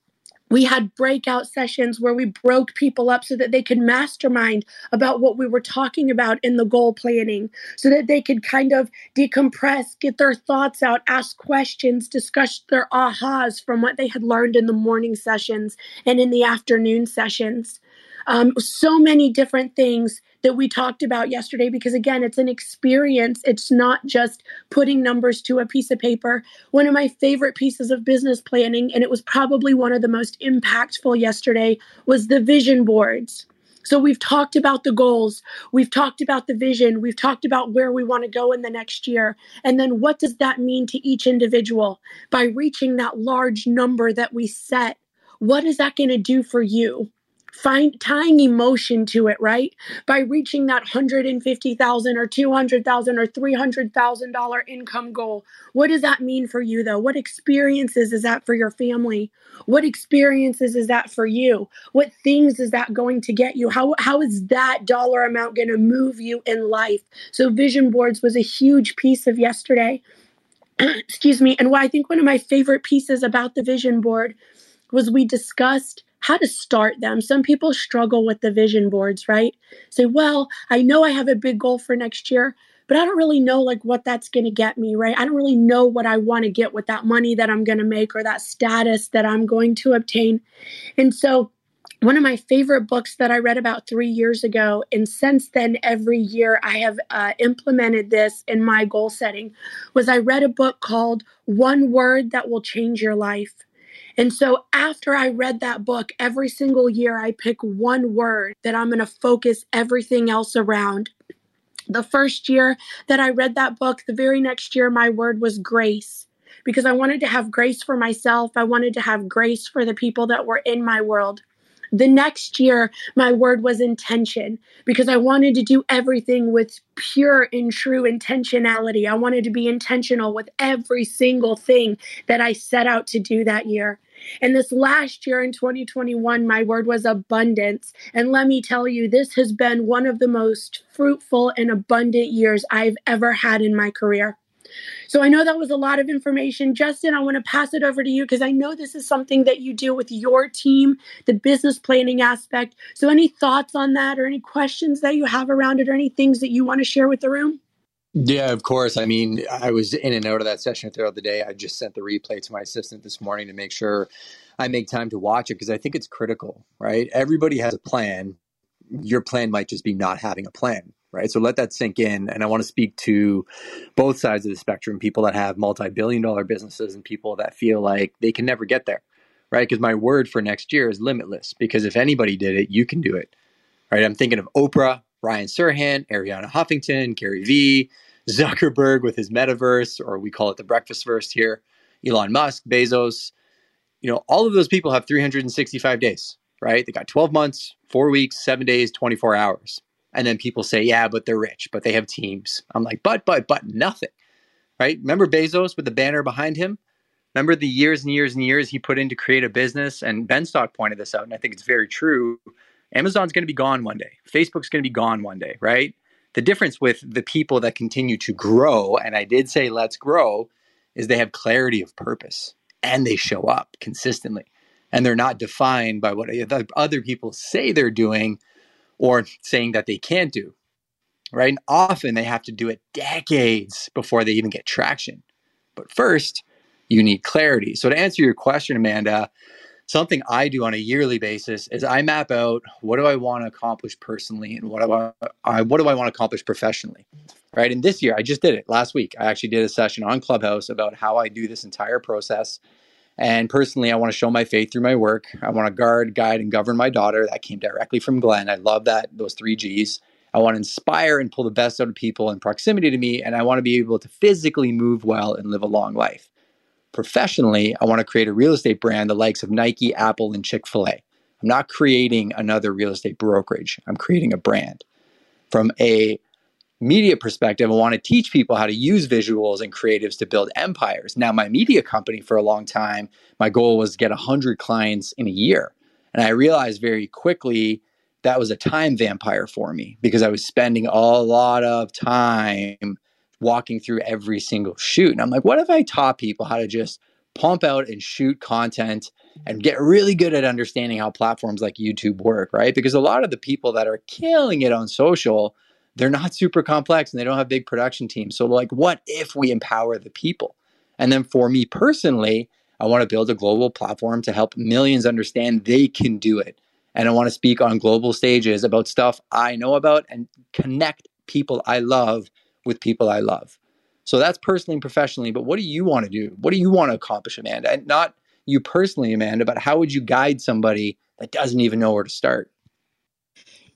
We had breakout sessions where we broke people up so that they could mastermind about what we were talking about in the goal planning, so that they could kind of decompress, get their thoughts out, ask questions, discuss their ahas from what they had learned in the morning sessions and in the afternoon sessions. Um, so many different things that we talked about yesterday because, again, it's an experience. It's not just putting numbers to a piece of paper. One of my favorite pieces of business planning, and it was probably one of the most impactful yesterday, was the vision boards. So we've talked about the goals, we've talked about the vision, we've talked about where we want to go in the next year. And then what does that mean to each individual by reaching that large number that we set? What is that going to do for you? Find tying emotion to it right? By reaching that 150,000 or 200,000 or 300,000 dollar income goal. What does that mean for you though? What experiences is that for your family? What experiences is that for you? What things is that going to get you? How how is that dollar amount going to move you in life? So vision boards was a huge piece of yesterday. Excuse me. And what i think one of my favorite pieces about the vision board was we discussed how to start them. Some people struggle with the vision boards, right? Say, well, I know I have a big goal for next year, but I don't really know like what that's going to get me, right? I don't really know what I want to get with that money that I'm going to make or that status that I'm going to obtain. And so one of my favorite books that I read about three years ago, and since then, every year I have uh, implemented this in my goal setting, was I read a book called One Word That Will Change Your Life. And so after I read that book, every single year I pick one word that I'm going to focus everything else around. The first year that I read that book, the very next year, my word was grace because I wanted to have grace for myself. I wanted to have grace for the people that were in my world. The next year, my word was intention because I wanted to do everything with pure and true intentionality. I wanted to be intentional with every single thing that I set out to do that year. And this last year in 2021, my word was abundance. And let me tell you, this has been one of the most fruitful and abundant years I've ever had in my career. So I know that was a lot of information. Justin, I want to pass it over to you because I know this is something that you do with your team, the business planning aspect. So any thoughts on that or any questions that you have around it or any things that you want to share with the room? Yeah, of course. I mean, I was in and out of that session throughout the day. I just sent the replay to my assistant this morning to make sure I make time to watch it because I think it's critical, right? Everybody has a plan. Your plan might just be not having a plan, right? So let that sink in. And I want to speak to both sides of the spectrum people that have multi billion dollar businesses and people that feel like they can never get there, right? Because my word for next year is limitless because if anybody did it, you can do it, right? I'm thinking of Oprah, Ryan Serhant, Arianna Huffington, Gary Vee, Zuckerberg with his metaverse, or we call it the breakfast verse here, Elon Musk, Bezos. You know, all of those people have 365 days, right? They got 12 months, four weeks, seven days, 24 hours. And then people say, yeah, but they're rich, but they have teams. I'm like, but, but, but nothing. right? Remember Bezos with the banner behind him? Remember the years and years and years he put in to create a business? And Ben Stock pointed this out, and I think it's very true. Amazon's going to be gone one day. Facebook's going to be gone one day, right? The difference with the people that continue to grow, and I did say let's grow, is they have clarity of purpose and they show up consistently. And they're not defined by what other people say they're doing or saying that they can't do, right? And often they have to do it decades before they even get traction. But first, you need clarity. So, to answer your question, Amanda, something I do on a yearly basis is I map out what do I want to accomplish personally and what do I, I what do I want to accomplish professionally, right? And this year I just did it last week. I actually did a session on Clubhouse about how I do this entire process. And personally, I want to show my faith through my work. I want to guard, guide, and govern my daughter. That came directly from Glenn. I love that those three G's. I want to inspire and pull the best out of people in proximity to me, and I want to be able to physically move well and live a long life professionally, I want to create a real estate brand the likes of Nike, Apple, and Chick fil A. I'm not creating another real estate brokerage, I'm creating a brand. From a media perspective, I want to teach people how to use visuals and creatives to build empires. Now, my media company for a long time, my goal was to get 100 clients in a year. And I realized very quickly that was a time vampire for me because I was spending a lot of time walking through every single shoot. And I'm like, what if I taught people how to just pump out and shoot content and get really good at understanding how platforms like YouTube work, right? Because a lot of the people that are killing it on social, they're not super complex and they don't have big production teams. So, like, what if we empower the people? And then for me personally, I want to build a global platform to help millions understand they can do it. And I want to speak on global stages about stuff I know about and connect people I love with people I love. So that's personally and professionally. But what do you want to do? What do you want to accomplish, Amanda? And not you personally, Amanda, but how would you guide somebody that doesn't even know where to start?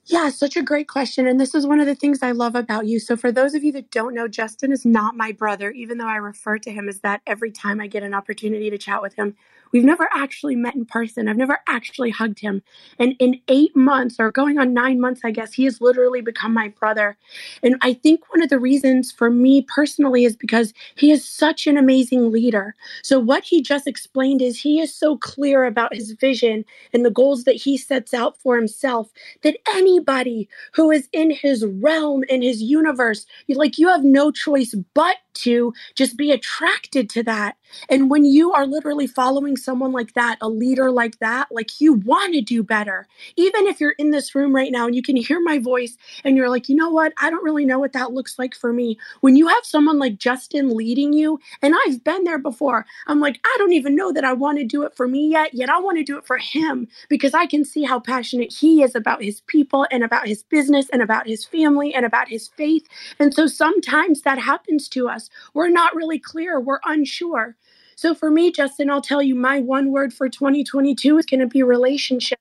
Yeah, such a great question. And this is one of the things I love about you. So, for those of you that don't know, Justin is not my brother, even though I refer to him as that every time I get an opportunity to chat with him. We've never actually met in person. I've never actually hugged him. And in eight months, or going on nine months, I guess, he has literally become my brother. And I think one of the reasons for me personally is because he is such an amazing leader. So, what he just explained is he is so clear about his vision and the goals that he sets out for himself that anybody who is in his realm, in his universe, like you have no choice but to just be attracted to that. And when you are literally following someone like that, a leader like that, like you want to do better. Even if you're in this room right now and you can hear my voice and you're like, you know what? I don't really know what that looks like for me. When you have someone like Justin leading you, and I've been there before, I'm like, I don't even know that I want to do it for me yet, yet I want to do it for him because I can see how passionate he is about his people and about his business and about his family and about his faith. And so sometimes that happens to us. We're not really clear, we're unsure. So for me, Justin, I'll tell you my one word for 2022 is going to be relationship.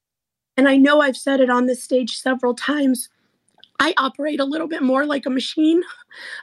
And I know I've said it on this stage several times. I operate a little bit more like a machine.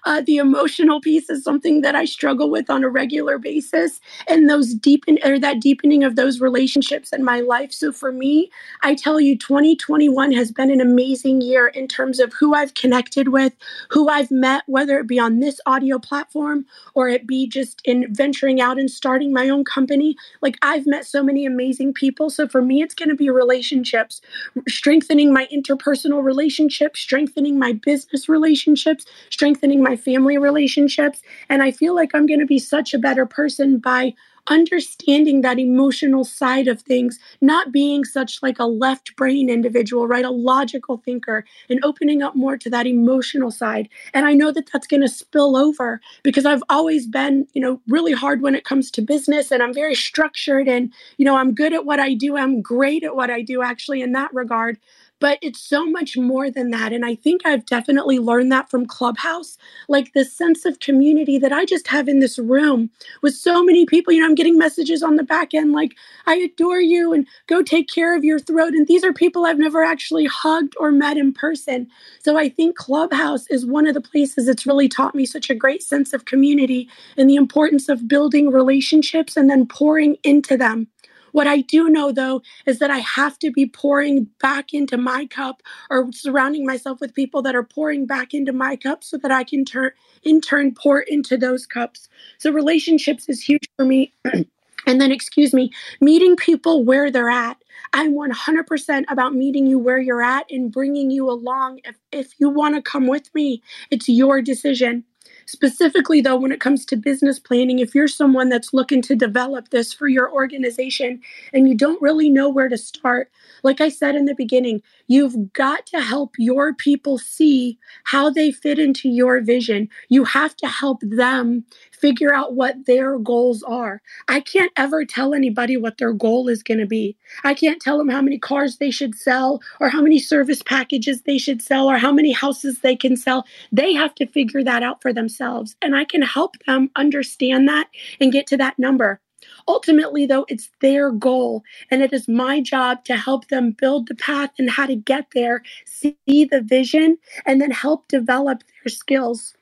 Uh, the emotional piece is something that I struggle with on a regular basis, and those deepen or that deepening of those relationships in my life. So for me, I tell you, 2021 has been an amazing year in terms of who I've connected with, who I've met, whether it be on this audio platform or it be just in venturing out and starting my own company. Like I've met so many amazing people. So for me, it's going to be relationships, strengthening my interpersonal relationships, strengthening my business relationships, strengthening strengthening my family relationships. And I feel like I'm going to be such a better person by understanding that emotional side of things, not being such like a left brain individual, right? A logical thinker and opening up more to that emotional side. And I know that that's going to spill over because I've always been, you know, really hard when it comes to business and I'm very structured and, you know, I'm good at what I do. I'm great at what I do actually in that regard but it's so much more than that. And I think I've definitely learned that from Clubhouse, like the sense of community that I just have in this room with so many people. You know, I'm getting messages on the back end like, I adore you and go take care of your throat. And these are people I've never actually hugged or met in person. So I think Clubhouse is one of the places that's really taught me such a great sense of community and the importance of building relationships and then pouring into them What I do know though is that I have to be pouring back into my cup or surrounding myself with people that are pouring back into my cup so that I can turn in turn pour into those cups. So relationships is huge for me. and then excuse me, meeting people where they're at. I'm 100% about meeting you where you're at and bringing you along. If if you want to come with me, it's your decision. Specifically, though, when it comes to business planning, if you're someone that's looking to develop this for your organization and you don't really know where to start, like I said in the beginning, you've got to help your people see how they fit into your vision. You have to help them figure out what their goals are. I can't ever tell anybody what their goal is going to be. I can't tell them how many cars they should sell or how many service packages they should sell or how many houses they can sell. They have to figure that out for themselves. And I can help them understand that and get to that number. Ultimately, though, it's their goal, and it is my job to help them build the path and how to get there, see the vision, and then help develop their skills.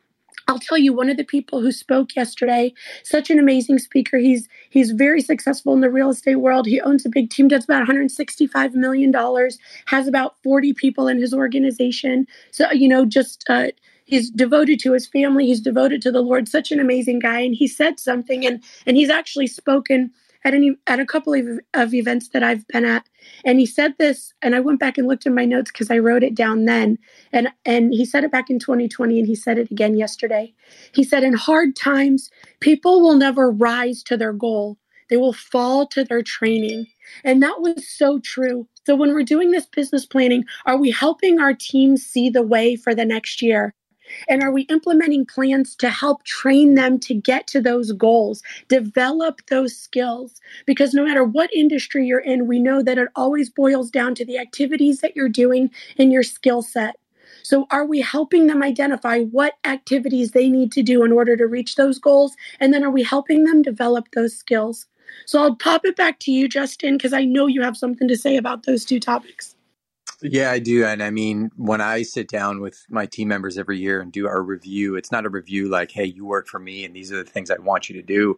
I'll tell you, one of the people who spoke yesterday, such an amazing speaker. He's he's very successful in the real estate world. He owns a big team, does about 165 million dollars, has about 40 people in his organization. So you know, just uh, he's devoted to his family. He's devoted to the Lord. Such an amazing guy. And he said something, and and he's actually spoken at any at a couple of, of events that I've been at. And he said this, and I went back and looked in my notes because I wrote it down then. And and he said it back in 2020, and he said it again yesterday. He said, in hard times, people will never rise to their goal. They will fall to their training. And that was so true. So when we're doing this business planning, are we helping our team see the way for the next year? And are we implementing plans to help train them to get to those goals, develop those skills? Because no matter what industry you're in, we know that it always boils down to the activities that you're doing in your skill set. So, are we helping them identify what activities they need to do in order to reach those goals? And then are we helping them develop those skills? So, I'll pop it back to you, Justin, because I know you have something to say about those two topics. Yeah, I do. And I mean, when I sit down with my team members every year and do our review, it's not a review like, hey, you work for me and these are the things I want you to do.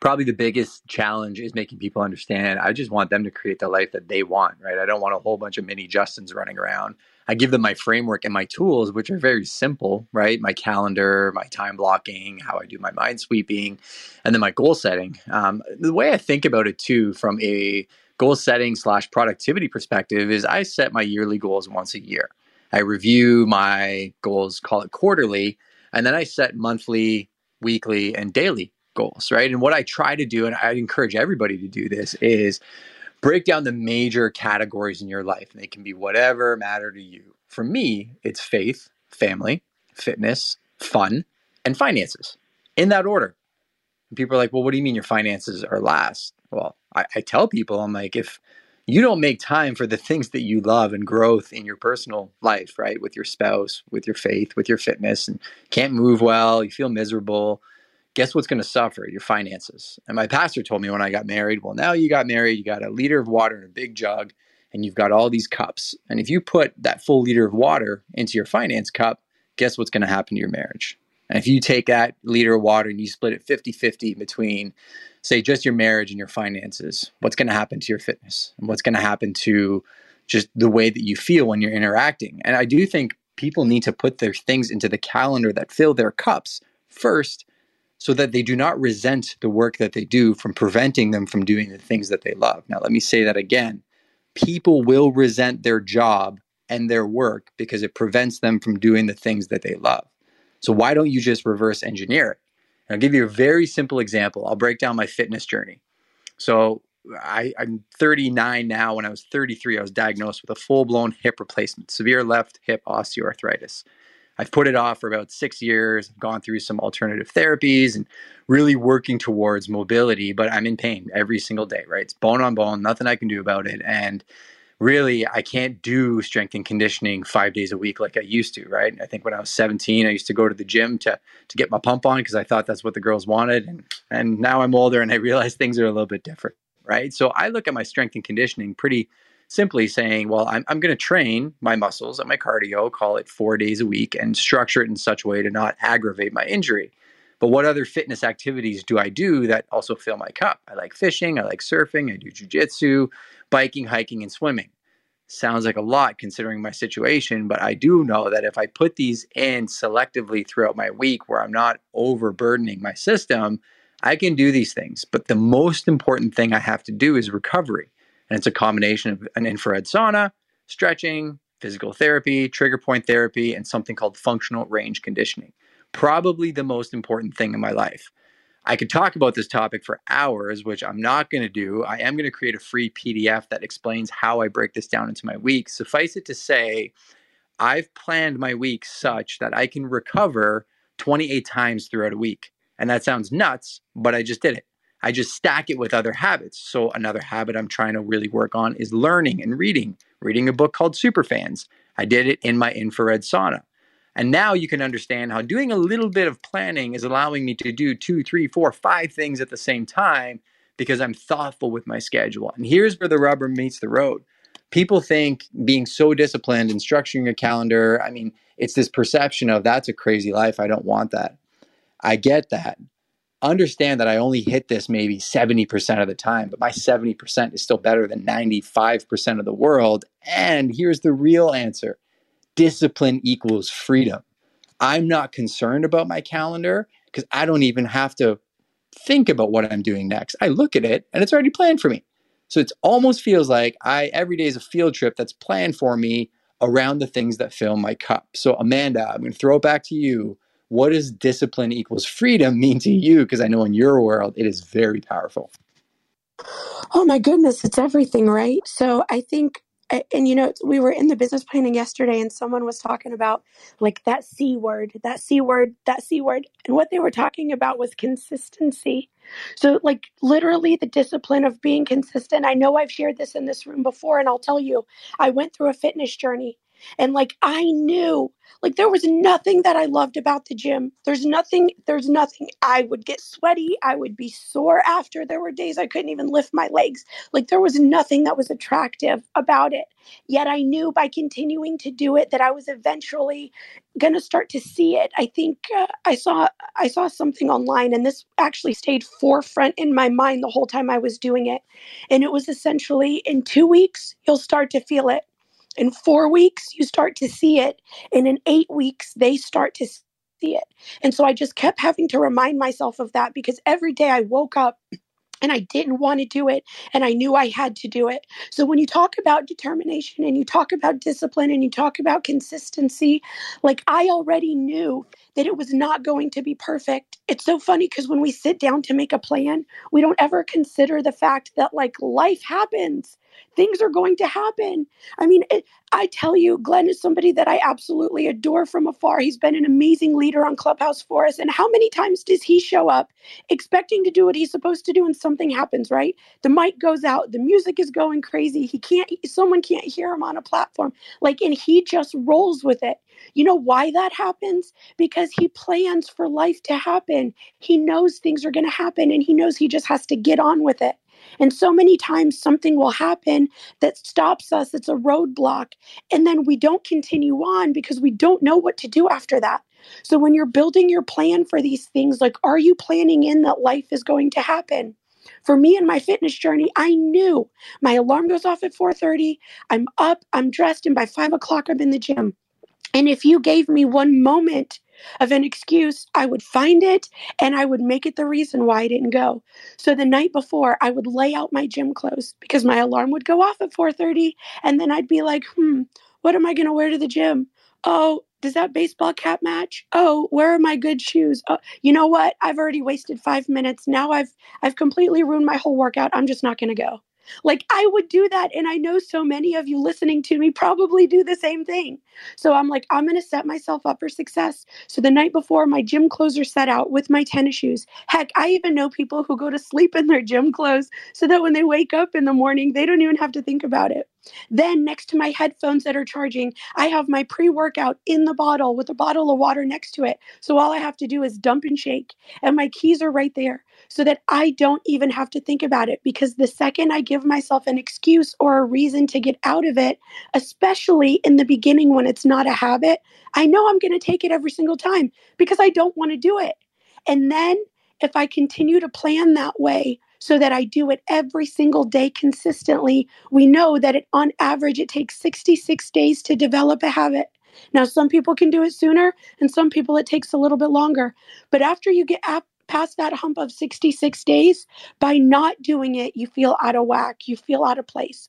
Probably the biggest challenge is making people understand I just want them to create the life that they want, right? I don't want a whole bunch of mini Justins running around. I give them my framework and my tools, which are very simple, right? My calendar, my time blocking, how I do my mind sweeping, and then my goal setting. Um, the way I think about it too, from a goal setting slash productivity perspective is I set my yearly goals once a year. I review my goals, call it quarterly, and then I set monthly, weekly, and daily goals, right? And what I try to do, and I encourage everybody to do this, is break down the major categories in your life. And they can be whatever matter to you. For me, it's faith, family, fitness, fun, and finances in that order. And people are like, well, what do you mean your finances are last? Well, I, I tell people, I'm like, if you don't make time for the things that you love and growth in your personal life, right? With your spouse, with your faith, with your fitness, and can't move well, you feel miserable. Guess what's going to suffer? Your finances. And my pastor told me when I got married, well, now you got married, you got a liter of water in a big jug, and you've got all these cups. And if you put that full liter of water into your finance cup, guess what's going to happen to your marriage? And if you take that liter of water and you split it 50 50 between say just your marriage and your finances, what's going to happen to your fitness and what's going to happen to just the way that you feel when you're interacting. And I do think people need to put their things into the calendar that fill their cups first so that they do not resent the work that they do from preventing them from doing the things that they love. Now, let me say that again. People will resent their job and their work because it prevents them from doing the things that they love. So, why don't you just reverse engineer it? I'll give you a very simple example. I'll break down my fitness journey. So I, am 39 now. When I was 33, I was diagnosed with a full blown hip replacement, severe left hip osteoarthritis. I've put it off for about six years, I've gone through some alternative therapies and really working towards mobility, but I'm in pain every single day, right? It's bone on bone, nothing I can do about it. And really I can't do strength and conditioning five days a week like I used to, right? I think when I was 17, I used to go to the gym to to get my pump on because I thought that's what the girls wanted. And and now I'm older and I realize things are a little bit different, right? So I look at my strength and conditioning pretty simply saying, well, I'm, I'm going to train my muscles and my cardio, call it four days a week, and structure it in such a way to not aggravate my injury. But what other fitness activities do I do that also fill my cup? I like fishing, I like surfing, I do jujitsu, biking, hiking, and swimming. Sounds like a lot considering my situation, but I do know that if I put these in selectively throughout my week where I'm not overburdening my system, I can do these things. But the most important thing I have to do is recovery. And it's a combination of an infrared sauna, stretching, physical therapy, trigger point therapy, and something called functional range conditioning. Probably the most important thing in my life. I could talk about this topic for hours, which I'm not going to do. I am going to create a free PDF that explains how I break this down into my week. Suffice it to say, I've planned my week such that I can recover 28 times throughout a week. And that sounds nuts, but I just did it. I just stack it with other habits. So, another habit I'm trying to really work on is learning and reading, reading a book called Superfans. I did it in my infrared sauna. And now you can understand how doing a little bit of planning is allowing me to do two, three, four, five things at the same time because I'm thoughtful with my schedule. And here's where the rubber meets the road. People think being so disciplined and structuring a calendar, I mean, it's this perception of that's a crazy life. I don't want that. I get that. Understand that I only hit this maybe 70% of the time, but my 70% is still better than 95% of the world. And here's the real answer discipline equals freedom. I'm not concerned about my calendar because I don't even have to think about what I'm doing next. I look at it and it's already planned for me. So it almost feels like I every day is a field trip that's planned for me around the things that fill my cup. So Amanda, I'm going to throw it back to you. What does discipline equals freedom mean to you? Because I know in your world it is very powerful. Oh my goodness, it's everything, right? So I think and you know we were in the business planning yesterday and someone was talking about like that c word that c word that c word and what they were talking about was consistency. So like literally the discipline of being consistent. I know i've shared this in this room before and i'll tell you i went through a fitness journey and like I knew, like there was nothing that I loved about the gym. There's nothing, there's nothing. I would get sweaty. I would be sore after. There were days I couldn't even lift my legs. Like there was nothing that was attractive about it. Yet I knew by continuing to do it that I was eventually going to start to see it. I think uh, I saw I saw something online and this actually stayed forefront in my mind the whole time I was doing it. And it was essentially in 2 weeks you'll start to feel it in four weeks, you start to see it. And in eight weeks, they start to see it. And so I just kept having to remind myself of that because every day I woke up and I didn't want to do it and I knew I had to do it. So when you talk about determination and you talk about discipline and you talk about consistency, like I already knew that it was not going to be perfect. It's so funny because when we sit down to make a plan, we don't ever consider the fact that like life happens things are going to happen. I mean, it, I tell you, Glenn is somebody that I absolutely adore from afar. He's been an amazing leader on Clubhouse for us. And how many times does he show up expecting to do what he's supposed to do and something happens, right? The mic goes out, the music is going crazy. He can't, someone can't hear him on a platform. Like, and he just rolls with it. You know why that happens? Because he plans for life to happen. He knows things are going to happen and he knows he just has to get on with it. And so many times something will happen that stops us, it's a roadblock. And then we don't continue on because we don't know what to do after that. So when you're building your plan for these things, like, are you planning in that life is going to happen? For me and my fitness journey, I knew my alarm goes off at 4:30. I'm up, I'm dressed, and by five o'clock I'm in the gym. And if you gave me one moment of an excuse, I would find it and I would make it the reason why I didn't go. So the night before, I would lay out my gym clothes because my alarm would go off at 4:30 and then I'd be like, "Hmm, what am I going to wear to the gym?" Oh, does that baseball cap match? Oh, where are my good shoes? Oh, you know what? I've already wasted 5 minutes. Now I've I've completely ruined my whole workout. I'm just not going to go. Like I would do that. And I know so many of you listening to me probably do the same thing. So I'm like, I'm going to set myself up for success. So the night before, my gym clothes are set out with my tennis shoes. Heck, I even know people who go to sleep in their gym clothes so that when they wake up in the morning, they don't even have to think about it. Then, next to my headphones that are charging, I have my pre workout in the bottle with a bottle of water next to it. So all I have to do is dump and shake, and my keys are right there so that I don't even have to think about it. Because the second I give myself an excuse or a reason to get out of it, especially in the beginning when it's not a habit, I know I'm going to take it every single time because I don't want to do it. And then if I continue to plan that way so that I do it every single day consistently, we know that it, on average it takes 66 days to develop a habit. Now, some people can do it sooner, and some people it takes a little bit longer. But after you get ap- past that hump of 66 days, by not doing it, you feel out of whack, you feel out of place.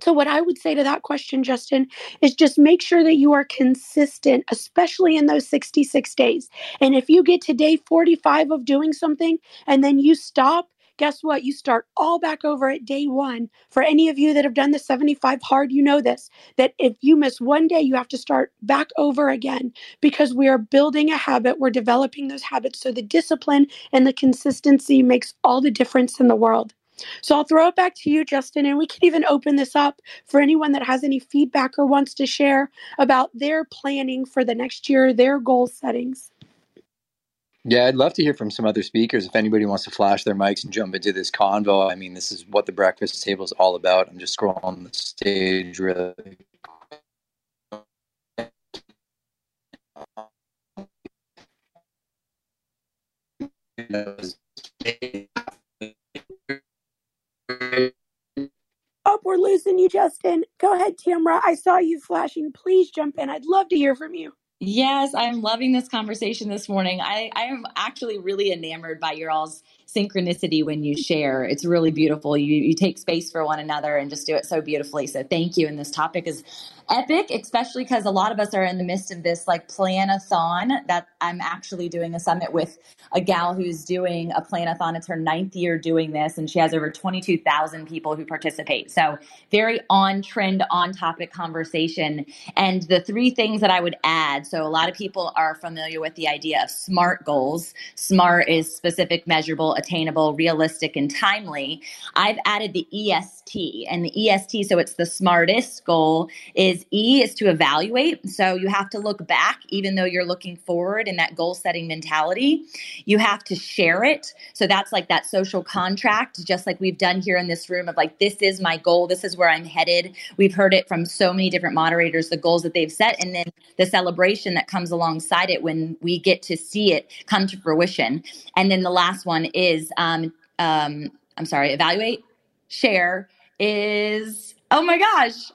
So, what I would say to that question, Justin, is just make sure that you are consistent, especially in those 66 days. And if you get to day 45 of doing something and then you stop, guess what? You start all back over at day one. For any of you that have done the 75 hard, you know this that if you miss one day, you have to start back over again because we are building a habit. We're developing those habits. So, the discipline and the consistency makes all the difference in the world. So I'll throw it back to you, Justin, and we can even open this up for anyone that has any feedback or wants to share about their planning for the next year, their goal settings. Yeah, I'd love to hear from some other speakers. If anybody wants to flash their mics and jump into this convo, I mean, this is what the breakfast table is all about. I'm just scrolling the stage really Oh, we're losing you, Justin. Go ahead, Tamra. I saw you flashing. Please jump in. I'd love to hear from you. Yes, I'm loving this conversation this morning. I, I am actually really enamored by your all's synchronicity when you share. It's really beautiful. You you take space for one another and just do it so beautifully. So thank you. And this topic is epic, especially because a lot of us are in the midst of this like planathon that I'm actually doing a summit with a gal who's doing a planathon. It's her ninth year doing this, and she has over 22,000 people who participate. So, very on trend, on topic conversation. And the three things that I would add so, a lot of people are familiar with the idea of SMART goals. SMART is specific, measurable, attainable, realistic, and timely. I've added the EST, and the EST, so it's the smartest goal, is E is to evaluate. So, you have to look back, even though you're looking forward in that goal setting mentality. You have to share it. So that's like that social contract, just like we've done here in this room of like, this is my goal. This is where I'm headed. We've heard it from so many different moderators, the goals that they've set, and then the celebration that comes alongside it when we get to see it come to fruition. And then the last one is, um, um, I'm sorry, evaluate, share is, oh my gosh,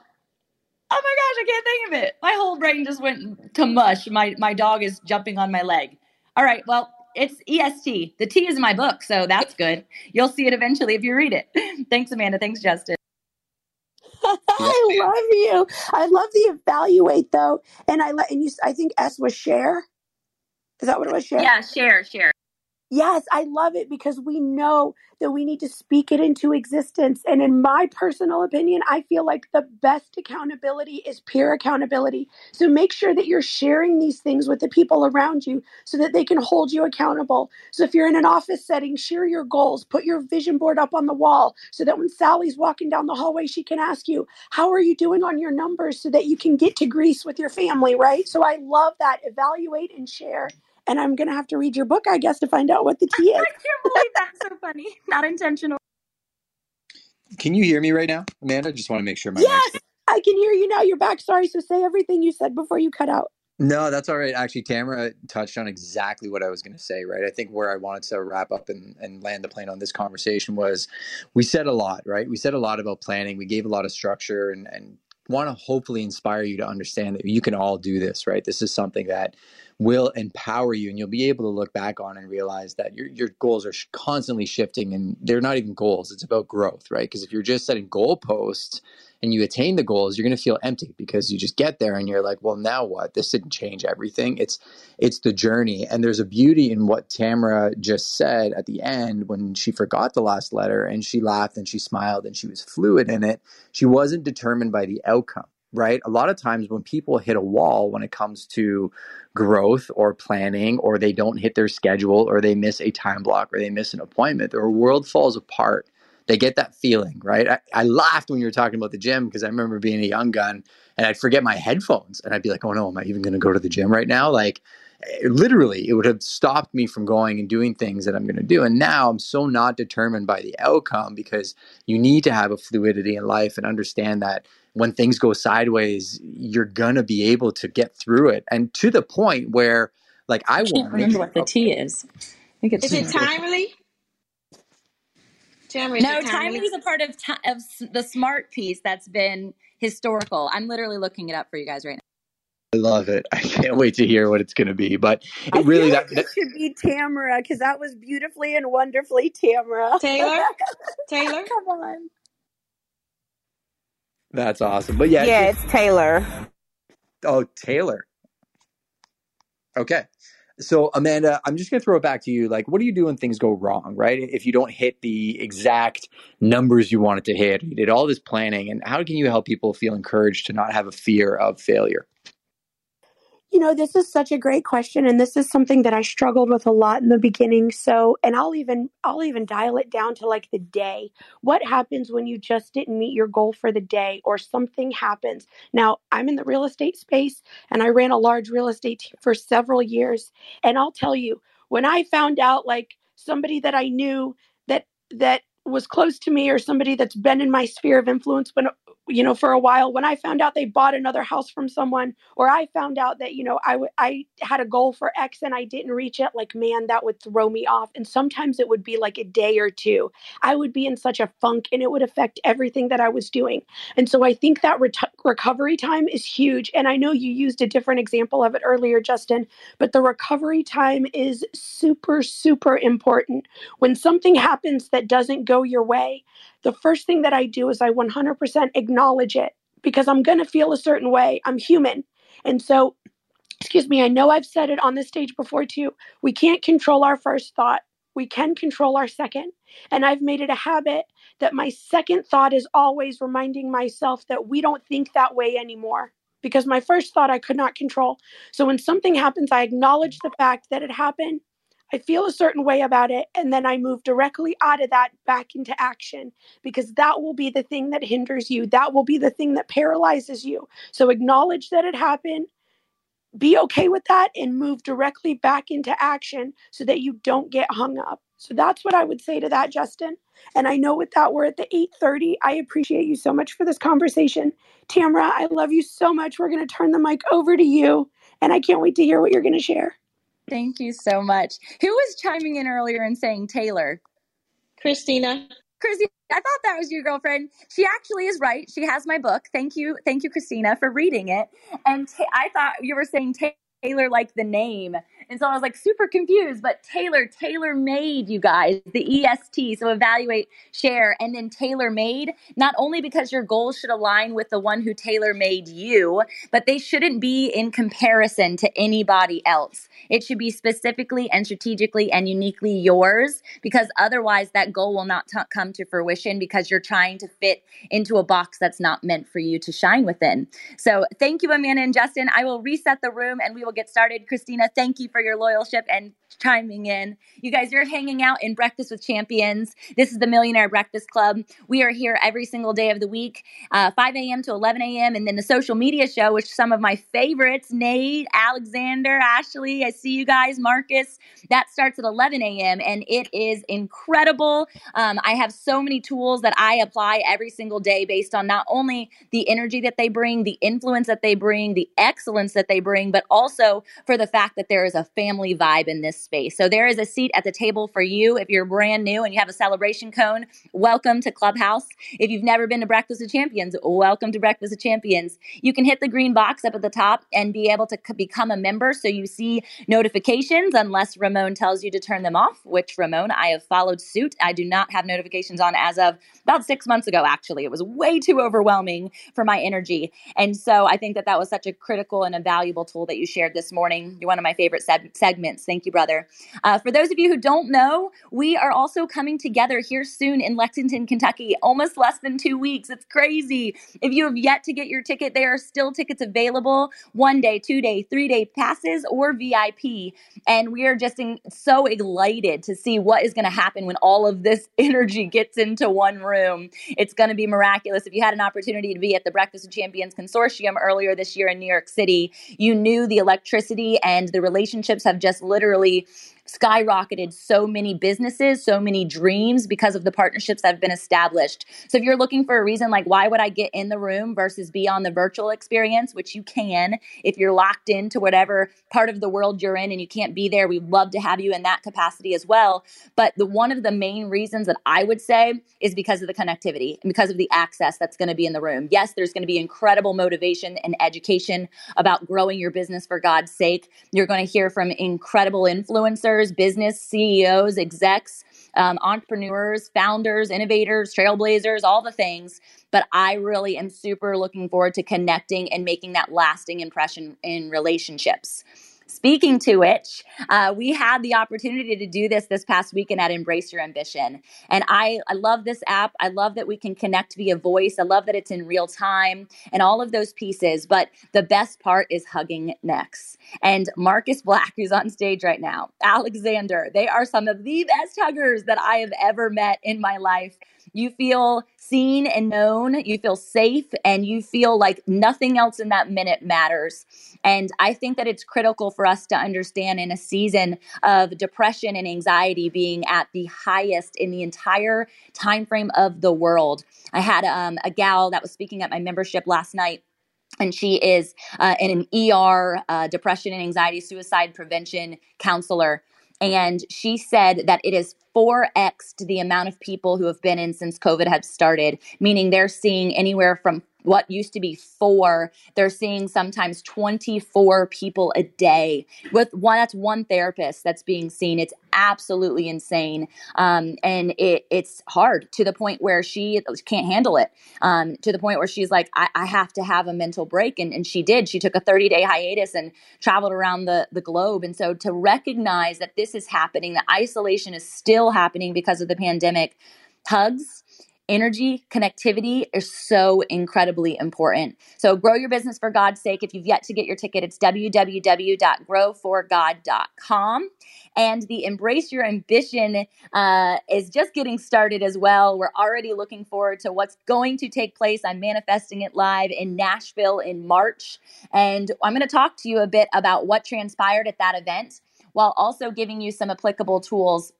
oh my gosh, I can't think of it. My whole brain just went to mush. My my dog is jumping on my leg. All right, well, it's EST. The T is in my book, so that's good. You'll see it eventually if you read it. Thanks, Amanda. Thanks, Justin. I love you. I love the evaluate though, and I let and you. I think S was share. Is that what it was? Share. Yeah, share, share. Yes, I love it because we know that we need to speak it into existence. And in my personal opinion, I feel like the best accountability is peer accountability. So make sure that you're sharing these things with the people around you so that they can hold you accountable. So if you're in an office setting, share your goals, put your vision board up on the wall so that when Sally's walking down the hallway, she can ask you, How are you doing on your numbers so that you can get to Greece with your family, right? So I love that. Evaluate and share and I'm gonna have to read your book, I guess, to find out what the T is. I can't believe that's so funny. Not intentional. Can you hear me right now, Amanda? I Just want to make sure my yes, I can hear you now. You're back. Sorry. So say everything you said before you cut out. No, that's all right. Actually, Tamara touched on exactly what I was going to say, right? I think where I wanted to wrap up and, and land the plane on this conversation was we said a lot, right? We said a lot about planning. We gave a lot of structure and, and want to hopefully inspire you to understand that you can all do this, right? This is something that will empower you and you'll be able to look back on and realize that your, your goals are constantly shifting and they're not even goals it's about growth right? Because if you're just setting goalposts and you attain the goals you're going to feel empty because you just get there and you're like well now what? This didn't change everything. It's it's the journey and there's a beauty in what tamara just said at the end when she forgot the last letter and she laughed and she smiled and she was fluid in it. She wasn't determined by the outcome right? A lot of times when people hit a wall when it comes to growth or planning, or they don't hit their schedule, or they miss a time block, or they miss an appointment, their world falls apart. They get that feeling, right? I, I laughed when you were talking about the gym because I remember being a young gun and I'd forget my headphones and I'd be like, oh no, am I even going to go to the gym right now? Like, eh, literally, it would have stopped me from going and doing things that I'm going to do. And now I'm so not determined by the outcome because you need to have a fluidity in life and understand that when things go sideways, you're gonna be able to get through it, and to the point where, like, I, I can't remember what the T is. think it's Is it timely? Tamara, no, timely is a part of, ti- of the smart piece that's been historical. I'm literally looking it up for you guys right now. I love it. I can't wait to hear what it's going to be. But it I really, feel that, like it should be Tamara because that was beautifully and wonderfully Tamara. Taylor? Taylor? Come on. That's awesome. But yeah, Yeah, it- it's Taylor. oh, Taylor. Okay. So, Amanda, I'm just going to throw it back to you. Like, what do you do when things go wrong, right? If you don't hit the exact numbers you wanted to hit, you did all this planning, and how can you help people feel encouraged to not have a fear of failure? You know, this is such a great question and this is something that I struggled with a lot in the beginning. So, and I'll even I'll even dial it down to like the day. What happens when you just didn't meet your goal for the day or something happens? Now, I'm in the real estate space and I ran a large real estate team for several years, and I'll tell you, when I found out like somebody that I knew that that was close to me or somebody that's been in my sphere of influence when you know for a while when i found out they bought another house from someone or i found out that you know I w- I had a goal for x and i didn't reach it like man that would throw me off. And sometimes it would be like a day or two. I would be in such a funk and it would affect everything that i was doing. And so i think that recovery time is huge. And i know you used a different example of it earlier justin but the recovery time is super super important. When something happens that doesn't go your way the first thing that I do is I 100% acknowledge it because I'm going to feel a certain way. I'm human. And so, excuse me, I know I've said it on this stage before too. We can't control our first thought, we can control our second. And I've made it a habit that my second thought is always reminding myself that we don't think that way anymore. Because my first thought I could not control. So when something happens, I acknowledge the fact that it happened. I feel a certain way about it, and then I move directly out of that back into action because that will be the thing that hinders you. That will be the thing that paralyzes you. So acknowledge that it happened, be okay with that, and move directly back into action so that you don't get hung up. So that's what I would say to that, Justin. And I know with that we're at the 8:30. I appreciate you so much for this conversation. Tamara, I love you so much. We're going to turn the mic over to you, and I can't wait to hear what you're going to share. Thank you so much. Who was chiming in earlier and saying Taylor? Christina. Christina, I thought that was your girlfriend. She actually is right. She has my book. Thank you, thank you, Christina, for reading it. And ta- I thought you were saying Taylor like the name, and so I was like super confused. But Taylor, Taylor made you guys the EST. So evaluate, share, and then tailor made. Not only because your goals should align with the one who tailor made you, but they shouldn't be in comparison to anybody else. It should be specifically and strategically and uniquely yours because otherwise that goal will not t- come to fruition because you're trying to fit into a box that's not meant for you to shine within. So thank you, Amanda and Justin. I will reset the room and we will get started. Christina, thank you for your loyalship and chiming in. You guys, you're hanging out in Breakfast with Champions. This is the Millionaire Breakfast Club. We are here every single day of the week, uh, 5 a.m. to 11 a.m. And then the social media show, which some of my favorites, Nate, Alexander, Ashley, I see you guys, Marcus, that starts at 11 a.m. And it is incredible. Um, I have so many tools that I apply every single day based on not only the energy that they bring, the influence that they bring, the excellence that they bring, but also for the fact that there is a family vibe in this space. So there is a seat at the table for you if you're brand new and you have a celebration cone. Welcome to Clubhouse. If you've never been to Breakfast of Champions, welcome to Breakfast of Champions. You can hit the green box up at the top and be able to c- become a member so you see notifications unless Ramon tells you to turn them off, which Ramon, I have followed suit. I do not have notifications on as of about six months ago, actually. It was way too overwhelming for my energy. And so I think that that was such a critical and a valuable tool that you shared this morning. You're one of my favorite seg- segments. Thank you, brother. Uh, for those of you who don't know, we are also coming together here soon in Lexington, Kentucky, almost less than two weeks. It's crazy. If you have yet to get your ticket, there are still tickets available one day, two day, three day passes, or VIP. And we are just in, so elated to see what is going to happen when all of this energy gets into one room. It's going to be miraculous. If you had an opportunity to be at the Breakfast of Champions Consortium earlier this year in New York City, you knew the electricity and the relationships have just literally really skyrocketed so many businesses, so many dreams because of the partnerships that have been established. So if you're looking for a reason like why would I get in the room versus be on the virtual experience, which you can if you're locked into whatever part of the world you're in and you can't be there, we'd love to have you in that capacity as well. But the one of the main reasons that I would say is because of the connectivity and because of the access that's going to be in the room. Yes, there's going to be incredible motivation and education about growing your business for God's sake. You're going to hear from incredible influencers, business CEOs, execs, um, entrepreneurs, founders, innovators, trailblazers, all the things. But I really am super looking forward to connecting and making that lasting impression in relationships. Speaking to which, uh, we had the opportunity to do this this past weekend at Embrace Your Ambition. And I, I love this app. I love that we can connect via voice. I love that it's in real time and all of those pieces. But the best part is hugging necks. And Marcus Black, who's on stage right now, Alexander, they are some of the best huggers that I have ever met in my life. You feel seen and known, you feel safe, and you feel like nothing else in that minute matters. And I think that it's critical for us to understand in a season of depression and anxiety being at the highest in the entire time frame of the world. I had um, a gal that was speaking at my membership last night and she is uh, an ER uh, depression and anxiety suicide prevention counselor. And she said that it is 4x the amount of people who have been in since COVID had started, meaning they're seeing anywhere from what used to be four, they're seeing sometimes 24 people a day with one, that's one therapist that's being seen. It's absolutely insane. Um, and it, it's hard to the point where she can't handle it, um, to the point where she's like, I, I have to have a mental break. And, and she did. She took a 30 day hiatus and traveled around the, the globe. And so to recognize that this is happening, that isolation is still happening because of the pandemic, hugs energy connectivity is so incredibly important. So grow your business for god's sake. If you've yet to get your ticket it's www.growforgod.com and the embrace your ambition uh, is just getting started as well. We're already looking forward to what's going to take place. I'm manifesting it live in nashville in march. And i'm going to talk to you a bit about what transpired at that event while also giving you some applicable tools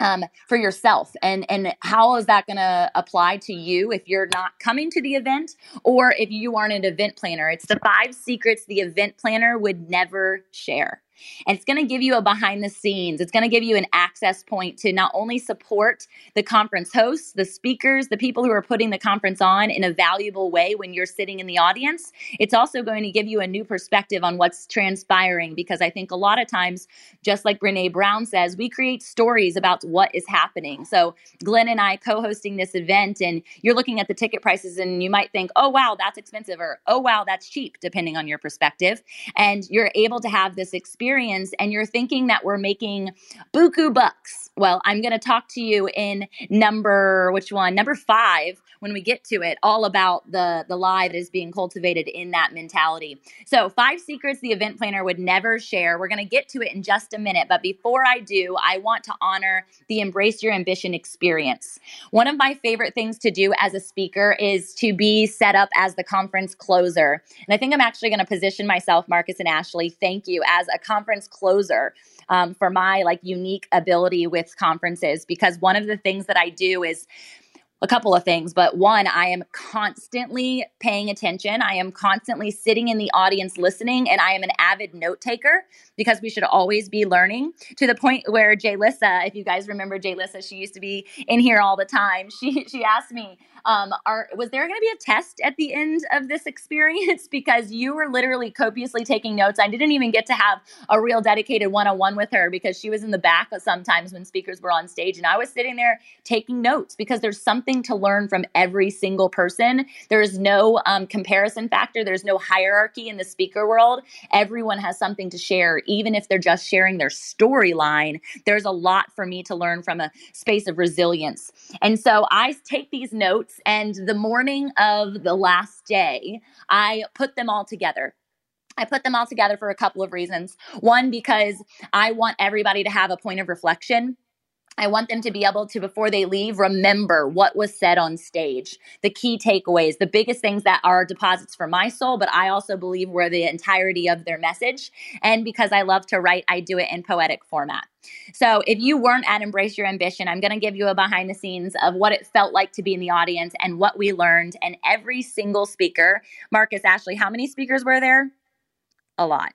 um, for yourself and and how is that going to apply to you if you're not coming to the event or if you aren't an event planner? It's the five secrets the event planner would never share and it's going to give you a behind the scenes. It's going to give you an access point to not only support the conference hosts, the speakers, the people who are putting the conference on in a valuable way when you're sitting in the audience. It's also going to give you a new perspective on what's transpiring because I think a lot of times, just like Brene Brown says, we create stories about what is happening. So Glenn and I co hosting this event, and you're looking at the ticket prices and you might think, oh, wow, that's expensive, or oh, wow, that's cheap, depending on your perspective. And you're able to have this experience experience and you're thinking that we're making buku bucks, well, I'm going to talk to you in number which one? Number 5 when we get to it all about the the lie that is being cultivated in that mentality. So, five secrets the event planner would never share. We're going to get to it in just a minute, but before I do, I want to honor the embrace your ambition experience. One of my favorite things to do as a speaker is to be set up as the conference closer. And I think I'm actually going to position myself Marcus and Ashley, thank you as a conference closer um, for my like unique ability with conferences because one of the things that I do is a couple of things, but one, I am constantly paying attention. I am constantly sitting in the audience listening, and I am an avid note taker because we should always be learning to the point where Jay Lissa, if you guys remember Jay Lissa, she used to be in here all the time. She she asked me, um, are was there going to be a test at the end of this experience because you were literally copiously taking notes. I didn't even get to have a real dedicated one-on-one with her because she was in the back sometimes when speakers were on stage and I was sitting there taking notes because there's something to learn from every single person. There is no um, comparison factor. There's no hierarchy in the speaker world. Everyone has something to share, even if they're just sharing their storyline. There's a lot for me to learn from a space of resilience. And so I take these notes. And the morning of the last day, I put them all together. I put them all together for a couple of reasons. One, because I want everybody to have a point of reflection I want them to be able to, before they leave, remember what was said on stage, the key takeaways, the biggest things that are deposits for my soul, but I also believe were the entirety of their message. And because I love to write, I do it in poetic format. So if you weren't at Embrace Your Ambition, I'm going to give you a behind the scenes of what it felt like to be in the audience and what we learned. And every single speaker, Marcus Ashley, how many speakers were there? A lot.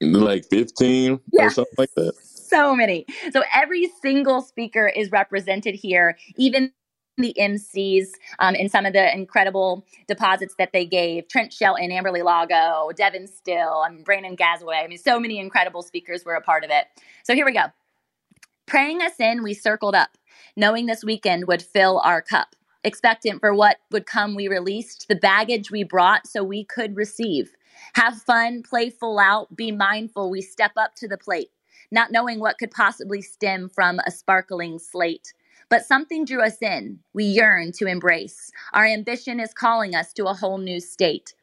Like 15 Yeah. or something like that. So many. So every single speaker is represented here, even the MCs um, and some of the incredible deposits that they gave. Trent Shelton, Amberly Lago, Devin Still, I mean, Brandon Gasaway. I mean, so many incredible speakers were a part of it. So here we go. Praying us in, we circled up, knowing this weekend would fill our cup. Expectant for what would come, we released the baggage we brought so we could receive. Have fun, play full out, be mindful, we step up to the plate, not knowing what could possibly stem from a sparkling slate. But something drew us in, we yearn to embrace. Our ambition is calling us to a whole new state.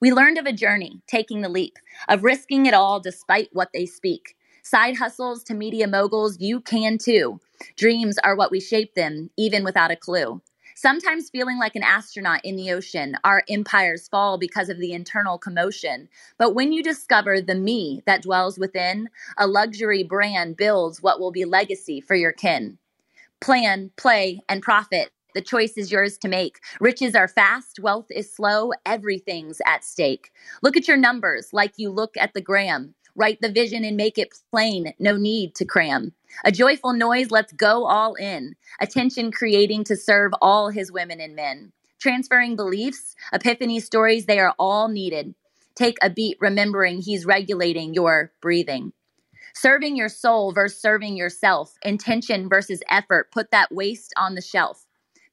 We learned of a journey, taking the leap, of risking it all despite what they speak. Side hustles to media moguls, you can too. Dreams are what we shape them, even without a clue. Sometimes feeling like an astronaut in the ocean, our empires fall because of the internal commotion. But when you discover the me that dwells within, a luxury brand builds what will be legacy for your kin. Plan, play, and profit. The choice is yours to make. Riches are fast, wealth is slow, everything's at stake. Look at your numbers like you look at the gram. Write the vision and make it plain, no need to cram. A joyful noise, let's go all in. Attention creating to serve all his women and men. Transferring beliefs, epiphany stories, they are all needed. Take a beat, remembering he's regulating your breathing. Serving your soul versus serving yourself. Intention versus effort. Put that waste on the shelf.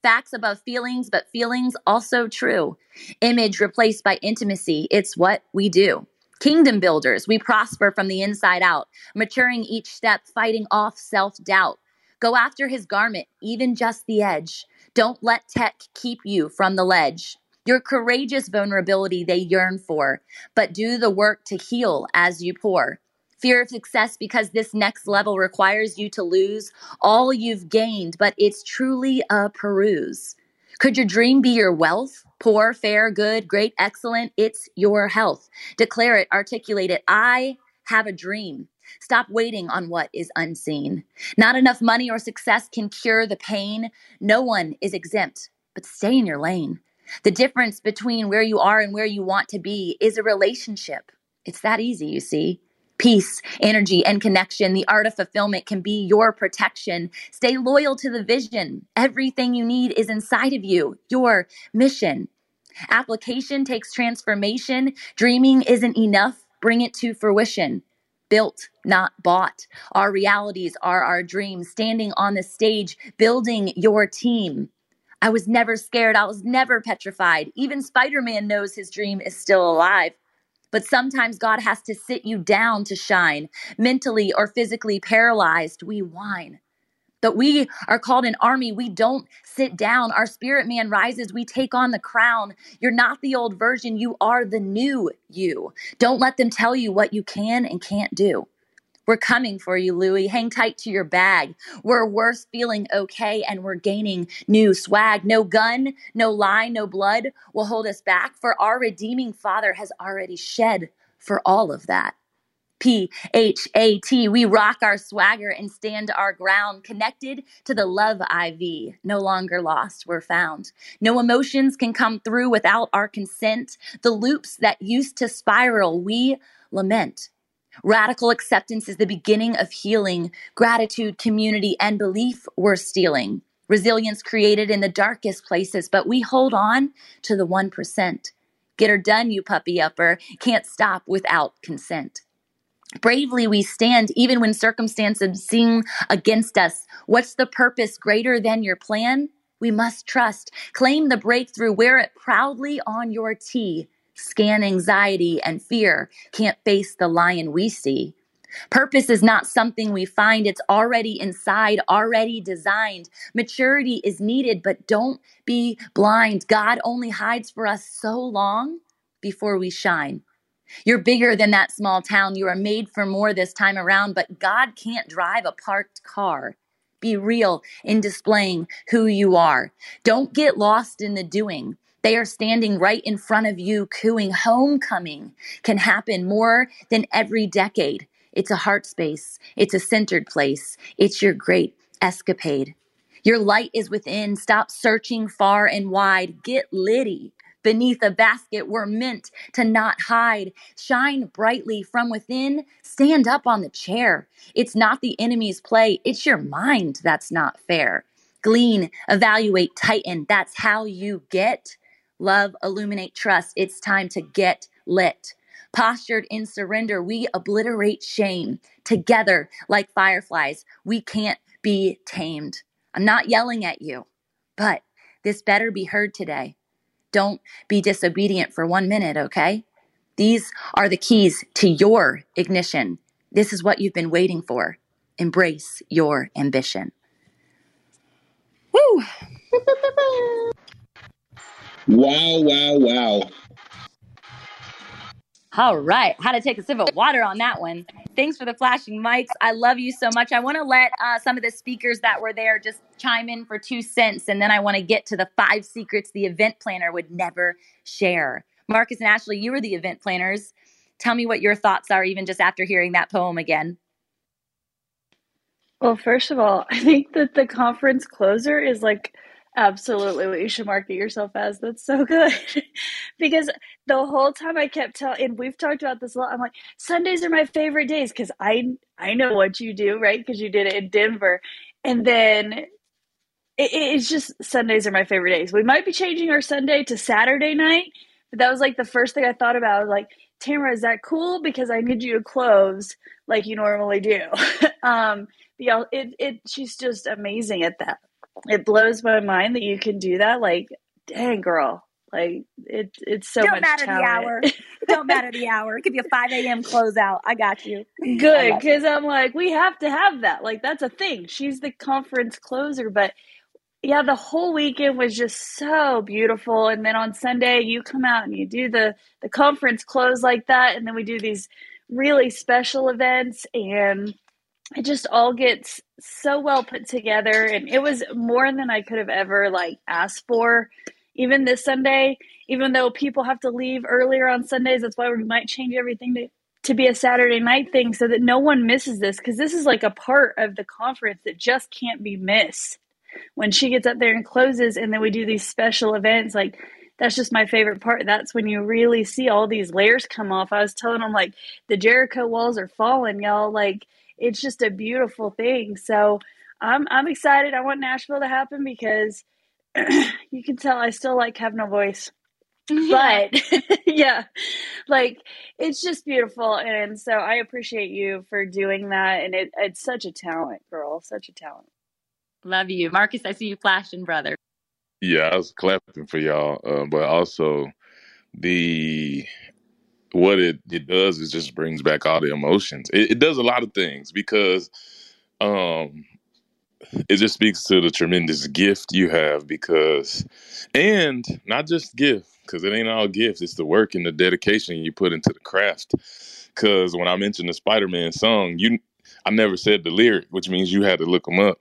Facts above feelings, but feelings also true. Image replaced by intimacy. It's what we do. Kingdom builders, we prosper from the inside out, maturing each step, fighting off self doubt. Go after his garment, even just the edge. Don't let tech keep you from the ledge. Your courageous vulnerability they yearn for, but do the work to heal as you pour. Fear of success because this next level requires you to lose all you've gained, but it's truly a peruse. Could your dream be your wealth? Poor, fair, good, great, excellent? It's your health. Declare it, articulate it. I have a dream. Stop waiting on what is unseen. Not enough money or success can cure the pain. No one is exempt, but stay in your lane. The difference between where you are and where you want to be is a relationship. It's that easy, you see. Peace, energy, and connection. The art of fulfillment can be your protection. Stay loyal to the vision. Everything you need is inside of you, your mission. Application takes transformation. Dreaming isn't enough. Bring it to fruition. Built, not bought. Our realities are our dreams. Standing on the stage, building your team. I was never scared. I was never petrified. Even Spider Man knows his dream is still alive. But sometimes God has to sit you down to shine. Mentally or physically paralyzed, we whine. But we are called an army. We don't sit down. Our spirit man rises. We take on the crown. You're not the old version. You are the new you. Don't let them tell you what you can and can't do. We're coming for you, Louie. Hang tight to your bag. We're worse feeling okay and we're gaining new swag. No gun, no lie, no blood will hold us back, for our redeeming Father has already shed for all of that. P H A T. We rock our swagger and stand our ground, connected to the love IV. No longer lost, we're found. No emotions can come through without our consent. The loops that used to spiral, we lament. Radical acceptance is the beginning of healing. Gratitude, community, and belief we're stealing. Resilience created in the darkest places, but we hold on to the 1%. Get her done, you puppy upper. Can't stop without consent. Bravely we stand even when circumstances seem against us. What's the purpose greater than your plan? We must trust. Claim the breakthrough, wear it proudly on your tee. Scan anxiety and fear. Can't face the lion we see. Purpose is not something we find, it's already inside, already designed. Maturity is needed, but don't be blind. God only hides for us so long before we shine. You're bigger than that small town. You are made for more this time around, but God can't drive a parked car. Be real in displaying who you are. Don't get lost in the doing. They are standing right in front of you, cooing. Homecoming can happen more than every decade. It's a heart space, it's a centered place, it's your great escapade. Your light is within. Stop searching far and wide. Get litty. Beneath a basket, we're meant to not hide. Shine brightly from within. Stand up on the chair. It's not the enemy's play, it's your mind that's not fair. Glean, evaluate, tighten. That's how you get love, illuminate, trust. It's time to get lit. Postured in surrender, we obliterate shame. Together, like fireflies, we can't be tamed. I'm not yelling at you, but this better be heard today. Don't be disobedient for one minute, okay? These are the keys to your ignition. This is what you've been waiting for. Embrace your ambition. Woo! Wow, wow, wow. All right. How to take a sip of water on that one. Thanks for the flashing mics. I love you so much. I want to let uh, some of the speakers that were there just chime in for two cents. And then I want to get to the five secrets the event planner would never share. Marcus and Ashley, you were the event planners. Tell me what your thoughts are, even just after hearing that poem again. Well, first of all, I think that the conference closer is like absolutely what you should market yourself as. That's so good. because the whole time I kept telling, and we've talked about this a lot. I'm like, Sundays are my favorite days because I I know what you do, right? Because you did it in Denver, and then it, it's just Sundays are my favorite days. We might be changing our Sunday to Saturday night, but that was like the first thing I thought about. I was like, Tamara, is that cool? Because I need you to close like you normally do. um, yeah, it it she's just amazing at that it blows my mind that you can do that. Like, dang, girl. Like it, it's so don't matter talent. the hour. don't matter the hour. It could be a five a.m. closeout. I got you. Good, because I'm like, we have to have that. Like that's a thing. She's the conference closer, but yeah, the whole weekend was just so beautiful. And then on Sunday, you come out and you do the the conference close like that, and then we do these really special events and it just all gets so well put together and it was more than i could have ever like asked for even this sunday even though people have to leave earlier on sundays that's why we might change everything to, to be a saturday night thing so that no one misses this because this is like a part of the conference that just can't be missed when she gets up there and closes and then we do these special events like that's just my favorite part. That's when you really see all these layers come off. I was telling them like the Jericho walls are falling, y'all. Like it's just a beautiful thing. So I'm I'm excited. I want Nashville to happen because you can tell I still like have no voice. Yeah. But yeah, like it's just beautiful, and so I appreciate you for doing that. And it, it's such a talent, girl, such a talent. Love you, Marcus. I see you flashing, brother. Yeah, I was clapping for y'all, uh, but also the what it, it does is just brings back all the emotions. It, it does a lot of things because um, it just speaks to the tremendous gift you have because, and not just gift because it ain't all gifts. It's the work and the dedication you put into the craft. Because when I mentioned the Spider Man song, you I never said the lyric, which means you had to look them up.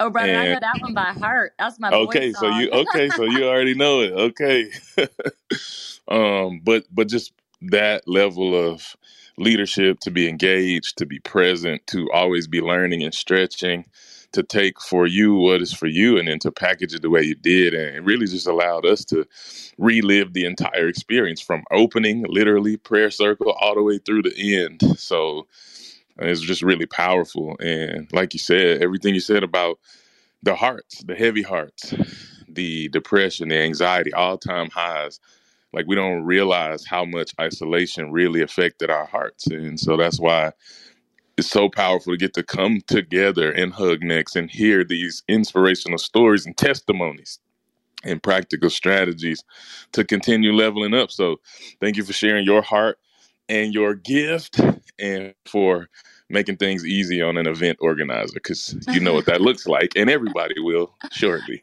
Oh, brother, I know that one by heart. That's my okay. So you okay? so you already know it. Okay. um, but but just that level of leadership to be engaged, to be present, to always be learning and stretching, to take for you what is for you, and then to package it the way you did, and it really just allowed us to relive the entire experience from opening, literally prayer circle, all the way through the end. So it's just really powerful, and like you said, everything you said about the hearts, the heavy hearts, the depression, the anxiety, all time highs like we don't realize how much isolation really affected our hearts. And so that's why it's so powerful to get to come together and hug necks and hear these inspirational stories and testimonies and practical strategies to continue leveling up. So thank you for sharing your heart and your gift and for making things easy on an event organizer because you know what that looks like and everybody will shortly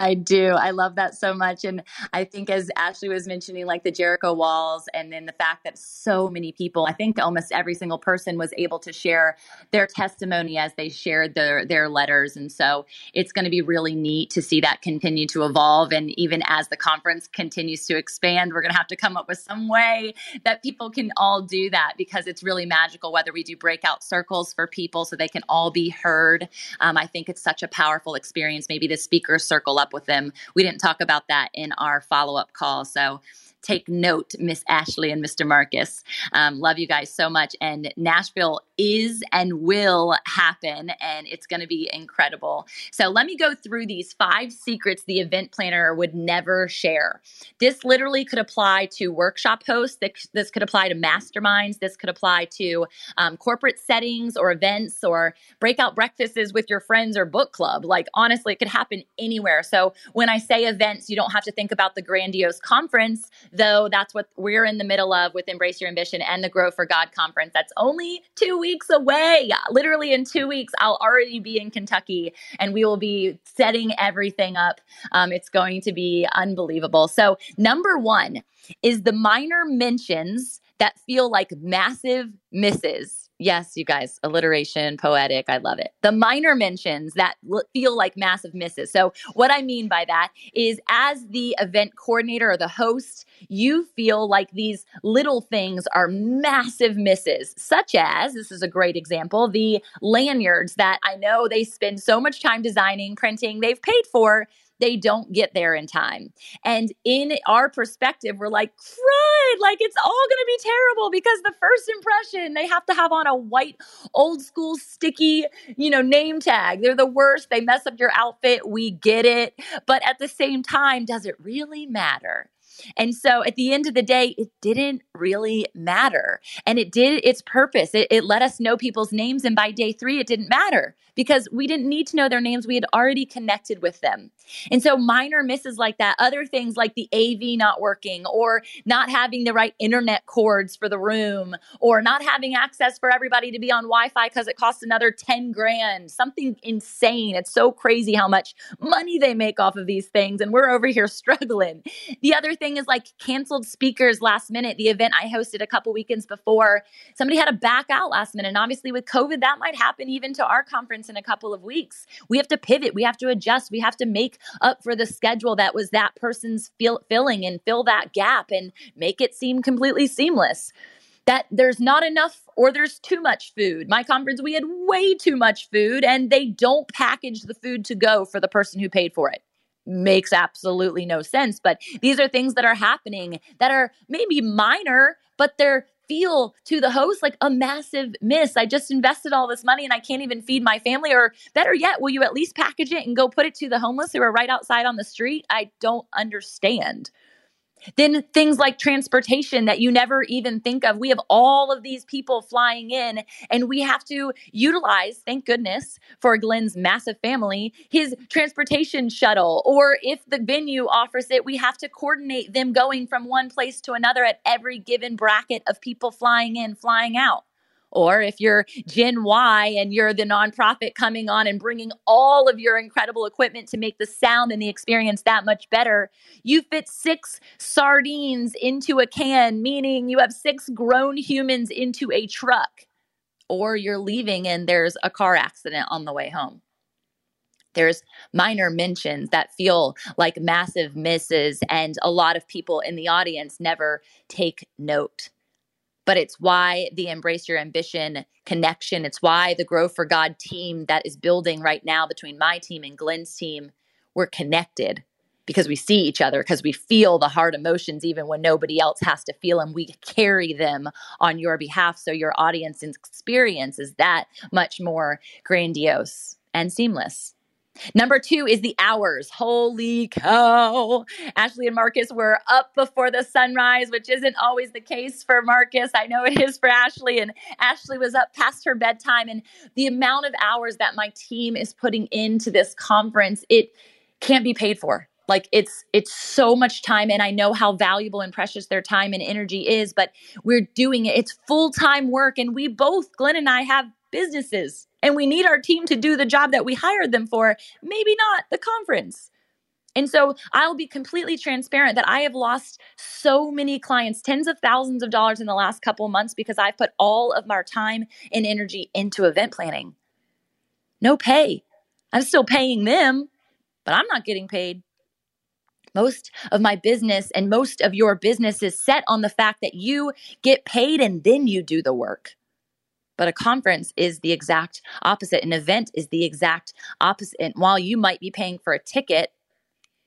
I do. I love that so much. And I think, as Ashley was mentioning, like the Jericho walls, and then the fact that so many people, I think almost every single person was able to share their testimony as they shared their, their letters. And so it's going to be really neat to see that continue to evolve. And even as the conference continues to expand, we're going to have to come up with some way that people can all do that because it's really magical, whether we do breakout circles for people so they can all be heard. Um, I think it's such a powerful experience. Maybe the speaker circle up with them. We didn't talk about that in our follow up call. So take note, Miss Ashley and Mr. Marcus. Um, love you guys so much. And Nashville is and will happen, and it's going to be incredible. So let me go through these five secrets the event planner would never share. This literally could apply to workshop hosts, this could apply to masterminds, this could apply to um, corporate settings or events or breakout breakfasts with your friends or book club. Like, honestly, it could happen anywhere. So when I say events, you don't have to think about the grandiose conference though that's what we're in the middle of with Embrace Your Ambition and the Grow for God conference. That's only two weeks away. Literally in two weeks, I'll already be in Kentucky and we will be setting everything up. Um, it's going to be unbelievable. So, number one is the minor mentions that feel like massive misses Yes, you guys, alliteration, poetic. I love it. The minor mentions that feel like massive misses. So, what I mean by that is, as the event coordinator or the host, you feel like these little things are massive misses, such as this is a great example the lanyards that I know they spend so much time designing, printing, they've paid for they don't get there in time. And in our perspective, we're like, crud, like it's all going to be terrible because the first impression, they have to have on a white, old school, sticky, you know, name tag. They're the worst. They mess up your outfit. We get it. But at the same time, does it really matter? And so at the end of the day, it didn't really matter. And it did its purpose. It, it, let us know people's names. And by day three, it didn't matter because we didn't need to know their names. We had already connected with them. And so minor misses like that, other things like the AV not working or not having the right internet cords for the room or not having access for everybody to be on Wi Fi because it costs another 10 grand, something insane. It's so crazy how much money they make off of these things. And we're over here struggling. The other thing is like canceled speakers last minute. The event I hosted a couple weekends before, somebody had to back out last minute. And obviously, with COVID, that might happen even to our conference in a couple of weeks. We have to pivot, we have to adjust, we have to make up for the schedule that was that person's filling and fill that gap and make it seem completely seamless that there's not enough or there's too much food. My conference, we had way too much food and they don't package the food to go for the person who paid for it makes absolutely no sense. But these are things that are happening that are maybe minor, but they're feel to the host like a massive miss. I just invested all this money and I can't even feed my family. Or better yet, will you at least package it and go put it to the homeless who are right outside on the street? I don't understand. Then things like transportation that you never even think of. We have all of these people flying in, and we have to utilize, thank goodness, for Glenn's massive family, his transportation shuttle. Or if the venue offers it, we have to coordinate them going from one place to another at every given bracket of people flying in, flying out. Or if you're Gen Y and you're the nonprofit coming on and bringing all of your incredible equipment to make the sound and the experience that much better, you fit six sardines into a can, meaning you have six grown humans into a truck. Or you're leaving and there's a car accident on the way home. There's minor mentions that feel like massive misses, and a lot of people in the audience never take note but it's why the Embrace Your Ambition connection, it's why the Grow for God team that is building right now between my team and Glenn's team, we're connected because we see each other, because we feel the hard emotions even when nobody else has to feel them. We carry them on your behalf. So your audience experience is that much more grandiose and seamless. Number two is the hours. Holy cow. Ashley and Marcus were up before the sunrise, which isn't always the case for Marcus. I know it is for Ashley. And Ashley was up past her bedtime. And the amount of hours that my team is putting into this conference, it can't be paid for like it's it's so much time and i know how valuable and precious their time and energy is but we're doing it it's full-time work and we both glenn and i have businesses and we need our team to do the job that we hired them for, maybe not the conference. And so I'll be completely transparent that I have lost so many clients, tens of thousands of dollars in the last couple months because I've put all of my time and energy into event planning. No pay. I'm still paying them, but I'm not getting paid. Most of my business and most of your business is set on the fact that you get paid and then you do the work. But a conference is the exact opposite. An event is the exact opposite. And while you might be paying for a ticket,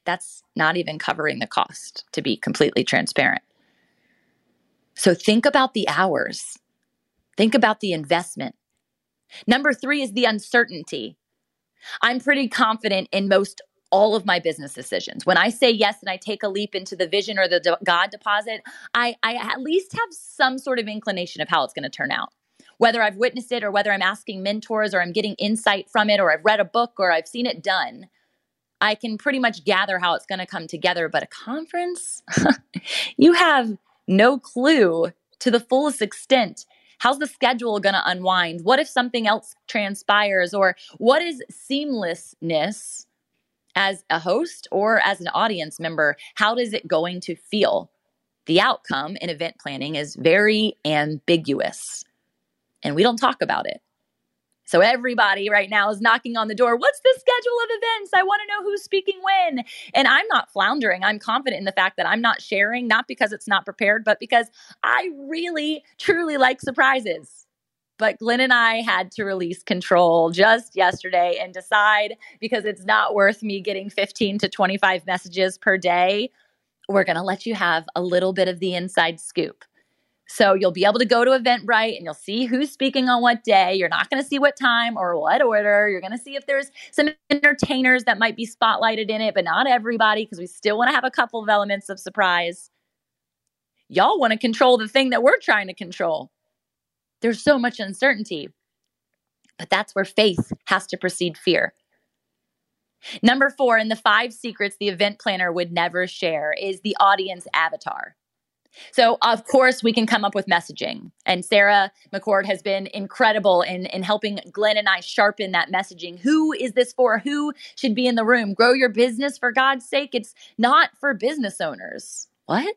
that's not even covering the cost, to be completely transparent. So think about the hours, think about the investment. Number three is the uncertainty. I'm pretty confident in most all of my business decisions. When I say yes and I take a leap into the vision or the God deposit, I, I at least have some sort of inclination of how it's going to turn out. Whether I've witnessed it or whether I'm asking mentors or I'm getting insight from it or I've read a book or I've seen it done, I can pretty much gather how it's going to come together. But a conference, you have no clue to the fullest extent. How's the schedule going to unwind? What if something else transpires? Or what is seamlessness as a host or as an audience member? How is it going to feel? The outcome in event planning is very ambiguous, and we don't talk about it. So everybody right now is knocking on the door. What's the schedule of events? I want to know who's speaking when. And I'm not floundering. I'm confident in the fact that I'm not sharing, not because it's not prepared, but because I really, truly like surprises. But Glenn and I had to release control just yesterday and decide because it's not worth me getting 15 to 25 messages per day. We're going to let you have a little bit of the inside scoop. So you'll be able to go to Eventbrite and you'll see who's speaking on what day. You're not going to see what time or what order. You're going to see if there's some entertainers that might be spotlighted in it, but not everybody because we still want to have a couple of elements of surprise. Y'all want to control the thing that we're trying to control. There's so much uncertainty. But that's where faith has to precede fear. Number four, in the five secrets the event planner would never share is the audience avatar. So, of course, we can come up with messaging. And Sarah McCord has been incredible in, in helping Glenn and I sharpen that messaging. Who is this for? Who should be in the room? Grow your business for God's sake. It's not for business owners. What?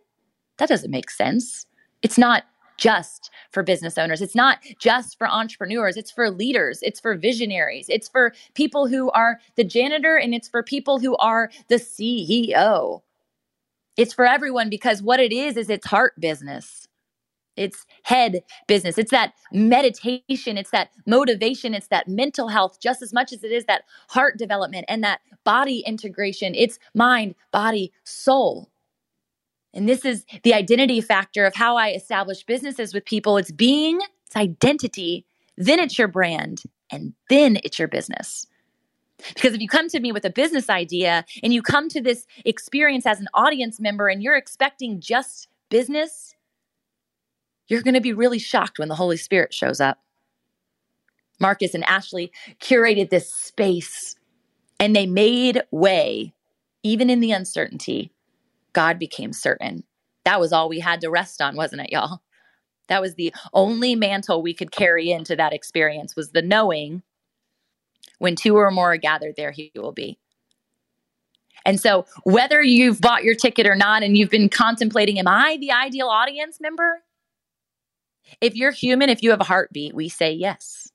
That doesn't make sense. It's not just for business owners. It's not just for entrepreneurs. It's for leaders. It's for visionaries. It's for people who are the janitor and it's for people who are the CEO. It's for everyone because what it is is it's heart business. It's head business. It's that meditation. It's that motivation. It's that mental health just as much as it is that heart development and that body integration. It's mind, body, soul. And this is the identity factor of how I establish businesses with people. It's being, it's identity, then it's your brand, and then it's your business. Because if you come to me with a business idea and you come to this experience as an audience member and you're expecting just business, you're going to be really shocked when the Holy Spirit shows up. Marcus and Ashley curated this space and they made way, even in the uncertainty. God became certain. That was all we had to rest on, wasn't it, y'all? That was the only mantle we could carry into that experience was the knowing when two or more are gathered, there he will be. And so, whether you've bought your ticket or not, and you've been contemplating, am I the ideal audience member? If you're human, if you have a heartbeat, we say yes.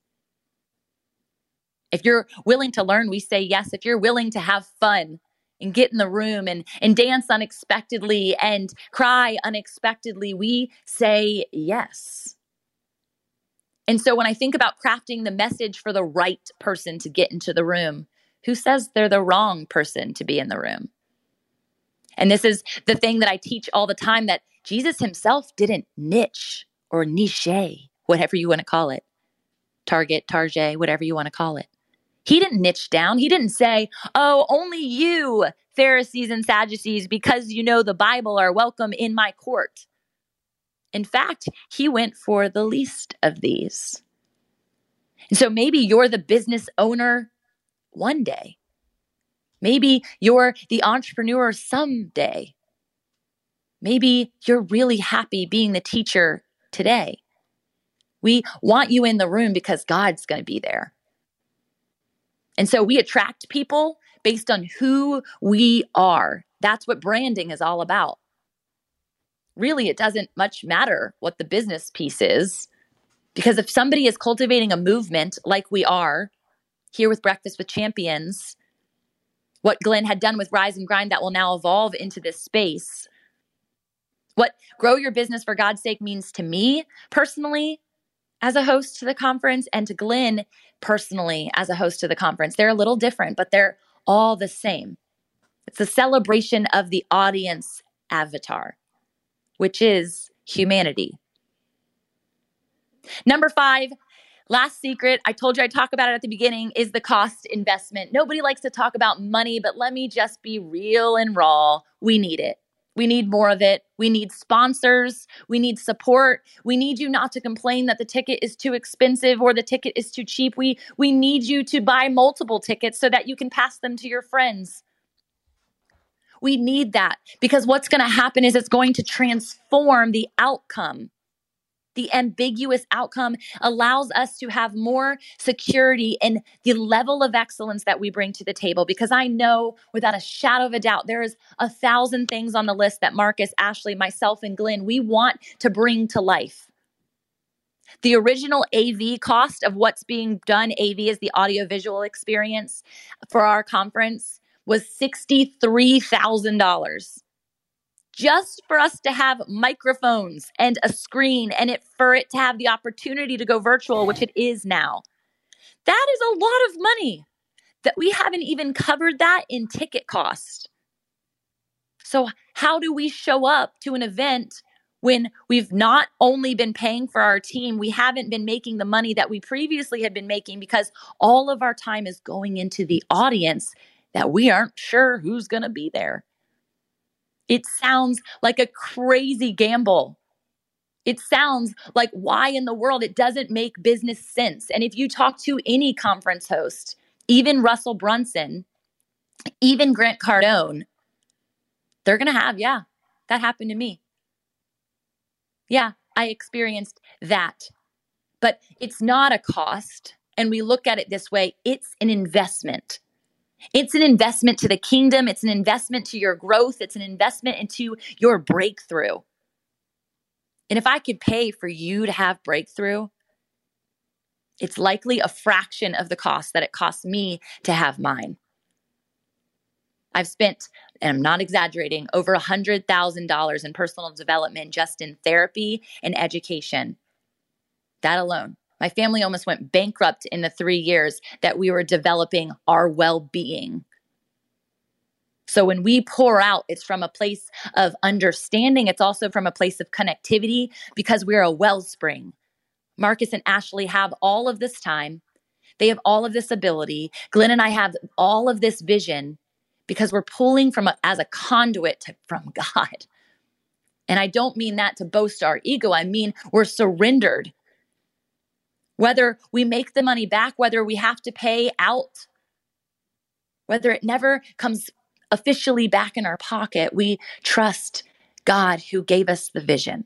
If you're willing to learn, we say yes. If you're willing to have fun and get in the room and, and dance unexpectedly and cry unexpectedly, we say yes. And so when I think about crafting the message for the right person to get into the room, who says they're the wrong person to be in the room? And this is the thing that I teach all the time that Jesus himself didn't niche or niche, whatever you want to call it. Target, Target, whatever you want to call it. He didn't niche down. He didn't say, oh, only you, Pharisees and Sadducees, because you know the Bible, are welcome in my court. In fact, he went for the least of these. And so maybe you're the business owner one day. Maybe you're the entrepreneur someday. Maybe you're really happy being the teacher today. We want you in the room because God's going to be there. And so we attract people based on who we are. That's what branding is all about. Really, it doesn't much matter what the business piece is, because if somebody is cultivating a movement like we are here with Breakfast with Champions, what Glenn had done with Rise and Grind that will now evolve into this space. What grow your business for God's sake means to me personally as a host to the conference and to Glenn personally as a host to the conference. They're a little different, but they're all the same. It's a celebration of the audience avatar, which is humanity. Number five, Last secret, I told you I'd talk about it at the beginning, is the cost investment. Nobody likes to talk about money, but let me just be real and raw. We need it. We need more of it. We need sponsors. We need support. We need you not to complain that the ticket is too expensive or the ticket is too cheap. We we need you to buy multiple tickets so that you can pass them to your friends. We need that because what's going to happen is it's going to transform the outcome. The ambiguous outcome allows us to have more security in the level of excellence that we bring to the table. Because i know without a shadow of a doubt there is a thousand things on the list that marcus ashley myself and glenn we want to bring to life. The original AV cost of what's being done, AV is the audiovisual experience for our conference, was $63,000 just for us to have microphones and a screen and it for it to have the opportunity to go virtual, which it is now. That is a lot of money that we haven't even covered that in ticket cost. So, how do we show up to an event when we've not only been paying for our team, we haven't been making the money that we previously had been making because all of our time is going into the audience that we aren't sure who's going to be there. It sounds like a crazy gamble. It sounds like why in the world it doesn't make business sense. And if you talk to any conference host, even Russell Brunson, even Grant Cardone, they're going to have, yeah, that happened to me. Yeah, I experienced that. But it's not a cost. And we look at it this way it's an investment. It's an investment to the kingdom, it's an investment to your growth, it's an investment into your breakthrough. And if I could pay for you to have breakthrough, it's likely a fraction of the cost that it costs me to have mine. I've spent, and I'm not exaggerating, over $100,000 in personal development just in therapy and education. That alone. My family almost went bankrupt in the three years that we were developing our well being. So when we pour out, it's from a place of understanding. It's also from a place of connectivity because we're a wellspring. Marcus and Ashley have all of this time. They have all of this ability. Glenn and I have all of this vision because we're pulling from a, as a conduit to, from God. And I don't mean that to boast our ego. I mean we're surrendered whether we make the money back, whether we have to pay out, whether it never comes officially back in our pocket, we trust God who gave us the vision.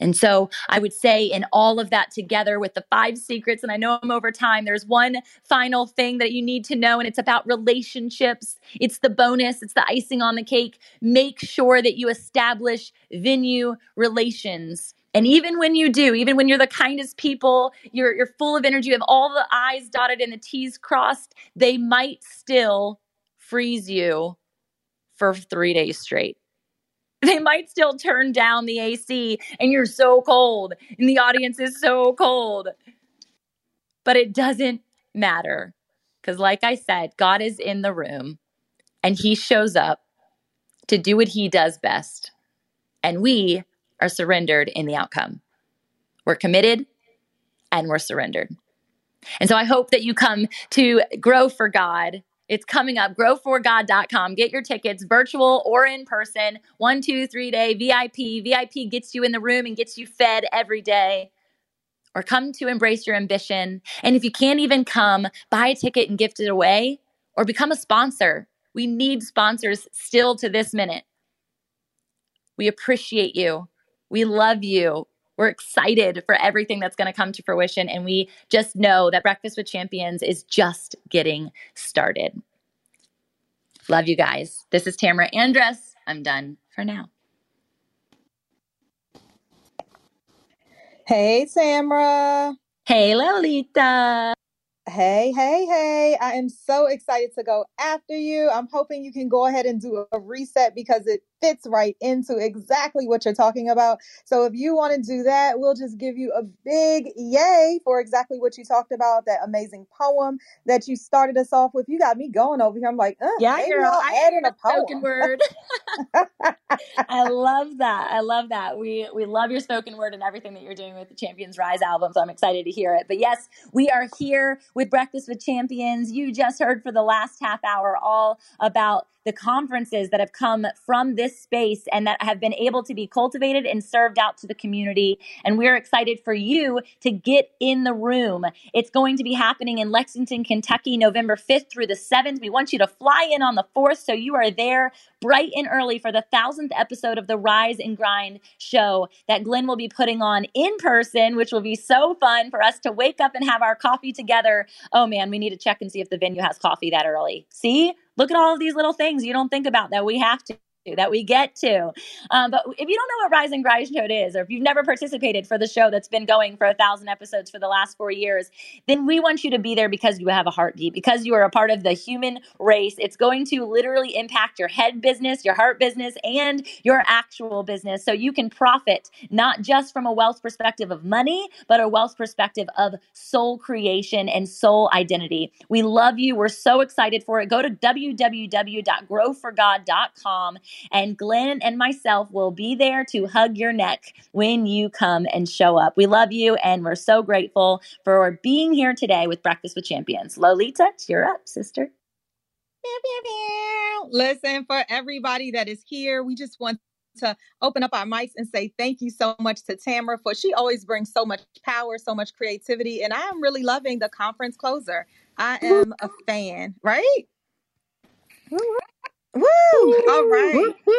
And so I would say, in all of that together with the five secrets, and I know I'm over time, there's one final thing that you need to know, and it's about relationships. It's the bonus, it's the icing on the cake. Make sure that you establish venue relations. And even when you do, even when you're the kindest people, you're, you're full of energy, you have all the I's dotted and the T's crossed, they might still freeze you for three days straight. They might still turn down the AC and you're so cold and the audience is so cold. But it doesn't matter because, like I said, God is in the room and He shows up to do what He does best. And we are surrendered in the outcome. We're committed and we're surrendered. And so I hope that you come to Grow for God. It's coming up, growforgod.com. Get your tickets, virtual or in person, one, two, three day VIP. VIP gets you in the room and gets you fed every day. Or come to embrace your ambition. And if you can't even come, buy a ticket and gift it away or become a sponsor. We need sponsors still to this minute. We appreciate you. We love you. We're excited for everything that's going to come to fruition. And we just know that Breakfast with Champions is just getting started. Love you guys. This is Tamara Andress. I'm done for now. Hey, Tamara. Hey, Lolita. Hey, hey, hey. I am so excited to go after you. I'm hoping you can go ahead and do a reset because it fits right into exactly what you're talking about. So if you want to do that, we'll just give you a big yay for exactly what you talked about, that amazing poem that you started us off with. You got me going over here. I'm like, uh, Yeah, girl. I'll I add in a spoken word. I love that. I love that. We we love your spoken word and everything that you're doing with the Champions Rise album. So I'm excited to hear it. But yes, we are here with Breakfast with Champions. You just heard for the last half hour all about the conferences that have come from this space and that have been able to be cultivated and served out to the community. And we're excited for you to get in the room. It's going to be happening in Lexington, Kentucky, November 5th through the 7th. We want you to fly in on the 4th so you are there bright and early for the thousandth episode of the Rise and Grind show that Glenn will be putting on in person, which will be so fun for us to wake up and have our coffee together. Oh man, we need to check and see if the venue has coffee that early. See? Look at all of these little things you don't think about that we have to. That we get to. Um, but if you don't know what Rise and Grind Show is, or if you've never participated for the show that's been going for a thousand episodes for the last four years, then we want you to be there because you have a heartbeat, because you are a part of the human race. It's going to literally impact your head business, your heart business, and your actual business. So you can profit not just from a wealth perspective of money, but a wealth perspective of soul creation and soul identity. We love you. We're so excited for it. Go to www.growforgod.com and Glenn and myself will be there to hug your neck when you come and show up. We love you and we're so grateful for being here today with Breakfast with Champions. Lolita, cheer up, sister. Listen, for everybody that is here, we just want to open up our mics and say thank you so much to Tamara for she always brings so much power, so much creativity, and I am really loving the conference closer. I am a fan, right? Woo! All right.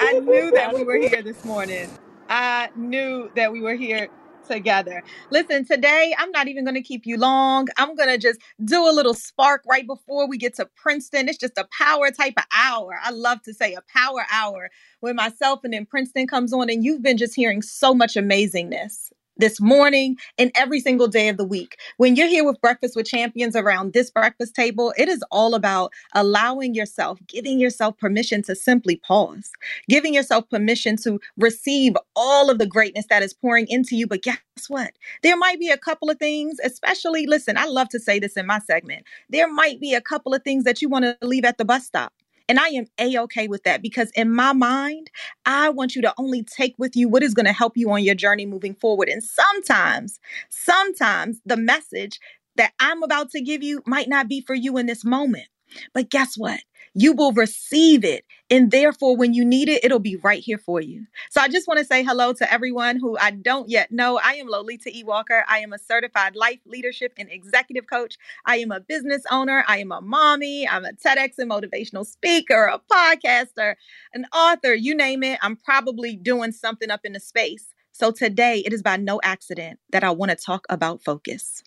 I knew that we were here this morning. I knew that we were here together. Listen, today I'm not even going to keep you long. I'm going to just do a little spark right before we get to Princeton. It's just a power type of hour. I love to say a power hour when myself and then Princeton comes on, and you've been just hearing so much amazingness this morning and every single day of the week. When you're here with Breakfast with Champions around this breakfast table, it is all about allowing yourself, giving yourself permission to simply pause, giving yourself permission to receive all of the greatness that is pouring into you. But guess what? There might be a couple of things, especially, listen, I love to say this in my segment. There might be a couple of things that you want to leave at the bus stop. And I am a okay with that because in my mind, I want you to only take with you what is going to help you on your journey moving forward. And sometimes, sometimes the message that I'm about to give you might not be for you in this moment. But guess what? You will receive it. And therefore, when you need it, it'll be right here for you. So I just want to say hello to everyone who I don't yet know. I am Lolita E. Walker. I am a certified life leadership and executive coach. I am a business owner. I am a mommy. I'm a TEDx and motivational speaker, a podcaster, an author, you name it. I'm probably doing something up in the space. So today, it is by no accident that I want to talk about focus.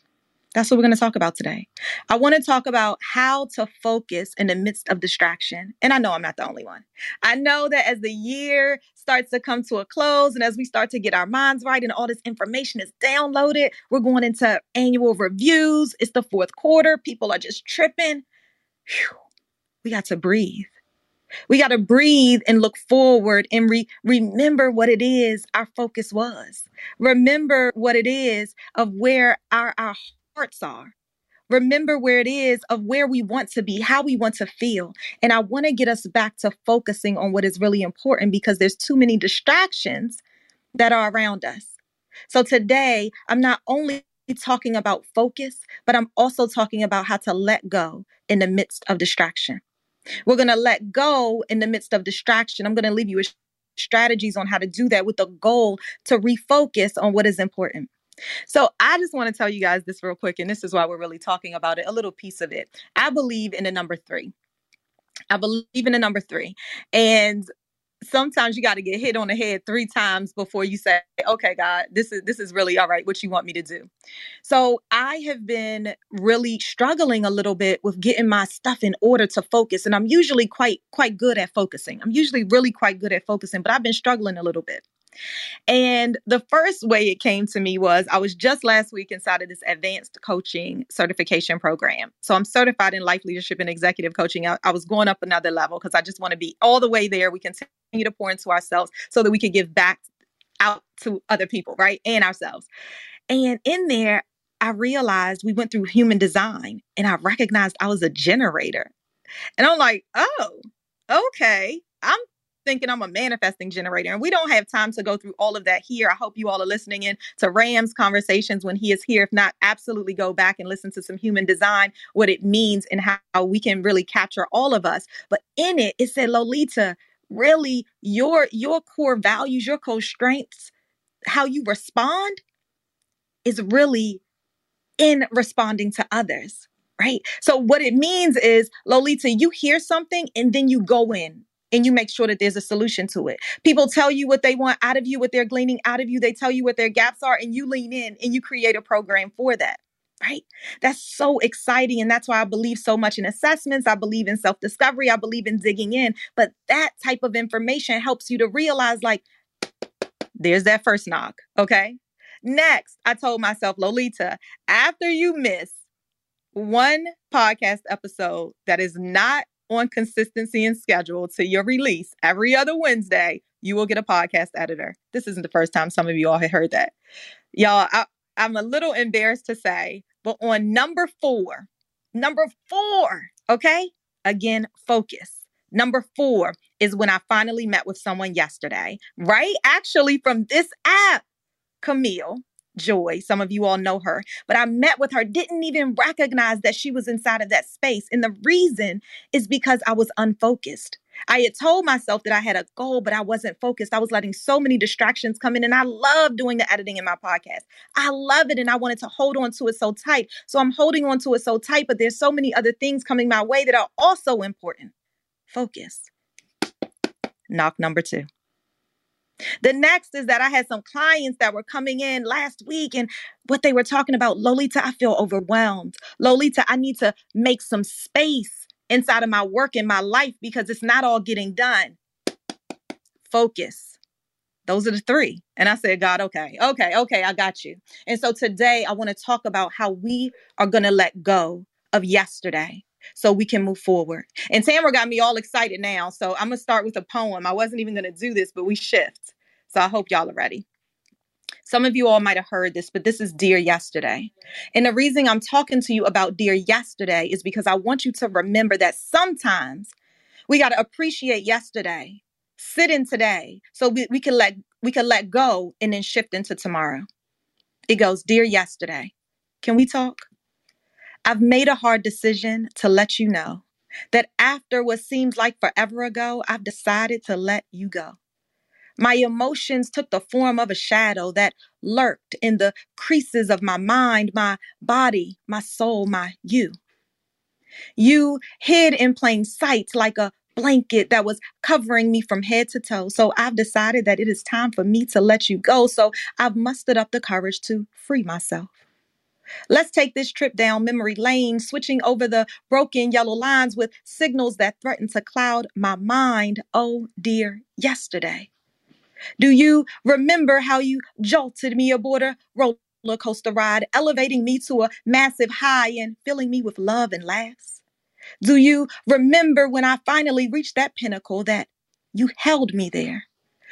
That's what we're going to talk about today. I want to talk about how to focus in the midst of distraction. And I know I'm not the only one. I know that as the year starts to come to a close and as we start to get our minds right and all this information is downloaded, we're going into annual reviews. It's the fourth quarter. People are just tripping. Phew. We got to breathe. We got to breathe and look forward and re- remember what it is our focus was. Remember what it is of where our, our hearts are. Remember where it is of where we want to be, how we want to feel. And I want to get us back to focusing on what is really important because there's too many distractions that are around us. So today, I'm not only talking about focus, but I'm also talking about how to let go in the midst of distraction. We're going to let go in the midst of distraction. I'm going to leave you with strategies on how to do that with the goal to refocus on what is important. So I just want to tell you guys this real quick, and this is why we're really talking about it, a little piece of it. I believe in the number three. I believe in the number three. And sometimes you got to get hit on the head three times before you say, "Okay, God, this is this is really all right. What you want me to do?" So I have been really struggling a little bit with getting my stuff in order to focus, and I'm usually quite quite good at focusing. I'm usually really quite good at focusing, but I've been struggling a little bit. And the first way it came to me was I was just last week inside of this advanced coaching certification program. So I'm certified in life leadership and executive coaching. I, I was going up another level because I just want to be all the way there. We continue to pour into ourselves so that we can give back out to other people, right? And ourselves. And in there, I realized we went through human design and I recognized I was a generator. And I'm like, oh, okay. I'm thinking I'm a manifesting generator. And we don't have time to go through all of that here. I hope you all are listening in to Ram's conversations when he is here. If not, absolutely go back and listen to some human design, what it means and how we can really capture all of us. But in it, it said, Lolita, really your your core values, your core strengths, how you respond is really in responding to others right? So what it means is, Lolita, you hear something and then you go in and you make sure that there's a solution to it. People tell you what they want out of you, what they're gleaning out of you. They tell you what their gaps are, and you lean in and you create a program for that. Right? That's so exciting. And that's why I believe so much in assessments. I believe in self discovery. I believe in digging in. But that type of information helps you to realize, like, there's that first knock. Okay. Next, I told myself, Lolita, after you miss one podcast episode that is not on consistency and schedule to your release every other Wednesday, you will get a podcast editor. This isn't the first time some of you all have heard that. Y'all, I, I'm a little embarrassed to say, but on number four, number four, okay? Again, focus. Number four is when I finally met with someone yesterday, right? Actually, from this app, Camille. Joy. Some of you all know her, but I met with her, didn't even recognize that she was inside of that space. And the reason is because I was unfocused. I had told myself that I had a goal, but I wasn't focused. I was letting so many distractions come in, and I love doing the editing in my podcast. I love it, and I wanted to hold on to it so tight. So I'm holding on to it so tight, but there's so many other things coming my way that are also important. Focus. Knock number two. The next is that I had some clients that were coming in last week and what they were talking about, Lolita, I feel overwhelmed. Lolita, I need to make some space inside of my work and my life because it's not all getting done. Focus. Those are the three. And I said, God, okay, okay, okay, I got you. And so today I want to talk about how we are going to let go of yesterday so we can move forward. And Tamara got me all excited now. So I'm going to start with a poem. I wasn't even going to do this, but we shift. So I hope y'all are ready. Some of you all might have heard this, but this is Dear Yesterday. And the reason I'm talking to you about Dear Yesterday is because I want you to remember that sometimes we got to appreciate yesterday, sit in today, so we, we can let we can let go and then shift into tomorrow. It goes, Dear Yesterday, can we talk? I've made a hard decision to let you know that after what seems like forever ago, I've decided to let you go. My emotions took the form of a shadow that lurked in the creases of my mind, my body, my soul, my you. You hid in plain sight like a blanket that was covering me from head to toe. So I've decided that it is time for me to let you go. So I've mustered up the courage to free myself. Let's take this trip down memory lane, switching over the broken yellow lines with signals that threaten to cloud my mind. Oh dear, yesterday. Do you remember how you jolted me aboard a roller coaster ride, elevating me to a massive high and filling me with love and laughs? Do you remember when I finally reached that pinnacle that you held me there?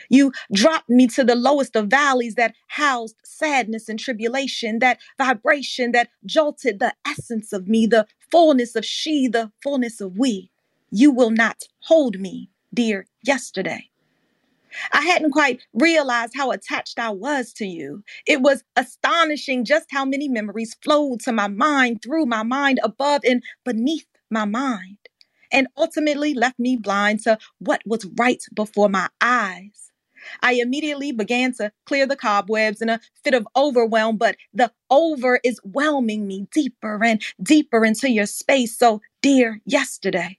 You dropped me to the lowest of valleys that housed sadness and tribulation, that vibration that jolted the essence of me, the fullness of she, the fullness of we. You will not hold me, dear yesterday. I hadn't quite realized how attached I was to you. It was astonishing just how many memories flowed to my mind, through my mind, above and beneath my mind, and ultimately left me blind to what was right before my eyes. I immediately began to clear the cobwebs in a fit of overwhelm, but the over is whelming me deeper and deeper into your space. So, dear yesterday,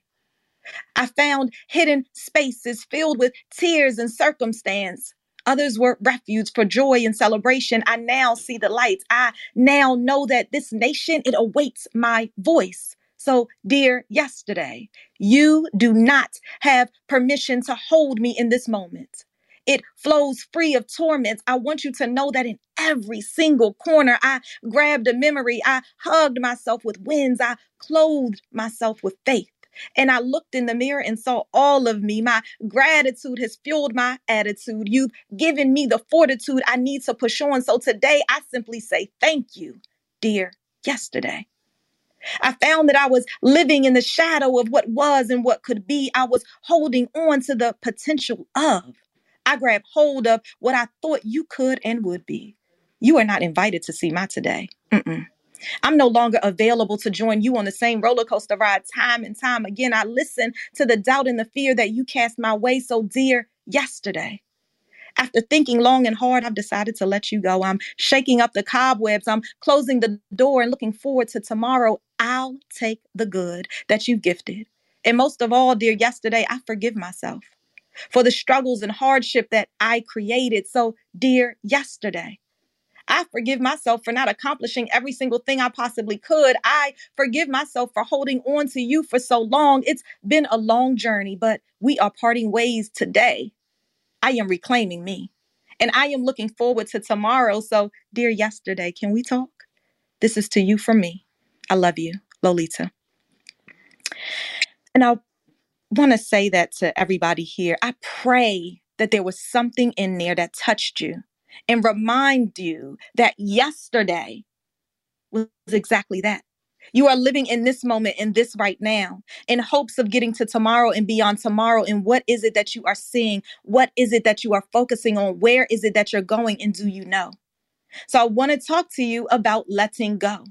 I found hidden spaces filled with tears and circumstance. Others were refuge for joy and celebration. I now see the light. I now know that this nation, it awaits my voice. So, dear yesterday, you do not have permission to hold me in this moment. It flows free of torments. I want you to know that in every single corner, I grabbed a memory. I hugged myself with wins. I clothed myself with faith. And I looked in the mirror and saw all of me. My gratitude has fueled my attitude. You've given me the fortitude I need to push on. So today I simply say thank you, dear yesterday. I found that I was living in the shadow of what was and what could be. I was holding on to the potential of. I grab hold of what I thought you could and would be. You are not invited to see my today. Mm-mm. I'm no longer available to join you on the same roller coaster ride time and time again. I listen to the doubt and the fear that you cast my way so dear yesterday. After thinking long and hard, I've decided to let you go. I'm shaking up the cobwebs. I'm closing the door and looking forward to tomorrow. I'll take the good that you've gifted. And most of all, dear yesterday, I forgive myself for the struggles and hardship that I created. So, dear yesterday, I forgive myself for not accomplishing every single thing I possibly could. I forgive myself for holding on to you for so long. It's been a long journey, but we are parting ways today. I am reclaiming me and I am looking forward to tomorrow. So, dear yesterday, can we talk? This is to you from me. I love you, Lolita. And I want to say that to everybody here. I pray that there was something in there that touched you and remind you that yesterday was exactly that. You are living in this moment, in this right now, in hopes of getting to tomorrow and beyond tomorrow. And what is it that you are seeing? What is it that you are focusing on? Where is it that you're going? And do you know? So I want to talk to you about letting go.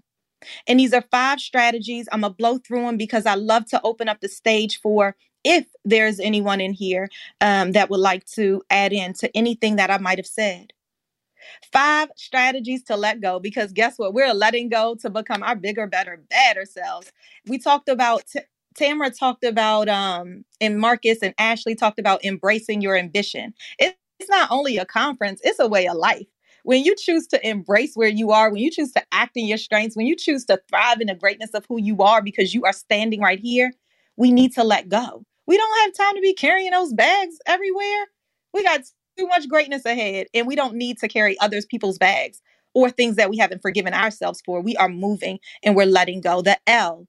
And these are five strategies. I'm going to blow through them because I love to open up the stage for if there's anyone in here um, that would like to add in to anything that I might have said. Five strategies to let go because guess what? We're letting go to become our bigger, better, better selves. We talked about t- Tamara talked about um and Marcus and Ashley talked about embracing your ambition. It's not only a conference, it's a way of life. When you choose to embrace where you are, when you choose to act in your strengths, when you choose to thrive in the greatness of who you are because you are standing right here, we need to let go. We don't have time to be carrying those bags everywhere. We got too much greatness ahead, and we don't need to carry others people's bags or things that we haven't forgiven ourselves for. We are moving and we're letting go. The L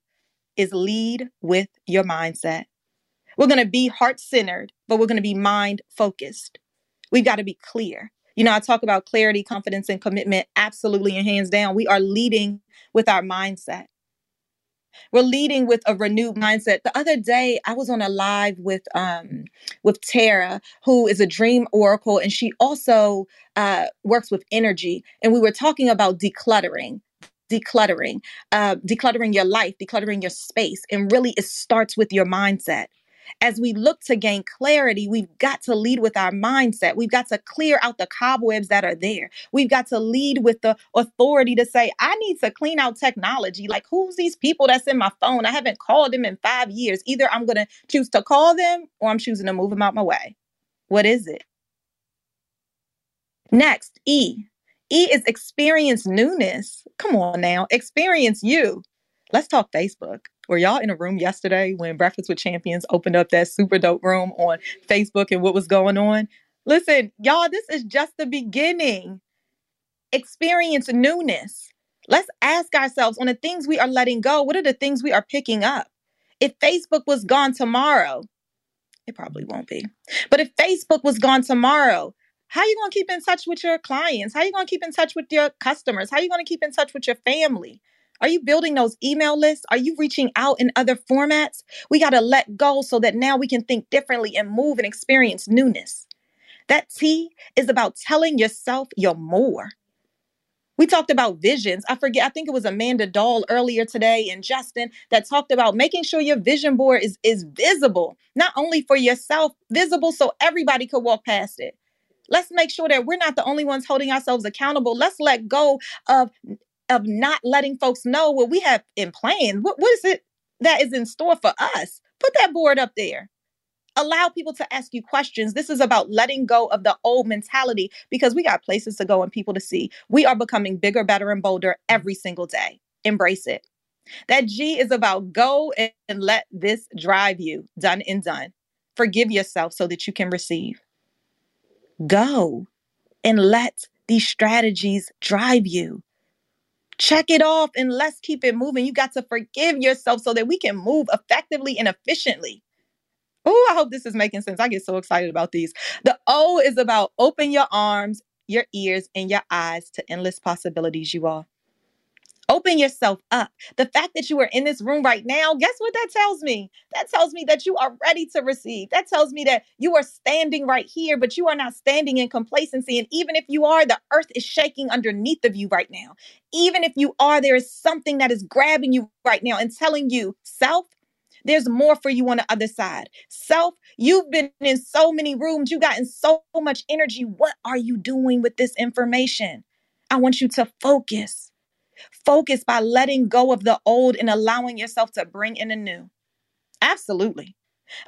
is lead with your mindset. We're going to be heart centered, but we're going to be mind focused. We've got to be clear. You know, I talk about clarity, confidence, and commitment absolutely and hands down. We are leading with our mindset. We're leading with a renewed mindset. The other day, I was on a live with um with Tara, who is a dream oracle, and she also uh, works with energy. And we were talking about decluttering, decluttering, uh, decluttering your life, decluttering your space, and really it starts with your mindset as we look to gain clarity, we've got to lead with our mindset. We've got to clear out the cobwebs that are there. We've got to lead with the authority to say, I need to clean out technology. Like, who's these people that's in my phone? I haven't called them in five years. Either I'm going to choose to call them or I'm choosing to move them out my way. What is it? Next, E. E is experience newness. Come on now, experience you. Let's talk Facebook. Were y'all in a room yesterday when Breakfast with Champions opened up that super dope room on Facebook and what was going on? Listen, y'all, this is just the beginning. Experience newness. Let's ask ourselves on the things we are letting go, what are the things we are picking up? If Facebook was gone tomorrow, it probably won't be. But if Facebook was gone tomorrow, how are you going to keep in touch with your clients? How are you going to keep in touch with your customers? How are you going to keep in touch with your family? Are you building those email lists? Are you reaching out in other formats? We got to let go so that now we can think differently and move and experience newness. That T is about telling yourself you're more. We talked about visions. I forget, I think it was Amanda Dahl earlier today and Justin that talked about making sure your vision board is, is visible, not only for yourself, visible so everybody could walk past it. Let's make sure that we're not the only ones holding ourselves accountable. Let's let go of of not letting folks know what we have in plan. What, what is it that is in store for us? Put that board up there allow people to ask you questions. This is about letting go of the old mentality because we got places to go and people to see. We are becoming bigger, better, and bolder every single day. Embrace it. That G is about go and let this drive you. Done and done. Forgive yourself so that you can receive. Go and let these strategies drive you. Check it off and let's keep it moving. You got to forgive yourself so that we can move effectively and efficiently. Oh, I hope this is making sense. I get so excited about these. The O is about open your arms, your ears, and your eyes to endless possibilities, you all. Open yourself up. The fact that you are in this room right now, guess what that tells me? That tells me that you are ready to receive. That tells me that you are standing right here, but you are not standing in complacency. And even if you are, the earth is shaking underneath of you right now. Even if you are, there is something that is grabbing you right now and telling you, self, there's more for you on the other side. Self, you've been in so many rooms, you've gotten so much energy. What are you doing with this information? I want you to focus. Focus by letting go of the old and allowing yourself to bring in the new. Absolutely.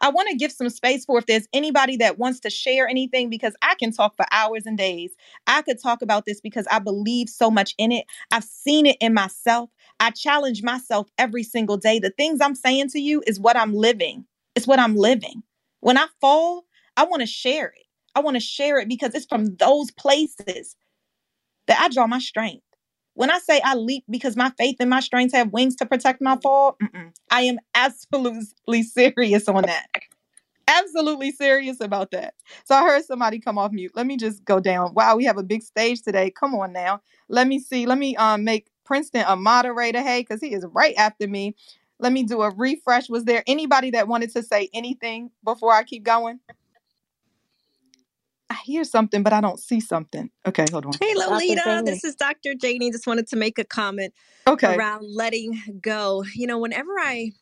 I want to give some space for if there's anybody that wants to share anything because I can talk for hours and days. I could talk about this because I believe so much in it. I've seen it in myself. I challenge myself every single day. The things I'm saying to you is what I'm living. It's what I'm living. When I fall, I want to share it. I want to share it because it's from those places that I draw my strength. When I say I leap because my faith and my strengths have wings to protect my fall, mm-mm. I am absolutely serious on that. Absolutely serious about that. So I heard somebody come off mute. Let me just go down. Wow, we have a big stage today. Come on now. Let me see. Let me um make Princeton a moderator. Hey, because he is right after me. Let me do a refresh. Was there anybody that wanted to say anything before I keep going? I hear something, but I don't see something. Okay, hold on. Hey, Lolita. This is Dr. Janie. Just wanted to make a comment Okay. around letting go. You know, whenever I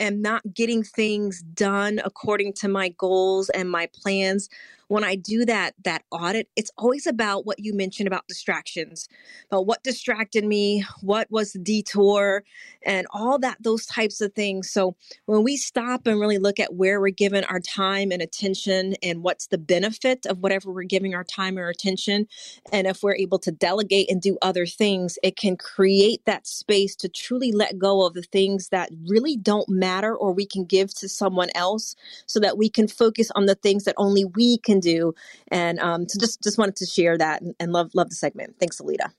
am not getting things done according to my goals and my plans, when I do that that audit, it's always about what you mentioned about distractions, about what distracted me, what was the detour, and all that those types of things. So when we stop and really look at where we're giving our time and attention and what's the benefit of whatever we're giving our time or attention, and if we're able to delegate and do other things, it can create that space to truly let go of the things that really don't matter or we can give to someone else so that we can focus on the things that only we can do. And um, so just, just wanted to share that and, and love, love the segment. Thanks, Alita.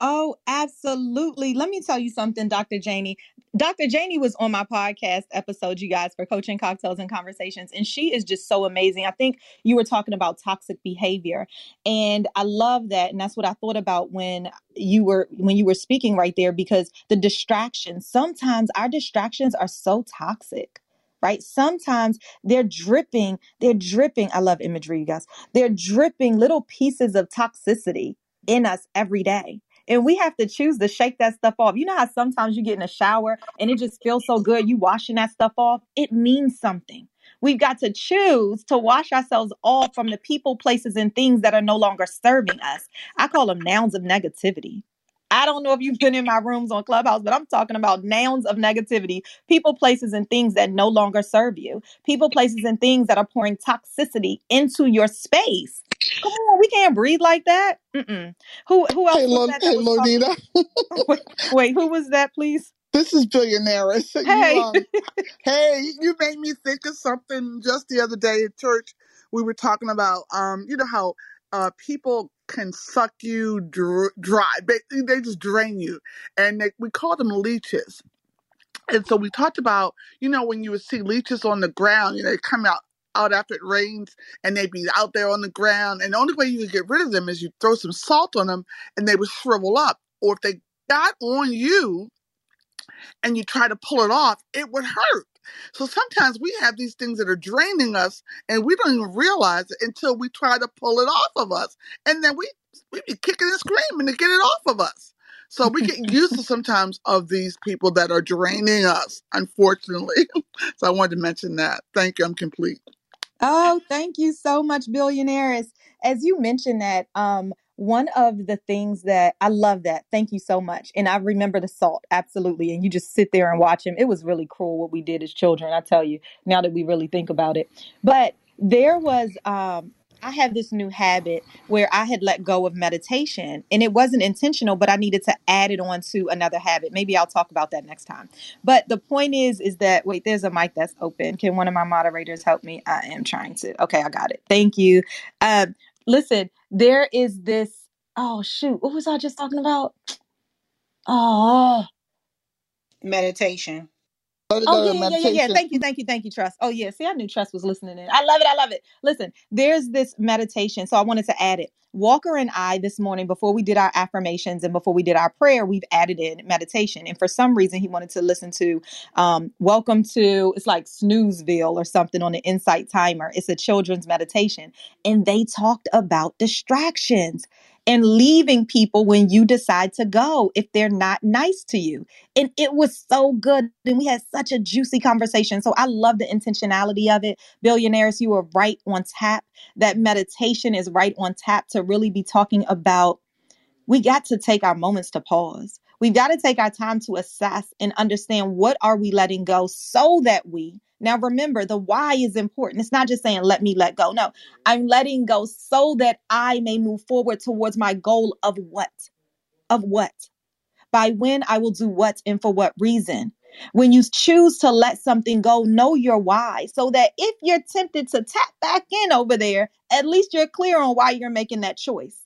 Oh, absolutely. Let me tell you something, Dr. Janie. Dr. Janie was on my podcast episode, you guys, for coaching cocktails and conversations, and she is just so amazing. I think you were talking about toxic behavior, and I love that, and that's what I thought about when you were when you were speaking right there because the distractions. Sometimes our distractions are so toxic. Right. Sometimes they're dripping, they're dripping. I love imagery, you guys. They're dripping little pieces of toxicity in us every day. And we have to choose to shake that stuff off. You know how sometimes you get in a shower and it just feels so good, you washing that stuff off? It means something. We've got to choose to wash ourselves off from the people, places, and things that are no longer serving us. I call them nouns of negativity. I don't know if you've been in my rooms on Clubhouse, but I'm talking about nouns of negativity, people, places, and things that no longer serve you, people, places, and things that are pouring toxicity into your space. Come on, we can't breathe like that. Mm-mm. Who who else Hey, Lo- that hey? Lonita. Wait, wait, who was that, please? This is Billionaire. So you, Hey, um, hey, you made me think of something just the other day at church. We were talking about, um, you know how uh, people can suck you dr- dry. They, they just drain you, and they, we call them leeches. And so we talked about, you know, when you would see leeches on the ground, you know, they come out out after it rains and they'd be out there on the ground. And the only way you could get rid of them is you throw some salt on them and they would shrivel up. Or if they got on you and you try to pull it off, it would hurt. So sometimes we have these things that are draining us and we don't even realize it until we try to pull it off of us. And then we we be kicking and screaming to get it off of us. So we get used to sometimes of these people that are draining us, unfortunately. so I wanted to mention that. Thank you. I'm complete. Oh, thank you so much, billionaires. As you mentioned that, um, one of the things that I love that. Thank you so much. And I remember the salt, absolutely. And you just sit there and watch him. It was really cruel what we did as children, I tell you, now that we really think about it. But there was um I have this new habit where I had let go of meditation and it wasn't intentional, but I needed to add it on to another habit. Maybe I'll talk about that next time. But the point is, is that wait, there's a mic that's open. Can one of my moderators help me? I am trying to. Okay, I got it. Thank you. Um, listen, there is this. Oh shoot, what was I just talking about? Oh, Meditation. Go to Oh yeah, yeah, yeah, yeah, yeah. meditation. Thank you, thank you, thank you, Trust. Oh yeah, see, I knew Trust was listening in. I love it, I love it. Listen, there's this meditation, so I wanted to add it. Walker and I this morning, before we did our affirmations and before we did our prayer, we've added in meditation. And for some reason, he wanted to listen to um, "Welcome to" it's like Snoozeville or something on the Insight Timer. It's a children's meditation, and they talked about distractions and leaving people when you decide to go if they're not nice to you. And it was so good and we had such a juicy conversation. So i love the intentionality of it. Billionaires you were right on tap. That meditation is right on tap to really be talking about we got to take our moments to pause we've got to take our time to assess and understand what are we letting go so that we now remember the why is important it's not just saying let me let go no i'm letting go so that i may move forward towards my goal of what of what by when I will do what and for what reason. When you choose to let something go, know your why so that if you're tempted to tap back in over there, at least you're clear on why you're making that choice.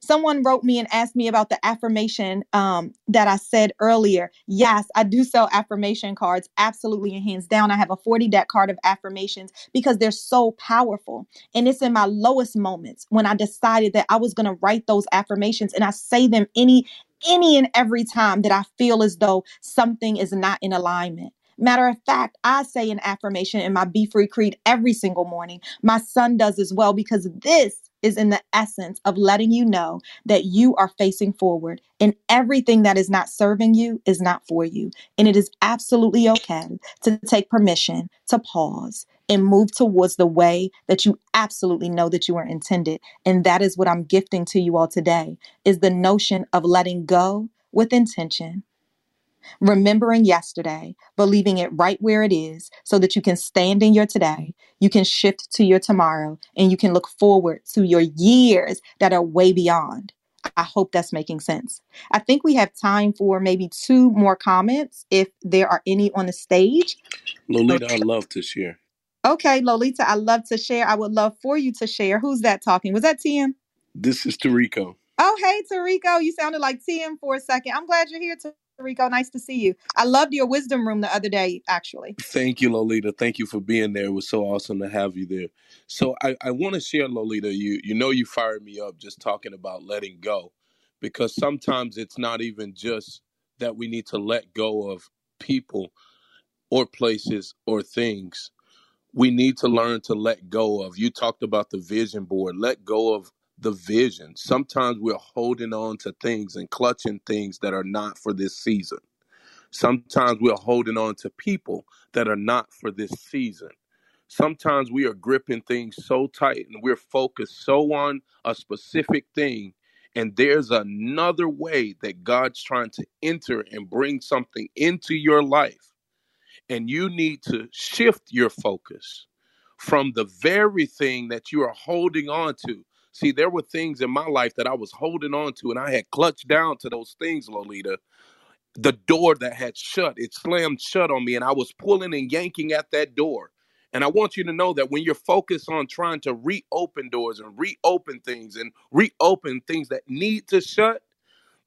Someone wrote me and asked me about the affirmation um, that I said earlier. Yes, I do sell affirmation cards, absolutely and hands down. I have a 40 deck card of affirmations because they're so powerful. And it's in my lowest moments when I decided that I was going to write those affirmations and I say them any any and every time that I feel as though something is not in alignment. Matter of fact, I say an affirmation in my Be Free Creed every single morning. My son does as well because this is in the essence of letting you know that you are facing forward and everything that is not serving you is not for you. And it is absolutely okay to take permission to pause and move towards the way that you absolutely know that you are intended. And that is what I'm gifting to you all today is the notion of letting go with intention remembering yesterday, believing it right where it is, so that you can stand in your today, you can shift to your tomorrow, and you can look forward to your years that are way beyond. I hope that's making sense. I think we have time for maybe two more comments if there are any on the stage. Lolita, I'd love to share. Okay, Lolita, I love to share. I would love for you to share. Who's that talking? Was that TM? This is Tarico. Oh, hey, Tarico. You sounded like TM for a second. I'm glad you're here, Tarico. Nice to see you. I loved your wisdom room the other day, actually. Thank you, Lolita. Thank you for being there. It was so awesome to have you there. So I, I want to share, Lolita, you you know you fired me up just talking about letting go. Because sometimes it's not even just that we need to let go of people or places or things. We need to learn to let go of. You talked about the vision board. Let go of the vision. Sometimes we're holding on to things and clutching things that are not for this season. Sometimes we're holding on to people that are not for this season. Sometimes we are gripping things so tight and we're focused so on a specific thing. And there's another way that God's trying to enter and bring something into your life. And you need to shift your focus from the very thing that you are holding on to. See, there were things in my life that I was holding on to, and I had clutched down to those things, Lolita the door that had shut it slammed shut on me and i was pulling and yanking at that door and i want you to know that when you're focused on trying to reopen doors and reopen things and reopen things that need to shut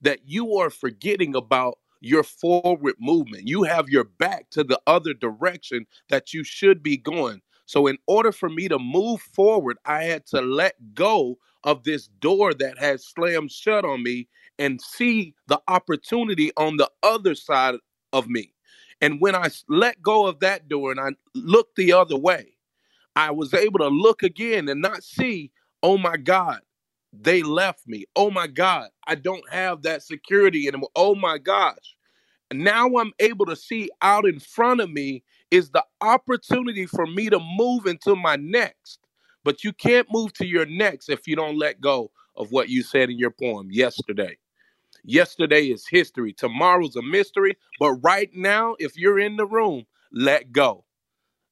that you are forgetting about your forward movement. You have your back to the other direction that you should be going. So, in order for me to move forward, I had to let go of this door that had slammed shut on me and see the opportunity on the other side of me. And when I let go of that door and I looked the other way, I was able to look again and not see, oh my God, they left me. Oh my God, I don't have that security anymore. Oh my gosh. Now I'm able to see out in front of me is the opportunity for me to move into my next. But you can't move to your next if you don't let go of what you said in your poem yesterday. Yesterday is history. Tomorrow's a mystery. But right now, if you're in the room, let go.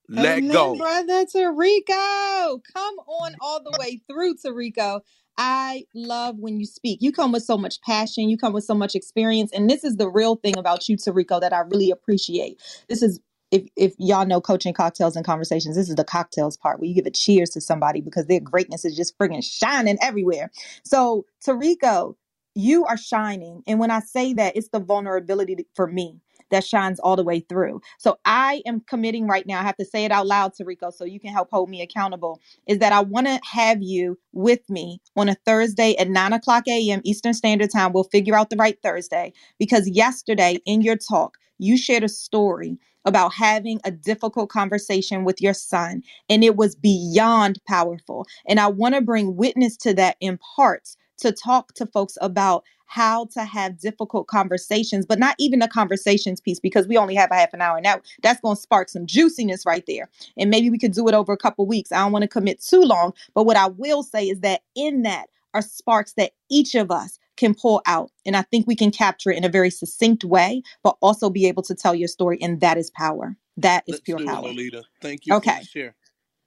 Let Amen, go. brother Tarico. Come on all the way through, Tarico. I love when you speak. You come with so much passion, you come with so much experience. And this is the real thing about you, Tarico, that I really appreciate. This is if if y'all know coaching cocktails and conversations, this is the cocktails part where you give a cheers to somebody because their greatness is just friggin' shining everywhere. So, Tarico, you are shining. And when I say that, it's the vulnerability for me that shines all the way through. So I am committing right now. I have to say it out loud, Tarico, so you can help hold me accountable. Is that I want to have you with me on a Thursday at 9 o'clock a.m. Eastern Standard Time. We'll figure out the right Thursday because yesterday in your talk, you shared a story about having a difficult conversation with your son, and it was beyond powerful. And I want to bring witness to that in parts to talk to folks about how to have difficult conversations, but not even the conversations piece because we only have a half an hour. Now that's going to spark some juiciness right there. And maybe we could do it over a couple weeks. I don't want to commit too long, but what I will say is that in that are sparks that each of us can pull out. And I think we can capture it in a very succinct way, but also be able to tell your story. And that is power. That is Let's pure do it, power. Lolita. Thank you Okay. the share.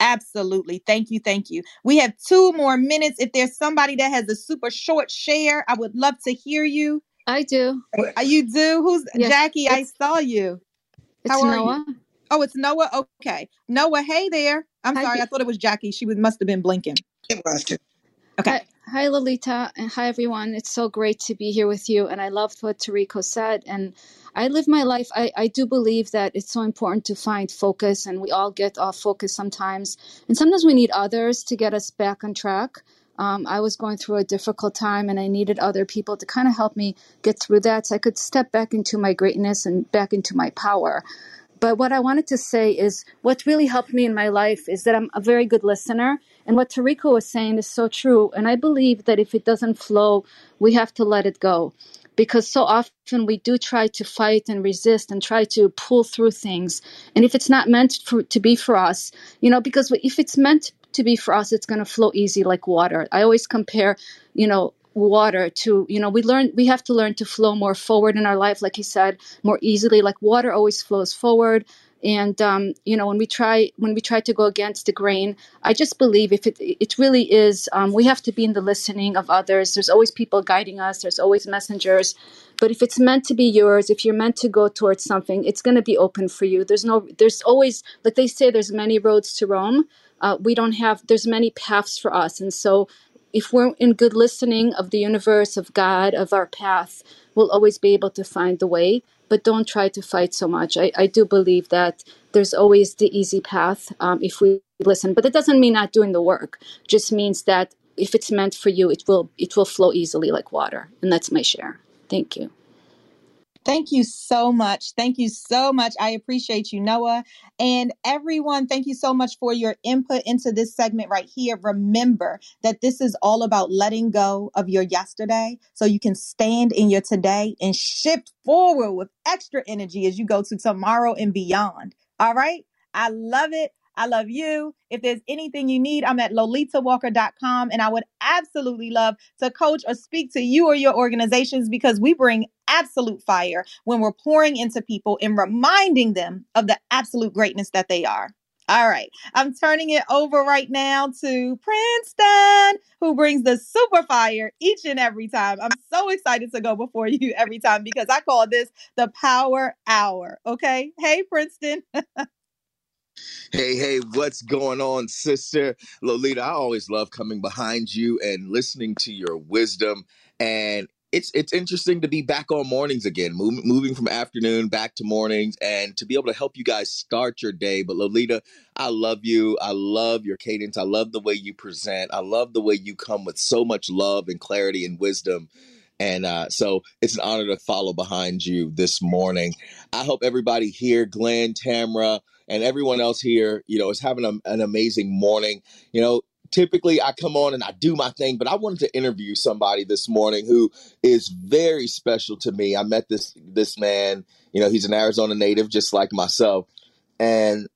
Absolutely. Thank you. Thank you. We have two more minutes. If there's somebody that has a super short share, I would love to hear you. I do. Uh, You do? Who's Yes, Jackie? I saw you. it's How are Noah. you? Oh, it's Noah. Okay. Noah, hey there. I'm Hi, sorry. I thought it was Jackie. She was, must have been blinking. It was too. Okay. hi, hi, Lolita, and hi, everyone. It's so great to be here with you, and I loved what Tariko said. And I live my life. I, I do believe that it's so important to find focus, and we all get off focus sometimes. And sometimes we need others to get us back on track. Um, I was going through a difficult time, and I needed other people to kind of help me get through that so I could step back into my greatness and back into my power. But what I wanted to say is what really helped me in my life is that I'm a very good listener. And what Tariko was saying is so true. And I believe that if it doesn't flow, we have to let it go. Because so often we do try to fight and resist and try to pull through things. And if it's not meant for, to be for us, you know, because if it's meant to be for us, it's going to flow easy like water. I always compare, you know, water to you know we learn we have to learn to flow more forward in our life like you said more easily. Like water always flows forward. And um, you know when we try when we try to go against the grain i just believe if it it really is um, we have to be in the listening of others. There's always people guiding us. There's always messengers. But if it's meant to be yours if you're meant to go towards something it's going to be open for you. There's no there's always like they say there's many roads to rome uh, we don't have there's many paths for us. And so if we're in good listening of the universe of god of our path we'll always be able to find the way but don't try to fight so much. I, I do believe that there's always the easy path um, if we listen but it doesn't mean not doing the work. Just means that if it's meant for you it will it will flow easily like water and that's my share. Thank you Thank you so much. Thank you so much. I appreciate you, Noah. And everyone, thank you so much for your input into this segment right here. Remember that this is all about letting go of your yesterday so you can stand in your today and shift forward with extra energy as you go to tomorrow and beyond. All right? I love it. I love you. If there's anything you need, I'm at lolitawalker.com and I would absolutely love to coach or speak to you or your organizations because we bring absolute fire when we're pouring into people and reminding them of the absolute greatness that they are. All right, I'm turning it over right now to Princeton, who brings the super fire each and every time. I'm so excited to go before you every time because I call this the Power Hour. Okay, hey, Princeton. Hey, hey, what's going on, sister? Lolita, I always love coming behind you and listening to your wisdom. And it's it's interesting to be back on mornings again, moving moving from afternoon back to mornings and to be able to help you guys start your day. But Lolita, I love you. I love your cadence. I love the way you present. I love the way you come with so much love and clarity and wisdom. And uh, so it's an honor to follow behind you this morning. I hope everybody here, Glenn, Tamra, and everyone else here, you know, is having a, an amazing morning. You know, typically I come on and I do my thing, but I wanted to interview somebody this morning who is very special to me. I met this this man, you know, he's an Arizona native just like myself. And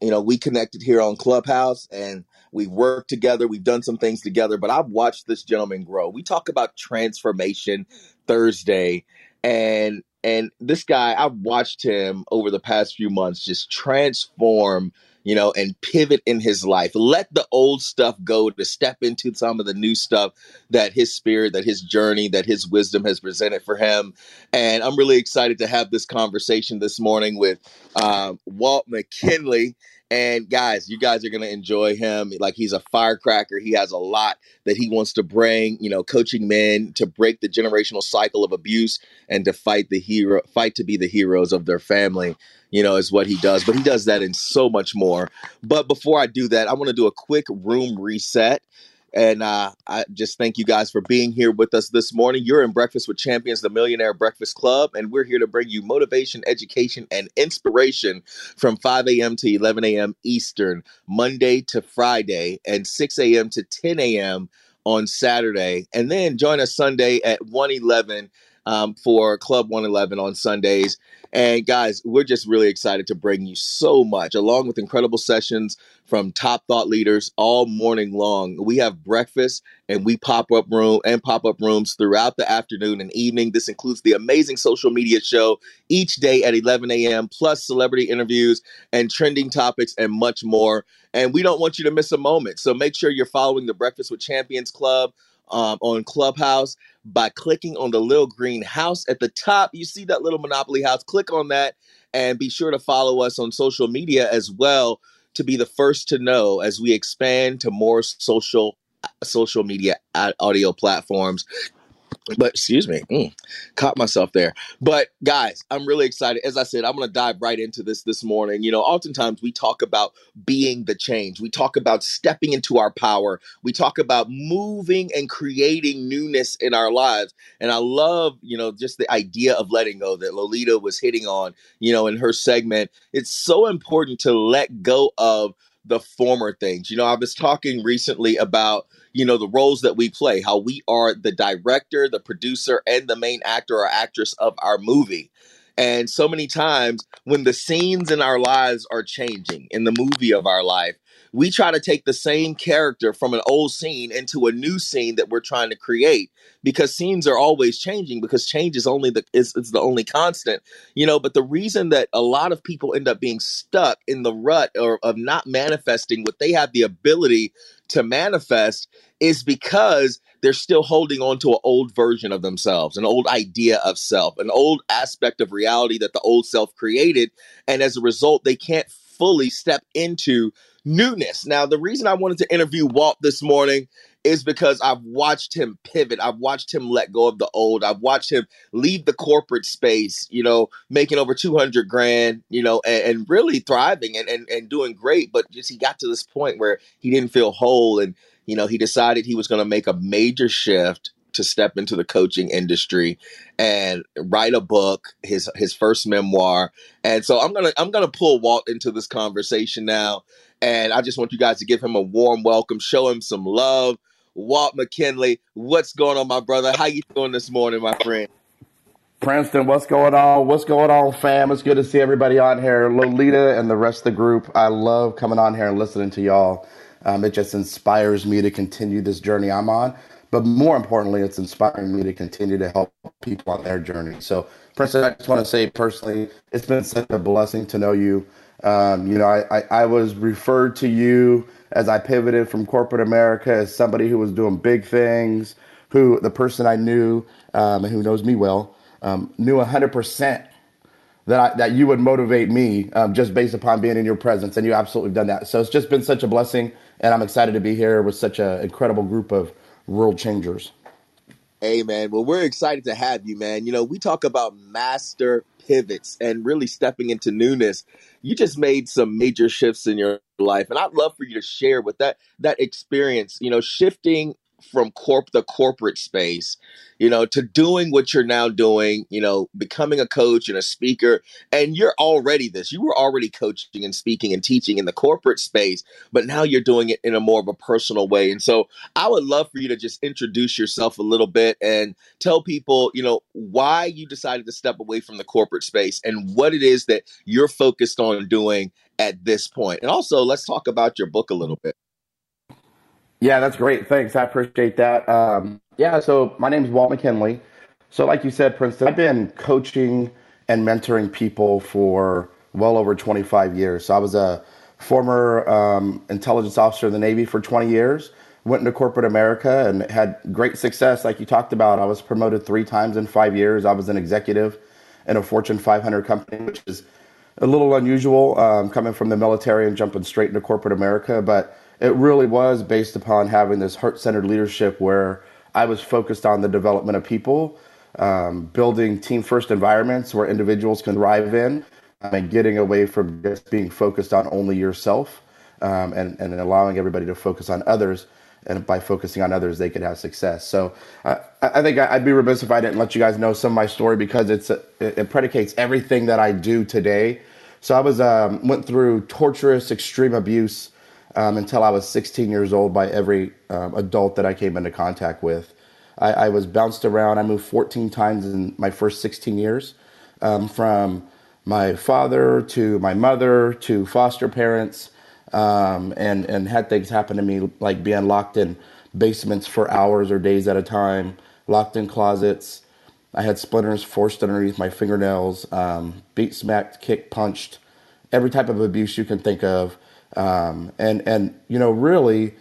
you know, we connected here on Clubhouse and We've worked together. We've done some things together, but I've watched this gentleman grow. We talk about transformation Thursday, and and this guy, I've watched him over the past few months just transform you know, and pivot in his life. Let the old stuff go to step into some of the new stuff that his spirit, that his journey, that his wisdom has presented for him. And I'm really excited to have this conversation this morning with um, Walt McKinley. And guys, you guys are going to enjoy him. Like he's a firecracker. He has a lot that he wants to bring, you know, coaching men to break the generational cycle of abuse and to fight the hero, fight to be the heroes of their family you know, is what he does. But he does that in so much more. But before I do that, I want to do a quick room reset. And uh, I just thank you guys for being here with us this morning. You're in Breakfast with Champions, the Millionaire Breakfast Club, and we're here to bring you motivation, education, and inspiration from 5 a.m. to 11 a.m. Eastern, Monday to Friday, and 6 a.m. to 10 a.m. on Saturday. And then join us Sunday at 111 um, for Club 111 on Sundays. And guys, we're just really excited to bring you so much, along with incredible sessions from top thought leaders all morning long. We have breakfast and we pop up room and pop up rooms throughout the afternoon and evening. This includes the amazing social media show each day at 11 a.m., plus celebrity interviews and trending topics and much more. And we don't want you to miss a moment. So make sure you're following the Breakfast with Champions Club um, on Clubhouse by clicking on the little green house at the top. You see that little Monopoly house. Click on that and be sure to follow us on social media as well to be the first to know as we expand to more social social media audio platforms but excuse me, mm, caught myself there. But guys, I'm really excited. As I said, I'm going to dive right into this this morning. You know, oftentimes we talk about being the change. We talk about stepping into our power. We talk about moving and creating newness in our lives. And I love, you know, just the idea of letting go that Lolita was hitting on, you know, in her segment. It's so important to let go of the former things. You know, I was talking recently about you know the roles that we play how we are the director the producer and the main actor or actress of our movie and so many times when the scenes in our lives are changing in the movie of our life we try to take the same character from an old scene into a new scene that we're trying to create because scenes are always changing because change is only the is, is the only constant you know? But the reason that a lot of people end up being stuck in the rut or of not manifesting what they have the ability to manifest is because they're still holding on to an old version of themselves, an old idea of self, an old aspect of reality that the old self created. And as a result, they can't fully step into newness. Now, the reason I wanted to interview Walt this morning is because I've watched him pivot. I've watched him let go of the old. I've watched him leave the corporate space, you know, making over 200 grand, you know, and, and really thriving and, and, and doing great. But just he got to this point where he didn't feel whole. And, you know, he decided he was going to make a major shift to step into the coaching industry and write a book his his first memoir and so i'm gonna i'm gonna pull walt into this conversation now and i just want you guys to give him a warm welcome show him some love Walt McKinley. What's going on, my brother? How you doing this morning, my friend? Princeton, what's going on? What's going on, fam? It's good to see everybody on here. Lolita and the rest of the group. I love coming on here and listening to y'all. Um, it just inspires me to continue this journey I'm on. But more importantly, it's inspiring me to continue to help people on their journey. So, Princeton, I just want to say personally, it's been such a blessing to know you. Um, you know, I, I, I was referred to you as I pivoted from corporate America as somebody who was doing big things, who the person I knew um, and who knows me well um, knew 100% that, I, that you would motivate me um, just based upon being in your presence. And you absolutely done that. So it's just been such a blessing. And I'm excited to be here with such an incredible group of world changers. Hey, man. Well, we're excited to have you, man. You know, we talk about master pivots and really stepping into newness. You just made some major shifts in your life, and I'd love for you to share with that that experience. You know, shifting from corp the corporate space you know to doing what you're now doing you know becoming a coach and a speaker. And you're already this. You were already coaching and speaking and teaching in the corporate space but now you're doing it in a more of a personal way. And so i would love for you to just introduce yourself a little bit and tell people you know why you decided to step away from the corporate space and what it is that you're focused on doing at this point. And also let's talk about your book a little bit Yeah, that's great. Thanks. I appreciate that. Um, yeah, so my name is Walt McKinley. So, like you said, Princeton, I've been coaching and mentoring people for well over 25 years. So, I was a former um, intelligence officer in the Navy for 20 years, went into corporate America and had great success. Like you talked about, I was promoted three times in five years. I was an executive in a Fortune 500 company, which is a little unusual um, coming from the military and jumping straight into corporate America. But it really was based upon having this heart centered leadership where I was focused on the development of people, um, building team first environments where individuals can thrive in, um, and getting away from just being focused on only yourself um, and, and allowing everybody to focus on others. And by focusing on others, they could have success. So uh, I think I'd be remiss if I didn't let you guys know some of my story because it's it predicates everything that I do today. So I was um, went through torturous, extreme abuse um, until I was 16 years old by every um, adult that I came into contact with. I, I, was bounced around. I moved 14 times in my first 16 years, um, from my father to my mother to foster parents, um, and and had things happen to me like being locked in basements for hours or days at a time, locked in closets. I had splinters forced underneath my fingernails, um, beat, smacked, kicked, punched, every type of abuse you can think of um, and and you know really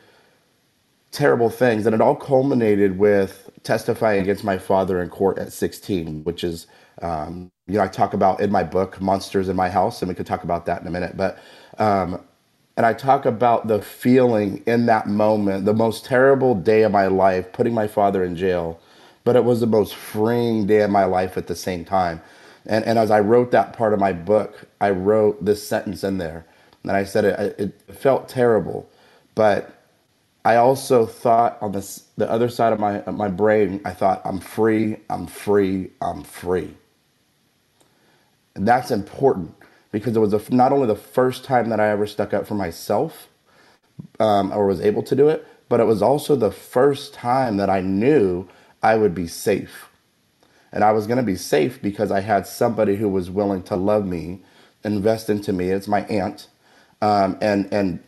terrible things, and it all culminated with testifying against my father in court at 16, which is um, you know I talk about in my book Monsters in My House, and we could talk about that in a minute, but. Um, and I talk about the feeling in that moment, the most terrible day of my life, putting my father in jail, but it was the most freeing day of my life at the same time. And, and as I wrote that part of my book, I wrote this sentence in there and I said it, it felt terrible, but I also thought on this, the other side of my, my brain, I thought, I'm free, I'm free, I'm free. And that's important because it was a, not only the first time that I ever stuck up for myself um, or was able to do it, but it was also the first time that I knew I would be safe. And I was going to be safe because I had somebody who was willing to love me, invest into me. It's my aunt um, and and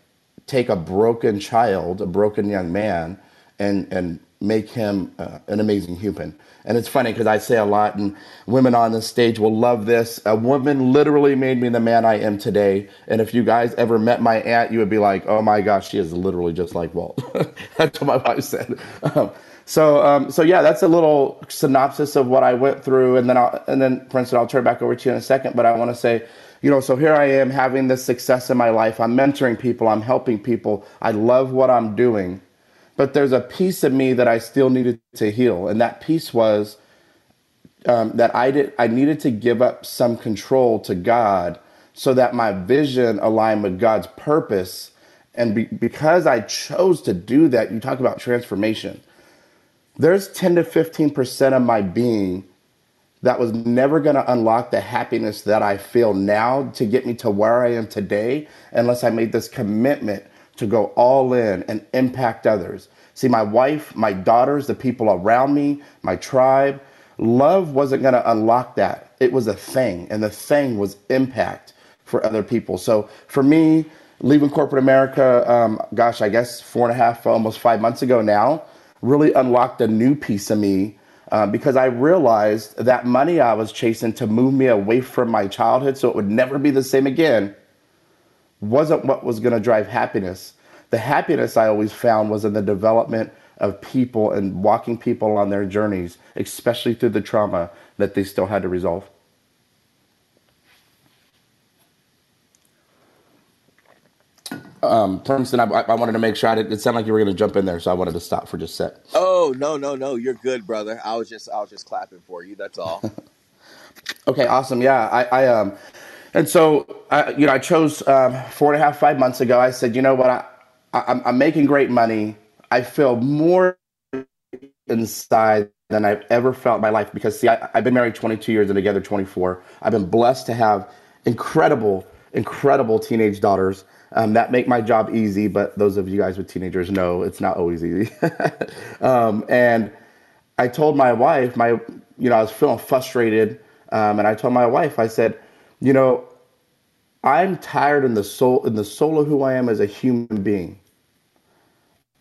take a broken child, a broken young man, and and make him uh, an amazing human. And it's funny because I say a lot, and women on the stage will love this. A woman literally made me the man I am today. And if you guys ever met my aunt, you would be like, "Oh my gosh, she is literally just like Walt." that's what my wife said. Um, so, um, so yeah, that's a little synopsis of what I went through, and then I'll, and then Princeton, I'll turn back over to you in a second. But I want to say you know, so here I am having this success in my life. I'm mentoring people, I'm helping people. I love what I'm doing. But there's a piece of me that I still needed to heal. And that piece was um, that I, did, I needed to give up some control to God so that my vision aligned with God's purpose. And be, because I chose to do that, you talk about transformation. There's 10 to 15% of my being that was never going to unlock the happiness that I feel now to get me to where I am today unless I made this commitment to go all in and impact others. See, my wife, my daughters, the people around me, my tribe, love wasn't going to unlock that. It was a thing, and the thing was impact for other people. So for me, leaving corporate America, um, gosh, I guess four and a half, almost five months ago now, really unlocked a new piece of me uh, because I realized that money I was chasing to move me away from my childhood so it would never be the same again wasn't what was going to drive happiness. The happiness I always found was in the development of people and walking people on their journeys, especially through the trauma that they still had to resolve. Um, Princeton, I, I wanted to make sure I didn't. It sounded like you were going to jump in there, so I wanted to stop for just a sec. Oh no, no, no! You're good, brother. I was just, I was just clapping for you. That's all. okay, awesome. Yeah, I, I um, and so I, you know, I chose um, four and a half, five months ago. I said, you know what, I, I I'm making great money. I feel more inside than I've ever felt in my life because see, I, I've been married 22 years and together 24. I've been blessed to have incredible, incredible teenage daughters um, that make my job easy. But those of you guys with teenagers know it's not always easy. um, and I told my wife, my you know, I was feeling frustrated, um, and I told my wife, I said, you know, I'm tired in the soul in the soul of who I am as a human being.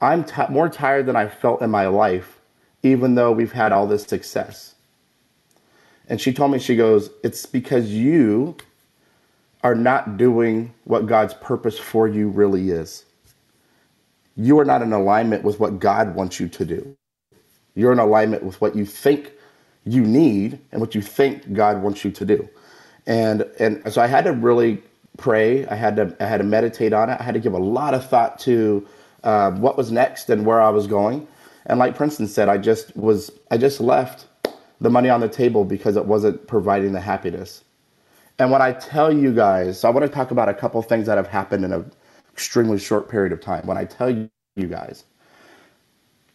I'm t- more tired than I felt in my life, even though we've had all this success. And she told me, she goes, It's because you are not doing what God's purpose for you really is. You are not in alignment with what God wants you to do. You're in alignment with what you think you need and what you think God wants you to do. And and so I had to really pray. I had to I had to meditate on it. I had to give a lot of thought to uh, what was next and where I was going. And like Princeton said, I just was I just left the money on the table because it wasn't providing the happiness. And when I tell you guys, so I want to talk about a couple things that have happened in an extremely short period of time. When I tell you guys,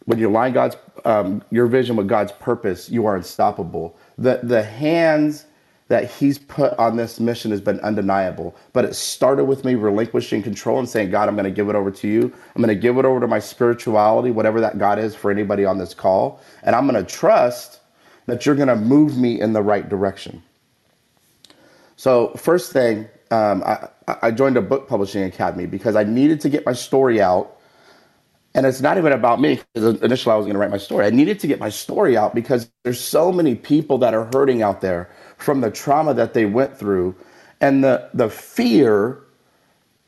when you align God's um, your vision with God's purpose, you are unstoppable. The the hands that He's put on this mission has been undeniable. But it started with me relinquishing control and saying, God, I'm going to give it over to you. I'm going to give it over to my spirituality, whatever that God is for anybody on this call, and I'm going to trust that you're going to move me in the right direction. So first thing, um, I, I joined a book publishing academy because I needed to get my story out and it's not even about me because initially I was going to write my story. I needed to get my story out because there's so many people that are hurting out there from the trauma that they went through, and the the fear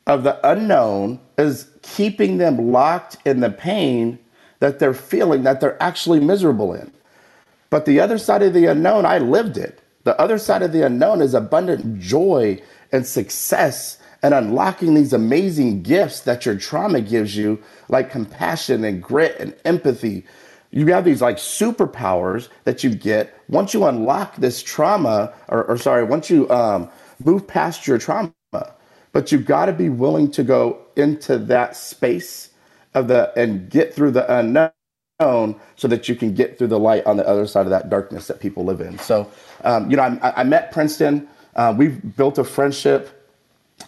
of the unknown is keeping them locked in the pain that they're feeling that they're actually miserable in. But the other side of the unknown, I lived it. The other side of the unknown is abundant joy and success and unlocking these amazing gifts that your trauma gives you, like compassion and grit and empathy. You have these like superpowers that you get once you unlock this trauma, or, or sorry, once you um, move past your trauma. But you've got to be willing to go into that space of the and get through the unknown so that you can get through the light on the other side of that darkness that people live in. So, um, you know, I, I met Princeton. Uh, we've built a friendship.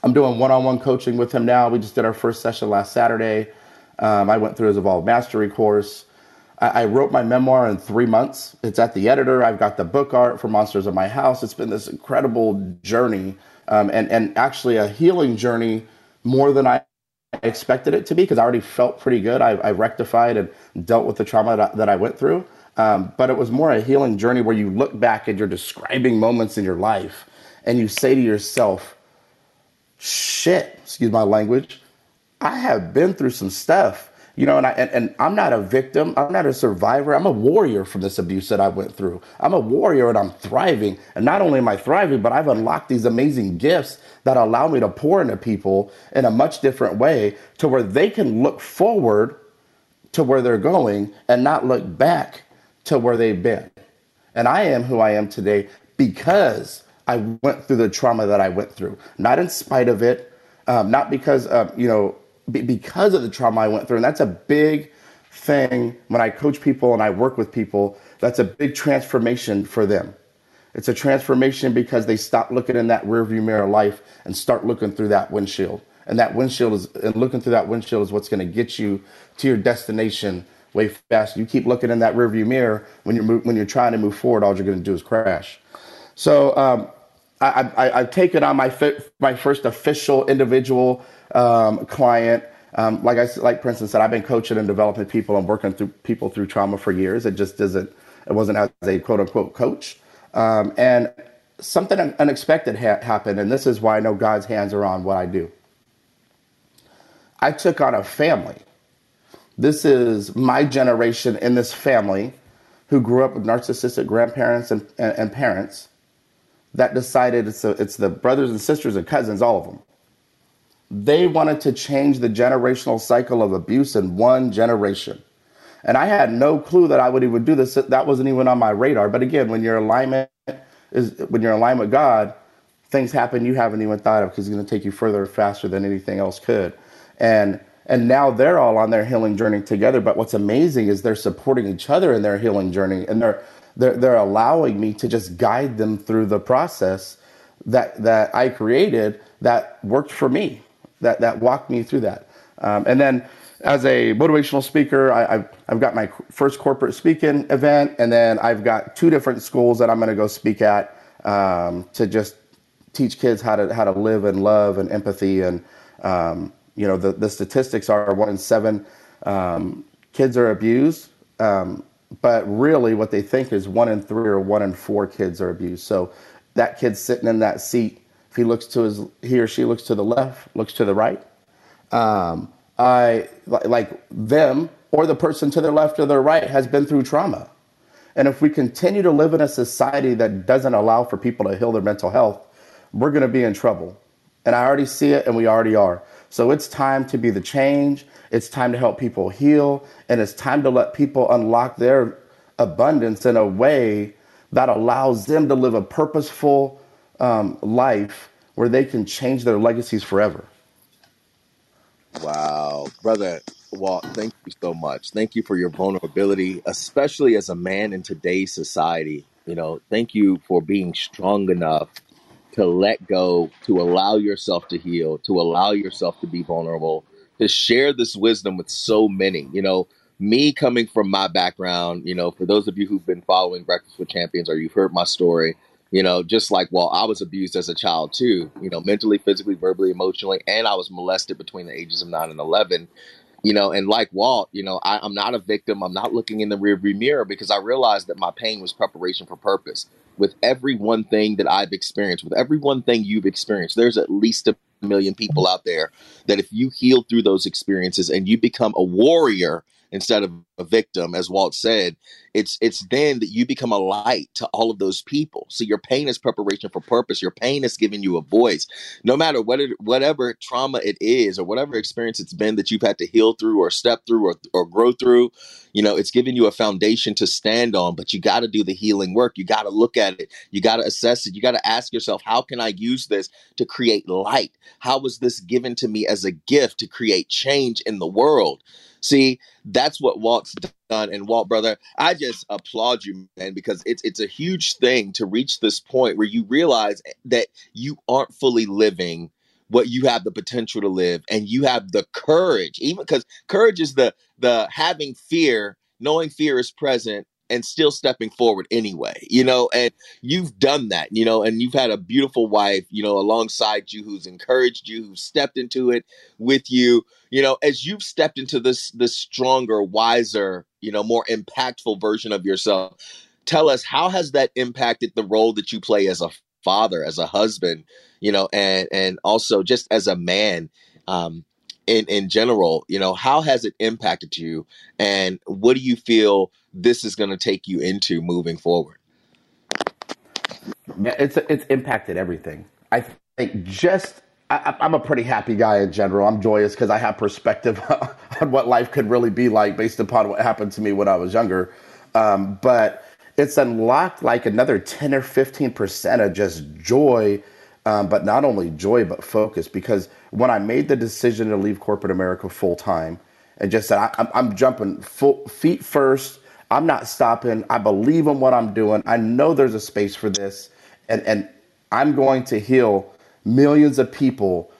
I'm doing one-on-one coaching with him now. We just did our first session last Saturday. Um, I went through his Evolved Mastery course. I, I, wrote my memoir in three months. It's at the editor. I've got the book art for Monsters of My House. It's been this incredible journey, um, and and actually a healing journey more than I expected it to be because I already felt pretty good. I, I, rectified and dealt with the trauma that I, that I went through. Um, but it was more a healing journey where you look back and you're describing moments in your life and you say to yourself, shit, excuse my language, I have been through some stuff. You know, and, I, and, and I'm not a victim. I'm not a survivor. I'm a warrior from this abuse that I went through. I'm a warrior and I'm thriving. And not only am I thriving, but I've unlocked these amazing gifts that allow me to pour into people in a much different way to where they can look forward to where they're going and not look back to where they've been. And I am who I am today because I went through the trauma that I went through, not in spite of it, um, not because of, you know, b- because of the trauma I went through. And that's a big thing when I coach people and I work with people. That's a big transformation for them. It's a transformation because they stop looking in that rearview mirror life and start looking through that windshield. And that windshield is, and looking through that windshield is what's going to get you to your destination way faster. You keep looking in that rearview mirror when you're when you're trying to move forward. All you're going to do is crash. So um, I, I, have taken on my fi- my first official individual um, client. Um, like I like Princeton said, I've been coaching and developing people and working through people through trauma for years. It just doesn't. It wasn't as a quote unquote coach. Um, and something unexpected ha- happened, and this is why I know God's hands are on what I do. I took on a family. This is my generation in this family who grew up with narcissistic grandparents and, and, and parents that decided it's, a, it's the brothers and sisters and cousins, all of them. They wanted to change the generational cycle of abuse in one generation. And I had no clue that I would even do this. That wasn't even on my radar. But again, when your alignment is when you're in alignment with God, things happen you haven't even thought of because it's going to take you further faster than anything else could. And and now they're all on their healing journey together. But what's amazing is they're supporting each other in their healing journey, and they're they're, they're allowing me to just guide them through the process that, that I created that worked for me, that, that walked me through that. Um, and then as a motivational speaker, I, have I've got my first corporate speaking event, and then I've got two different schools that I'm going to go speak at um, to just teach kids how to how to live and love and empathy. And um, you know, the, the statistics are one in seven Um, kids are abused, um, but really what they think is one in three or one in four kids are abused. So that kid sitting in that seat, he looks to his, he or she looks to the left, looks to the right, um, I like them or the person to their left or their right has been through trauma. And if we continue to live in a society that doesn't allow for people to heal their mental health, we're going to be in trouble. And I already see it, and we already are. So it's time to be the change. It's time to help people heal. And it's time to let people unlock their abundance in a way that allows them to live a purposeful um, life where they can change their legacies forever. Wow, brother Walt, thank you so much. Thank you for your vulnerability, especially as a man in today's society. You know, thank you for being strong enough to let go, to allow yourself to heal, to allow yourself to be vulnerable, to share this wisdom with so many. You know, me coming from my background, you know, for those of you who've been following Breakfast with Champions or you've heard my story, you know, just like, well, I was abused as a child too, you know, mentally, physically, verbally, emotionally, and I was molested between the ages of nine and 11 you know and like walt you know I, i'm not a victim. I'm not looking in the rearview mirror because i realized that my pain was preparation for purpose. With every one thing that i've experienced with every one thing you've experienced there's at least a million people out there that if you heal through those experiences and you become a warrior instead of a victim as walt said it's it's then that you become a light to all of those people. So your pain is preparation for purpose. Your pain is giving you a voice. No matter what it, whatever trauma it is or whatever experience it's been that you've had to heal through or step through or, or grow through you know it's giving you a foundation to stand on but you got to do the healing work. You got to look at it. You got to assess it. You got to ask yourself how can i use this to create light? How was this given to me as a gift to create change in the world see that's what walt's done. And walt brother i just applaud you man because it's it's a huge thing to reach this point where you realize that you aren't fully living what you have the potential to live. And you have the courage even because courage is the the having fear knowing fear is present and still stepping forward anyway you know and you've done that you know and you've had a beautiful wife you know alongside you who's encouraged you who's stepped into it with you you know as you've stepped into this this stronger wiser you know more impactful version of yourself tell us how has that impacted the role that you play as a father as a husband you know and and also just as a man um in in general you know how has it impacted you and what do you feel this is going to take you into moving forward it's it's impacted everything. I think just I, I'm a pretty happy guy in general. I'm joyous because I have perspective on what life could really be like based upon what happened to me when I was younger. Um, but it's unlocked like another 10 or 15 percent of just joy, um, but not only joy but focus. Because when I made the decision to leave corporate America full time and just said I, I'm, I'm jumping full feet first. I'm not stopping. I believe in what I'm doing. I know there's a space for this and and I'm going to heal millions of people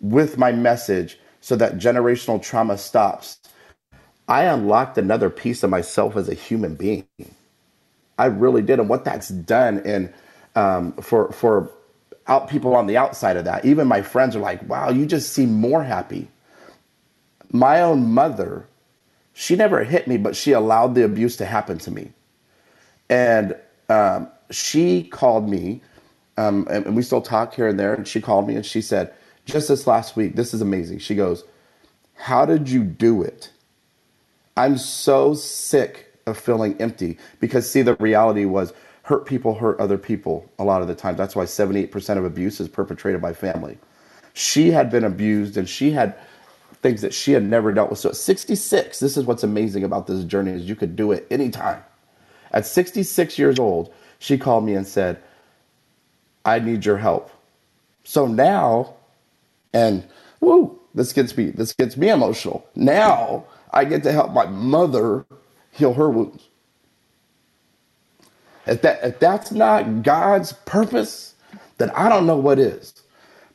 with my message so that generational trauma stops. I unlocked another piece of myself as a human being. I really did, and what that's done, and um, for for out people on the outside of that, even my friends are like, "Wow, you just seem more happy." My own mother, she never hit me, but she allowed the abuse to happen to me. And um, she called me, um, and, and we still talk here and there. And she called me and she said, just this last week, this is amazing. She goes, How did you do it? I'm so sick of feeling empty because, see, the reality was hurt people hurt other people a lot of the time. That's why 78% of abuse is perpetrated by family. She had been abused and she had things that she had never dealt with. So at 66, this is what's amazing about this journey is you could do it anytime. At 66 years old, she called me and said, I need your help. So now, and woo, this gets me this gets me emotional. Now I get to help my mother heal her wounds. If that if that's not God's purpose, then I don't know what is.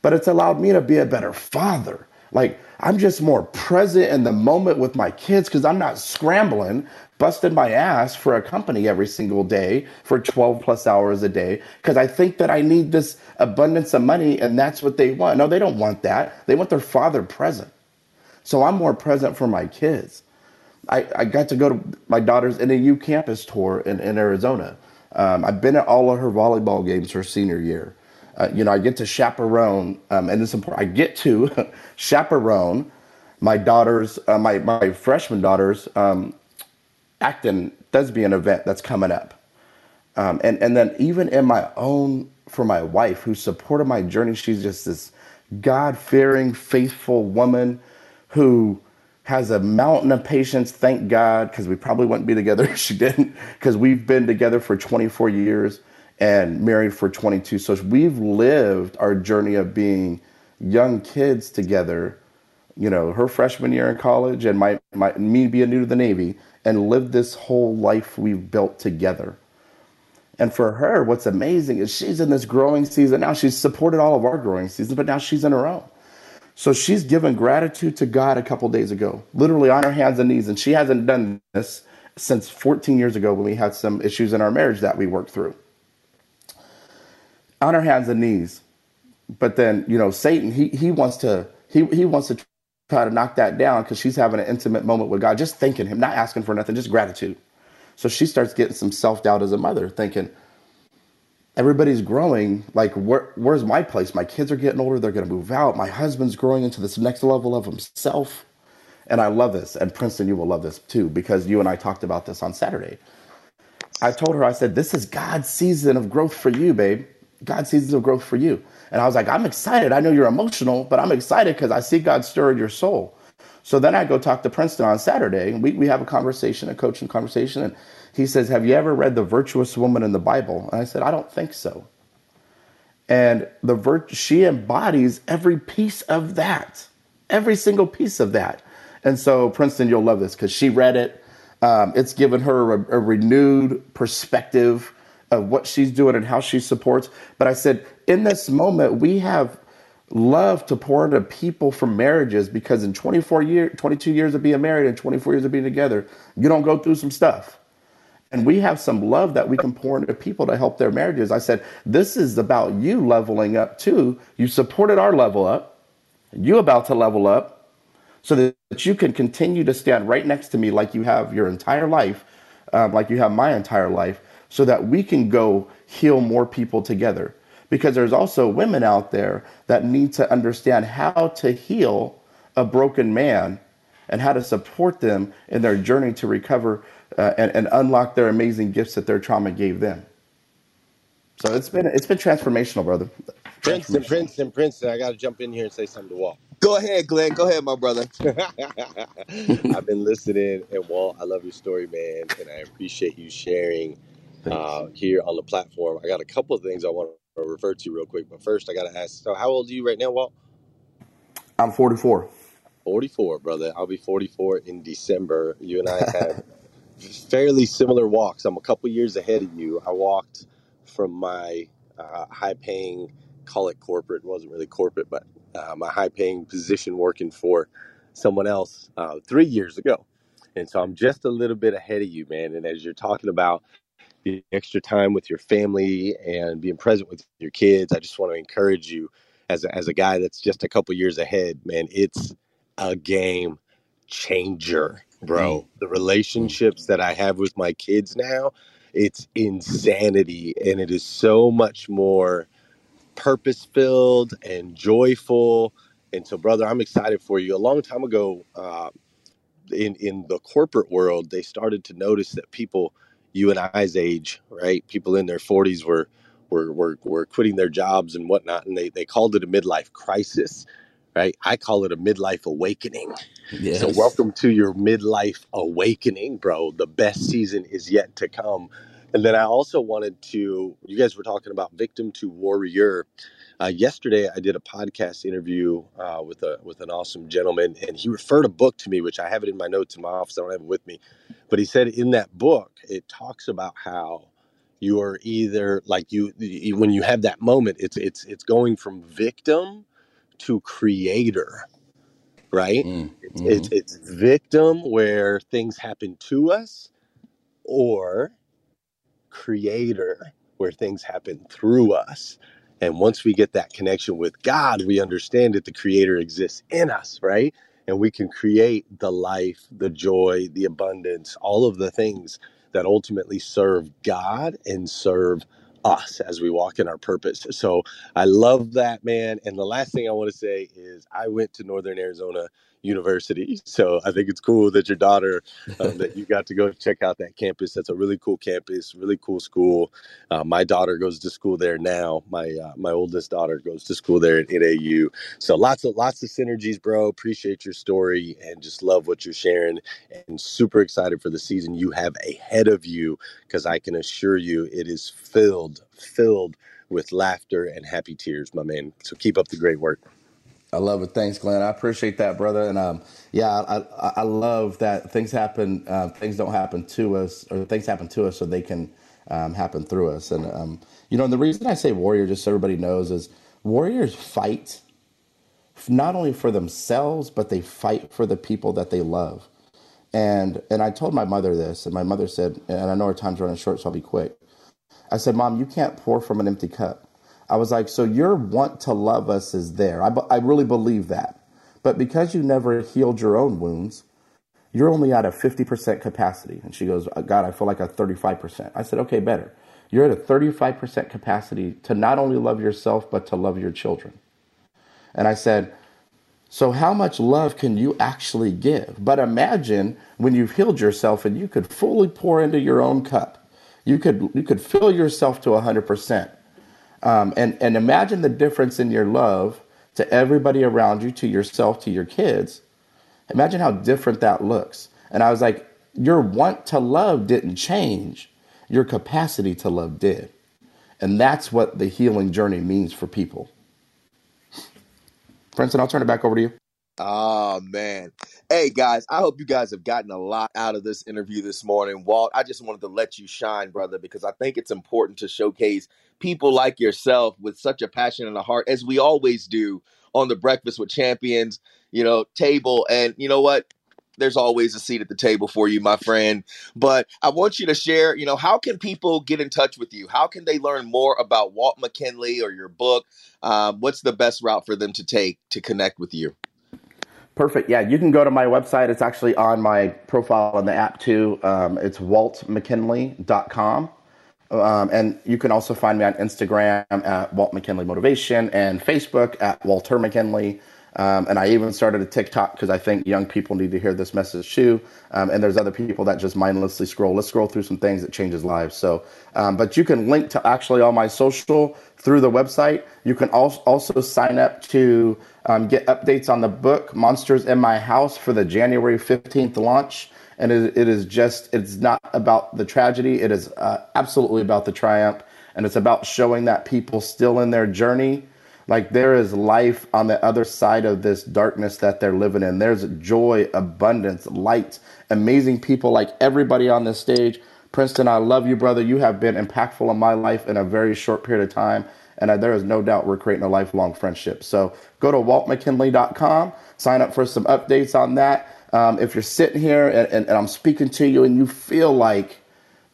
But it's allowed me to be a better father. Like I'm just more present in the moment with my kids because I'm not scrambling, busting my ass for a company every single day for 12 plus hours a day because I think that I need this abundance of money and that's what they want. No, they don't want that. They want their father present. So I'm more present for my kids. I, I got to go to my daughter's NAU campus tour in, in Arizona. Um, I've been at all of her volleyball games her senior year. Uh, you know, I get to chaperone, um, and it's important. I get to chaperone my daughter's, uh, my my freshman daughter's um, acting thespian event that's coming up. Um, and and then even in my own for my wife who supported my journey, she's just this God fearing, faithful woman who has a mountain of patience. Thank God, because we probably wouldn't be together if she didn't. Because we've been together for 24 years and married for 22. So we've lived our journey of being young kids together. You know, her freshman year in college and my, my me being new to the Navy, and lived this whole life we've built together. And for her, what's amazing is she's in this growing season now. She's supported all of our growing seasons, but now she's in her own. So she's given gratitude to God a couple days ago, literally on her hands and knees. And she hasn't done this since 14 years ago when we had some issues in our marriage that we worked through. On her hands and knees. But then, you know, Satan, he, he wants to he, he wants to try to knock that down because she's having an intimate moment with God, just thanking him, not asking for nothing, just gratitude. So she starts getting some self doubt as a mother, thinking, everybody's growing. Like, where, where's my place? My kids are getting older. They're going to move out. My husband's growing into this next level of himself. And I love this. And Princeton, you will love this too, because you and I talked about this on Saturday. I told her, I said, this is God's season of growth for you, babe. God's season of growth for you. And I was like, I'm excited. I know you're emotional, but I'm excited because I see God stir in your soul. So then I go talk to Princeton on Saturday, and we, we have a conversation, a coaching conversation. And he says, Have you ever read the virtuous woman in the Bible? And I said, I don't think so. And the vir- she embodies every piece of that, every single piece of that. And so, Princeton, you'll love this because she read it. Um, it's given her a, a renewed perspective of what she's doing and how she supports. But I said, in this moment, we have love to pour into people from marriages because in 24 years, 22 years of being married and 24 years of being together, you don't go through some stuff. And we have some love that we can pour into people to help their marriages. I said, this is about you leveling up too. You supported our level up. You about to level up so that you can continue to stand right next to me like you have your entire life, um, like you have my entire life, so that we can go heal more people together because there's also women out there that need to understand how to heal a broken man and how to support them in their journey to recover uh, and, and unlock their amazing gifts that their trauma gave them. So it's been it's been transformational, brother. Princeton, Transformational. Princeton, Princeton. I got to jump in here and say something to Walt. Go ahead, Glenn. Go ahead, my brother. I've been listening, and Walt, I love your story, man, and I appreciate you sharing Thanks. uh, here on the platform. I got a couple of things I want to refer to real quick, but first I got to ask. So, how old are you right now, Walt? I'm 44. 44, brother. I'll be 44 in December. You and I have fairly similar walks. I'm a couple years ahead of you. I walked from my uh, high paying, call it corporate, it wasn't really corporate, but uh, my high paying position working for someone else uh, three years ago. And so I'm just a little bit ahead of you, man. And as you're talking about the extra time with your family and being present with your kids, I just want to encourage you as a, as a guy that's just a couple years ahead, man. It's a game changer, bro. The relationships that I have with my kids now, it's insanity. And it is so much more purpose filled and joyful. And so, brother, I'm excited for you. A long time ago, uh, in in the corporate world, they started to notice that people you and I's age, right? People in their 40s were were were, were quitting their jobs and whatnot, and they they called it a midlife crisis, right? I call it a midlife awakening. So welcome to your midlife awakening, bro. The best season is yet to come. And then I also wanted to, you guys were talking about victim to warrior. Uh, yesterday, I did a podcast interview uh, with a with an awesome gentleman, and he referred a book to me, which I have it in my notes in my office. I don't have it with me, but he said in that book it talks about how you are either like you you- when you have that moment, it's it's it's going from victim to creator, right? Mm, It's hmm it's it's victim where things happen to us, or creator where things happen through us. And once we get that connection with God, we understand that the creator exists in us, right? and we can create the life, the joy, the abundance, all of the things that ultimately serve God and serve us as we walk in our purpose. So I love that, man. And the last thing I want to say is I went to Northern Arizona University. So I think it's cool that your daughter, um, that you got to go check out that campus. That's a really cool campus, really cool school. Uh, my daughter goes to school there now. My uh, my oldest daughter goes to school there at NAU. So lots of lots of synergies, bro. Appreciate your story and just love what you're sharing. And super excited for the season you have ahead of you because I can assure you it is filled filled with laughter and happy tears, my man. So keep up the great work. I love it. Thanks, Glenn. I appreciate that, brother. And um, yeah, I, I, I love that things happen. Uh, things don't happen to us, or things happen to us so they can um, happen through us. And um, you know, and the reason I say warrior, just so everybody knows, is warriors fight not only for themselves, but they fight for the people that they love. And and I told my mother this, and my mother said, and I know our time's running short, so I'll be quick. I said, Mom, you can't pour from an empty cup. I was like, so your want to love us is there. I, I really believe that. But because you never healed your own wounds, you're only at a 50% capacity. And she goes, uh, God, I feel like a 35%. I said, okay, better. You're at a 35% capacity to not only love yourself, but to love your children. And I said, so how much love can you actually give? But imagine when you've healed yourself and you could fully pour into your own cup. You could you could fill yourself to 100%. Um, and, and imagine the difference in your love to everybody around you, to yourself, to your kids. Imagine how different that looks. And I was like, your want to love didn't change, your capacity to love did. And that's what the healing journey means for people. Princeton, I'll turn it back over to you. Oh man. Hey guys, I hope you guys have gotten a lot out of this interview this morning. Walt, I just wanted to let you shine, brother, because I think it's important to showcase people like yourself with such a passion and a heart, as we always do on the Breakfast with Champions, you know, table. And you know what? There's always a seat at the table for you, my friend. But I want you to share, you know, how can people get in touch with you? How can they learn more about Walt McKinley or your book? Um, what's the best route for them to take to connect with you? Perfect. Yeah, you can go to my website. It's actually on my profile in the app too. Um, it's waltmckinley.com. Um, and you can also find me on Instagram at Walt McKinley Motivation and Facebook at Walter McKinley. Um, and I even started a TikTok because I think young people need to hear this message too. Um, and there's other people that just mindlessly scroll. Let's scroll through some things that changes lives. So, um, but you can link to actually all my social through the website. You can also also sign up to um, get updates on the book Monsters in My House for the January 15th launch. And it, it is just, it's not about the tragedy. It is uh, absolutely about the triumph. And it's about showing that people still in their journey like there is life on the other side of this darkness that they're living in. There's joy, abundance, light, amazing people like everybody on this stage. Princeton, I love you, brother. You have been impactful in my life in a very short period of time. And there is no doubt we're creating a lifelong friendship. So go to waltmckinley.com, sign up for some updates on that. Um, if you're sitting here and, and, and I'm speaking to you and you feel like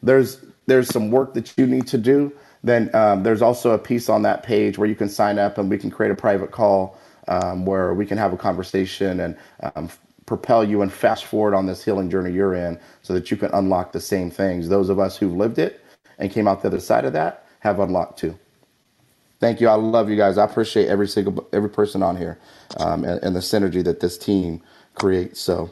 there's there's some work that you need to do, then um, there's also a piece on that page where you can sign up and we can create a private call um, where we can have a conversation and um, propel you and fast forward on this healing journey you're in so that you can unlock the same things. Those of us who've lived it and came out the other side of that have unlocked too. Thank you. I love you guys. I appreciate every single every person on here um, and, and the synergy that this team creates. So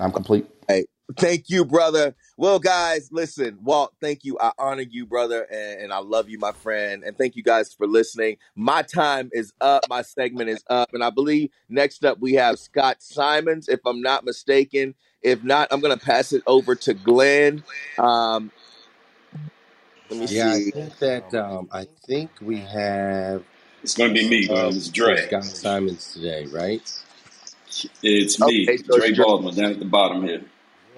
I'm complete. Hey, thank you, brother. Well, guys, listen, Walt, thank you. I honor you, brother, and, and, I love you, my friend. And thank you guys for listening. My time is up. My segment is up. And I believe next up we have Scott Simons, if I'm not mistaken. If not, I'm going to pass it over to Glenn. Um, let me Yeah, I think that um, I think we have It's going to be me, Glenn. It's for Dre. Scott Simons today, right? It's Okay, me, so Dre Dre. Baldwin, down at the bottom here.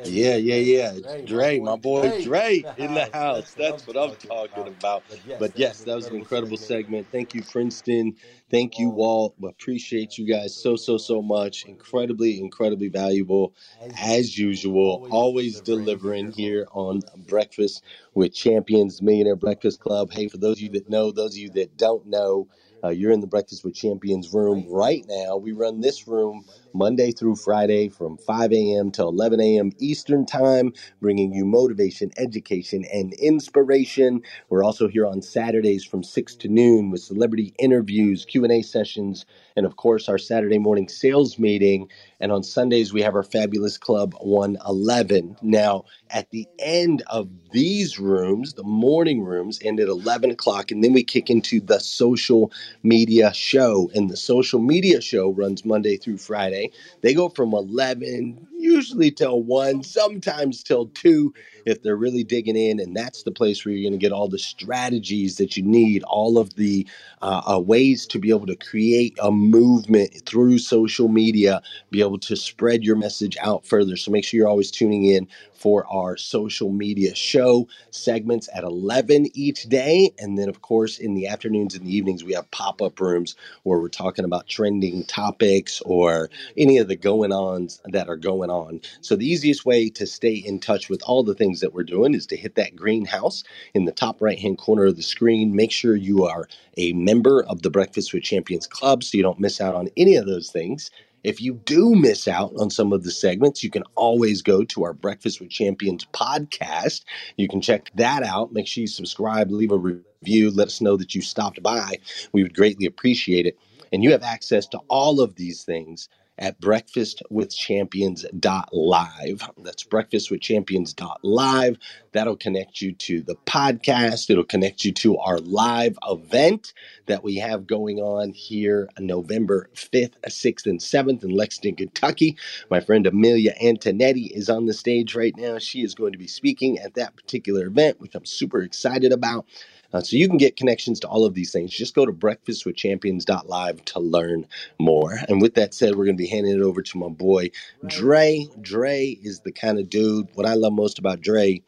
Yeah, yeah, yeah. It's Dre, my boy Dre in the house. That's what I'm talking about. But yes, that was an incredible segment. Thank you, Princeton. Thank you, Walt. Appreciate you guys so, so, so much. Incredibly, incredibly valuable as usual. Always delivering here on Breakfast with Champions Millionaire Breakfast Club. Hey, for those of you that know, those of you that don't know, Uh, you're in the Breakfast with Champions room right now. We run this room Monday through Friday from 5 a.m. to 11 a.m. Eastern Time, bringing you motivation, education, and inspiration. We're also here on Saturdays from 6 to noon with celebrity interviews, Q&A sessions, and of course our Saturday morning sales meeting. And on Sundays, we have our fabulous Club 111. Now, at the end of these rooms, the morning rooms end at 11 o'clock, and then we kick into the social media show. And the social media show runs Monday through Friday. They go from 11, usually till 1, sometimes till 2 if they're really digging in. And that's the place where you're going to get all the strategies that you need, all of the uh, uh, ways to be able to create a movement through social media, be able to spread your message out further. So make sure you're always tuning in for our social media show segments at 11 each day. And then, of course, in the afternoons and the evenings, we have pop up rooms where we're talking about trending topics or any of the going ons that are going on. So, the easiest way to stay in touch with all the things that we're doing is to hit that greenhouse in the top right hand corner of the screen. Make sure you are a member of the Breakfast with Champions Club so you don't miss out on any of those things. If you do miss out on some of the segments, you can always go to our Breakfast with Champions podcast. You can check that out. Make sure you subscribe, leave a review, let us know that you stopped by. We would greatly appreciate it. And you have access to all of these things at breakfastwithchampions.live. That's breakfastwithchampions.live. That'll connect you to the podcast. It'll connect you to our live event that we have going on here November 5th, 6th, and 7th in Lexington, Kentucky. My friend Amelia Antonetti is on the stage right now. She is going to be speaking at that particular event, which I'm super excited about. Uh, so you can get connections to all of these things. Just go to breakfastwithchampions.live to learn more. And with that said, we're going to be handing it over to my boy Dre. Dre is the kind of dude. What I love most about Dre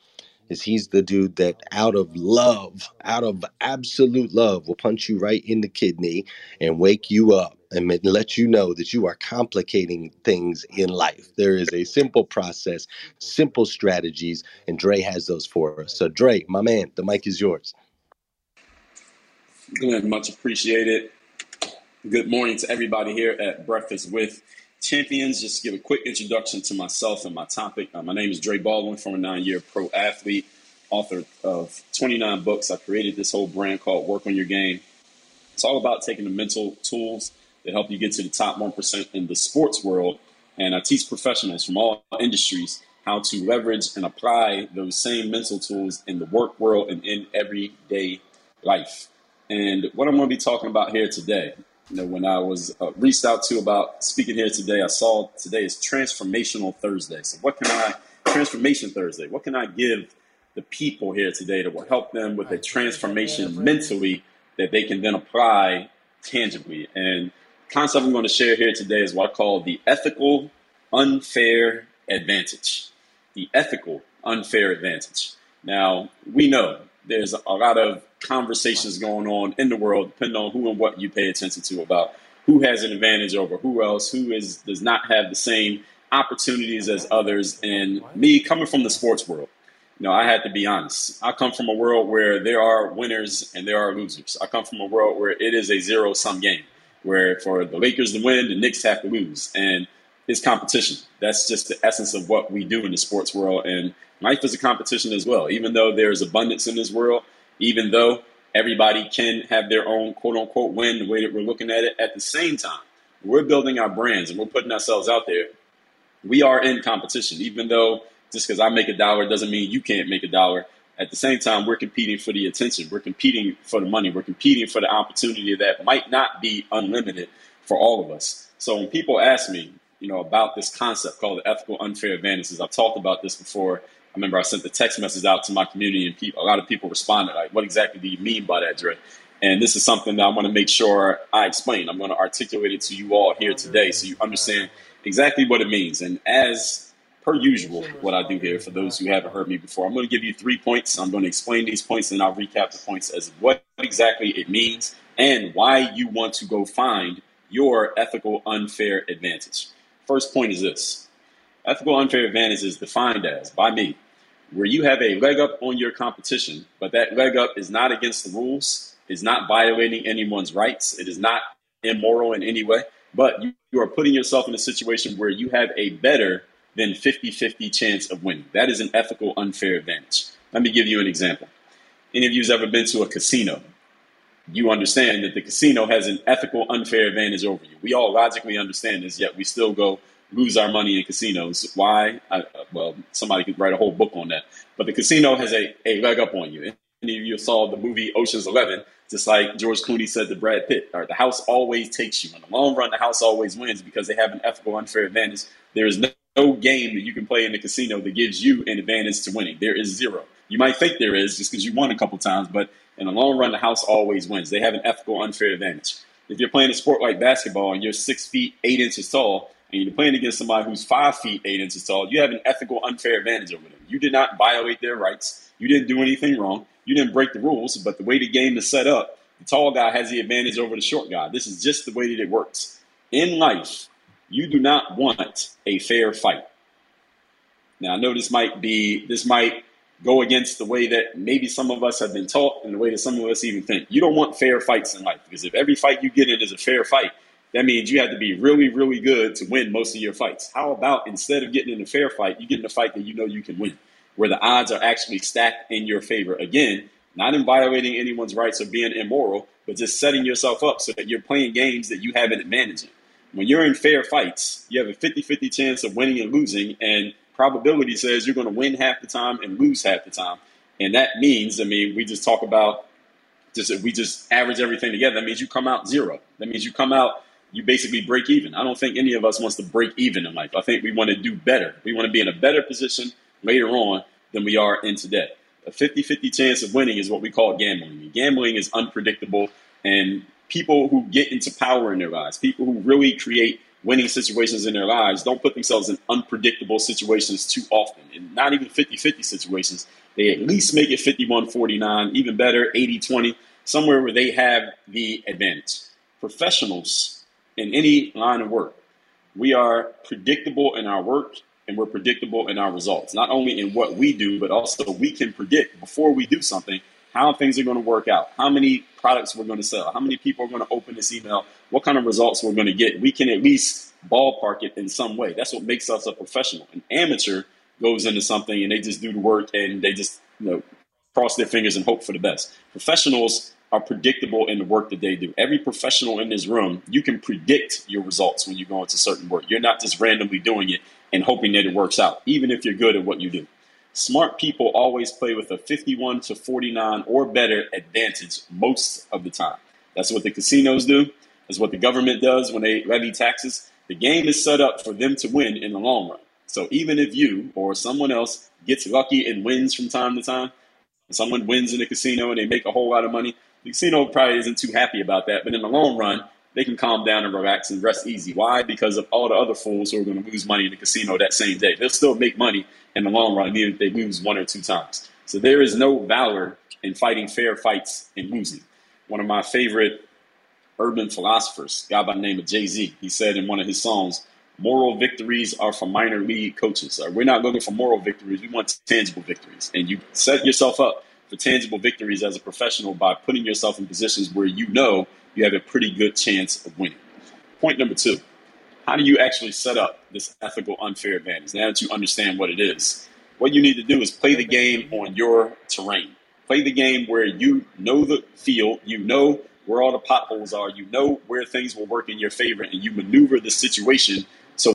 is he's the dude that out of love, out of absolute love, will punch you right in the kidney and wake you up and let you know that you are complicating things in life. There is a simple process, simple strategies, and Dre has those for us. So, Dre, my man, the mic is yours. Much appreciated. Good morning to everybody here at Breakfast with Champions. Just give a quick introduction to myself and my topic. Uh, my name is Dre Baldwin, former nine-year pro athlete, author of 29 books. I created this whole brand called Work on Your Game. It's all about taking the mental tools that help you get to the top 1% in the sports world. And I teach professionals from all industries how to leverage and apply those same mental tools in the work world and in everyday life. And what I'm going to be talking about here today, you know, when I was uh, reached out to about speaking here today, I saw today is Transformational Thursday. So, what can I, Transformation Thursday, what can I give the people here today that will help them with a transformation mentally that they can then apply tangibly? And concept I'm going to share here today is what I call the ethical unfair advantage. The ethical unfair advantage. Now, we know there's a lot of conversations going on in the world, depending on who and what you pay attention to about who has an advantage over who else, who is does not have the same opportunities as others. And me coming from the sports world, you know, I had to be honest. I come from a world where there are winners and there are losers. I come from a world where it is a zero sum game, where for the Lakers to win, the Knicks have to lose. And it's competition. That's just the essence of what we do in the sports world. And life is a competition as well. Even though there's abundance in this world, even though everybody can have their own quote unquote win, the way that we're looking at it, at the same time, we're building our brands and we're putting ourselves out there. We are in competition, even though just because I make a dollar doesn't mean you can't make a dollar. At the same time, we're competing for the attention, we're competing for the money, we're competing for the opportunity that might not be unlimited for all of us. So when people ask me, you know, about this concept called the ethical unfair advantages, I've talked about this before I remember I sent the text message out to my community, and a lot of people responded like, "What exactly do you mean by that, Dre?" And this is something that I want to make sure I explain. I'm going to articulate it to you all here today, so you understand exactly what it means. And as per usual, what I do here for those who haven't heard me before, I'm going to give you three points. I'm going to explain these points, and I'll recap the points as what exactly it means and why you want to go find your ethical unfair advantage. First point is this Ethical unfair advantage is defined as, by me, where you have a leg up on your competition, but that leg up is not against the rules, is not violating anyone's rights. It is not immoral in any way, but you, you are putting yourself in a situation where you have a better than 50 50 chance of winning. That is an ethical, unfair advantage. Let me give you an example. Any of you has ever been to a casino? You understand that the casino has an ethical, unfair advantage over you. We all logically understand this, yet we still go lose our money in casinos. Why? I, well, somebody could write a whole book on that. But the casino has a, a leg up on you. Any of you saw the movie Ocean's Eleven, just like George Clooney said to Brad Pitt, or the house always takes you. In the long run, the house always wins because they have an ethical, unfair advantage. There is no, no game that you can play in the casino that gives you an advantage to winning. There is zero. You might think there is just because you won a couple times, but in the long run, the house always wins. They have an ethical, unfair advantage. If you're playing a sport like basketball and you're six feet eight inches tall, and you're playing against somebody who's five feet eight inches tall, you have an ethical, unfair advantage over them. You did not violate their rights. You didn't do anything wrong. You didn't break the rules, but the way the game is set up, the tall guy has the advantage over the short guy. This is just the way that it works. In life, you do not want a fair fight. Now, I know this might be, this might go against the way that maybe some of us have been taught and the way that some of us even think. You don't want fair fights in life because if every fight you get in is a fair fight, that means you have to be really, really good to win most of your fights. How about instead of getting in a fair fight, you get in a fight that you know you can win, where the odds are actually stacked in your favor? Again, not in violating anyone's rights or being immoral, but just setting yourself up so that you're playing games that you have an advantage in. When you're in fair fights, you have a 50 50 chance of winning and losing, and probability says you're going to win half the time and lose half the time. And that means, I mean, we just talk about just we just average everything together, that means you come out zero. That means you come out you basically break even. I don't think any of us wants to break even in life. I think we want to do better. We want to be in a better position later on than we are in today. A 50 50 chance of winning is what we call gambling. Gambling is unpredictable, and people who get into power in their lives, people who really create winning situations in their lives, don't put themselves in unpredictable situations too often. And not even 50 50 situations. They at least make it 51 49, even better, 80 20, somewhere where they have the advantage. Professionals in any line of work. We are predictable in our work and we're predictable in our results, not only in what we do, but also we can predict before we do something how things are going to work out, how many products we're going to sell, how many people are going to open this email, what kind of results we're going to get. We can at least ballpark it in some way. That's what makes us a professional. An amateur goes into something and they just do the work and they just you know cross their fingers and hope for the best. Professionals are predictable in the work that they do. Every professional in this room, you can predict your results when you go into certain work. You're not just randomly doing it and hoping that it works out, even if you're good at what you do. Smart people always play with a 51 to 49 or better advantage most of the time. That's what the casinos do. That's what the government does when they levy taxes. The game is set up for them to win in the long run. So even if you or someone else gets lucky and wins from time to time, someone wins in a casino and they make a whole lot of money, the casino probably isn't too happy about that, but in the long run, they can calm down and relax and rest easy. Why? Because of all the other fools who are going to lose money in the casino that same day. They'll still make money in the long run, even if they lose one or two times. So there is no valor in fighting fair fights and losing. One of my favorite urban philosophers, guy by the name of Jay Z, he said in one of his songs, moral victories are for minor league coaches. Uh, we're not looking for moral victories. We want tangible victories. And you set yourself up for tangible victories as a professional by putting yourself in positions where you know you have a pretty good chance of winning. Point number two how do you actually set up this ethical unfair advantage now that you understand what it is? What you need to do is play the game on your terrain. Play the game where you know the field, you know where all the potholes are, you know where things will work in your favor, and you maneuver the situation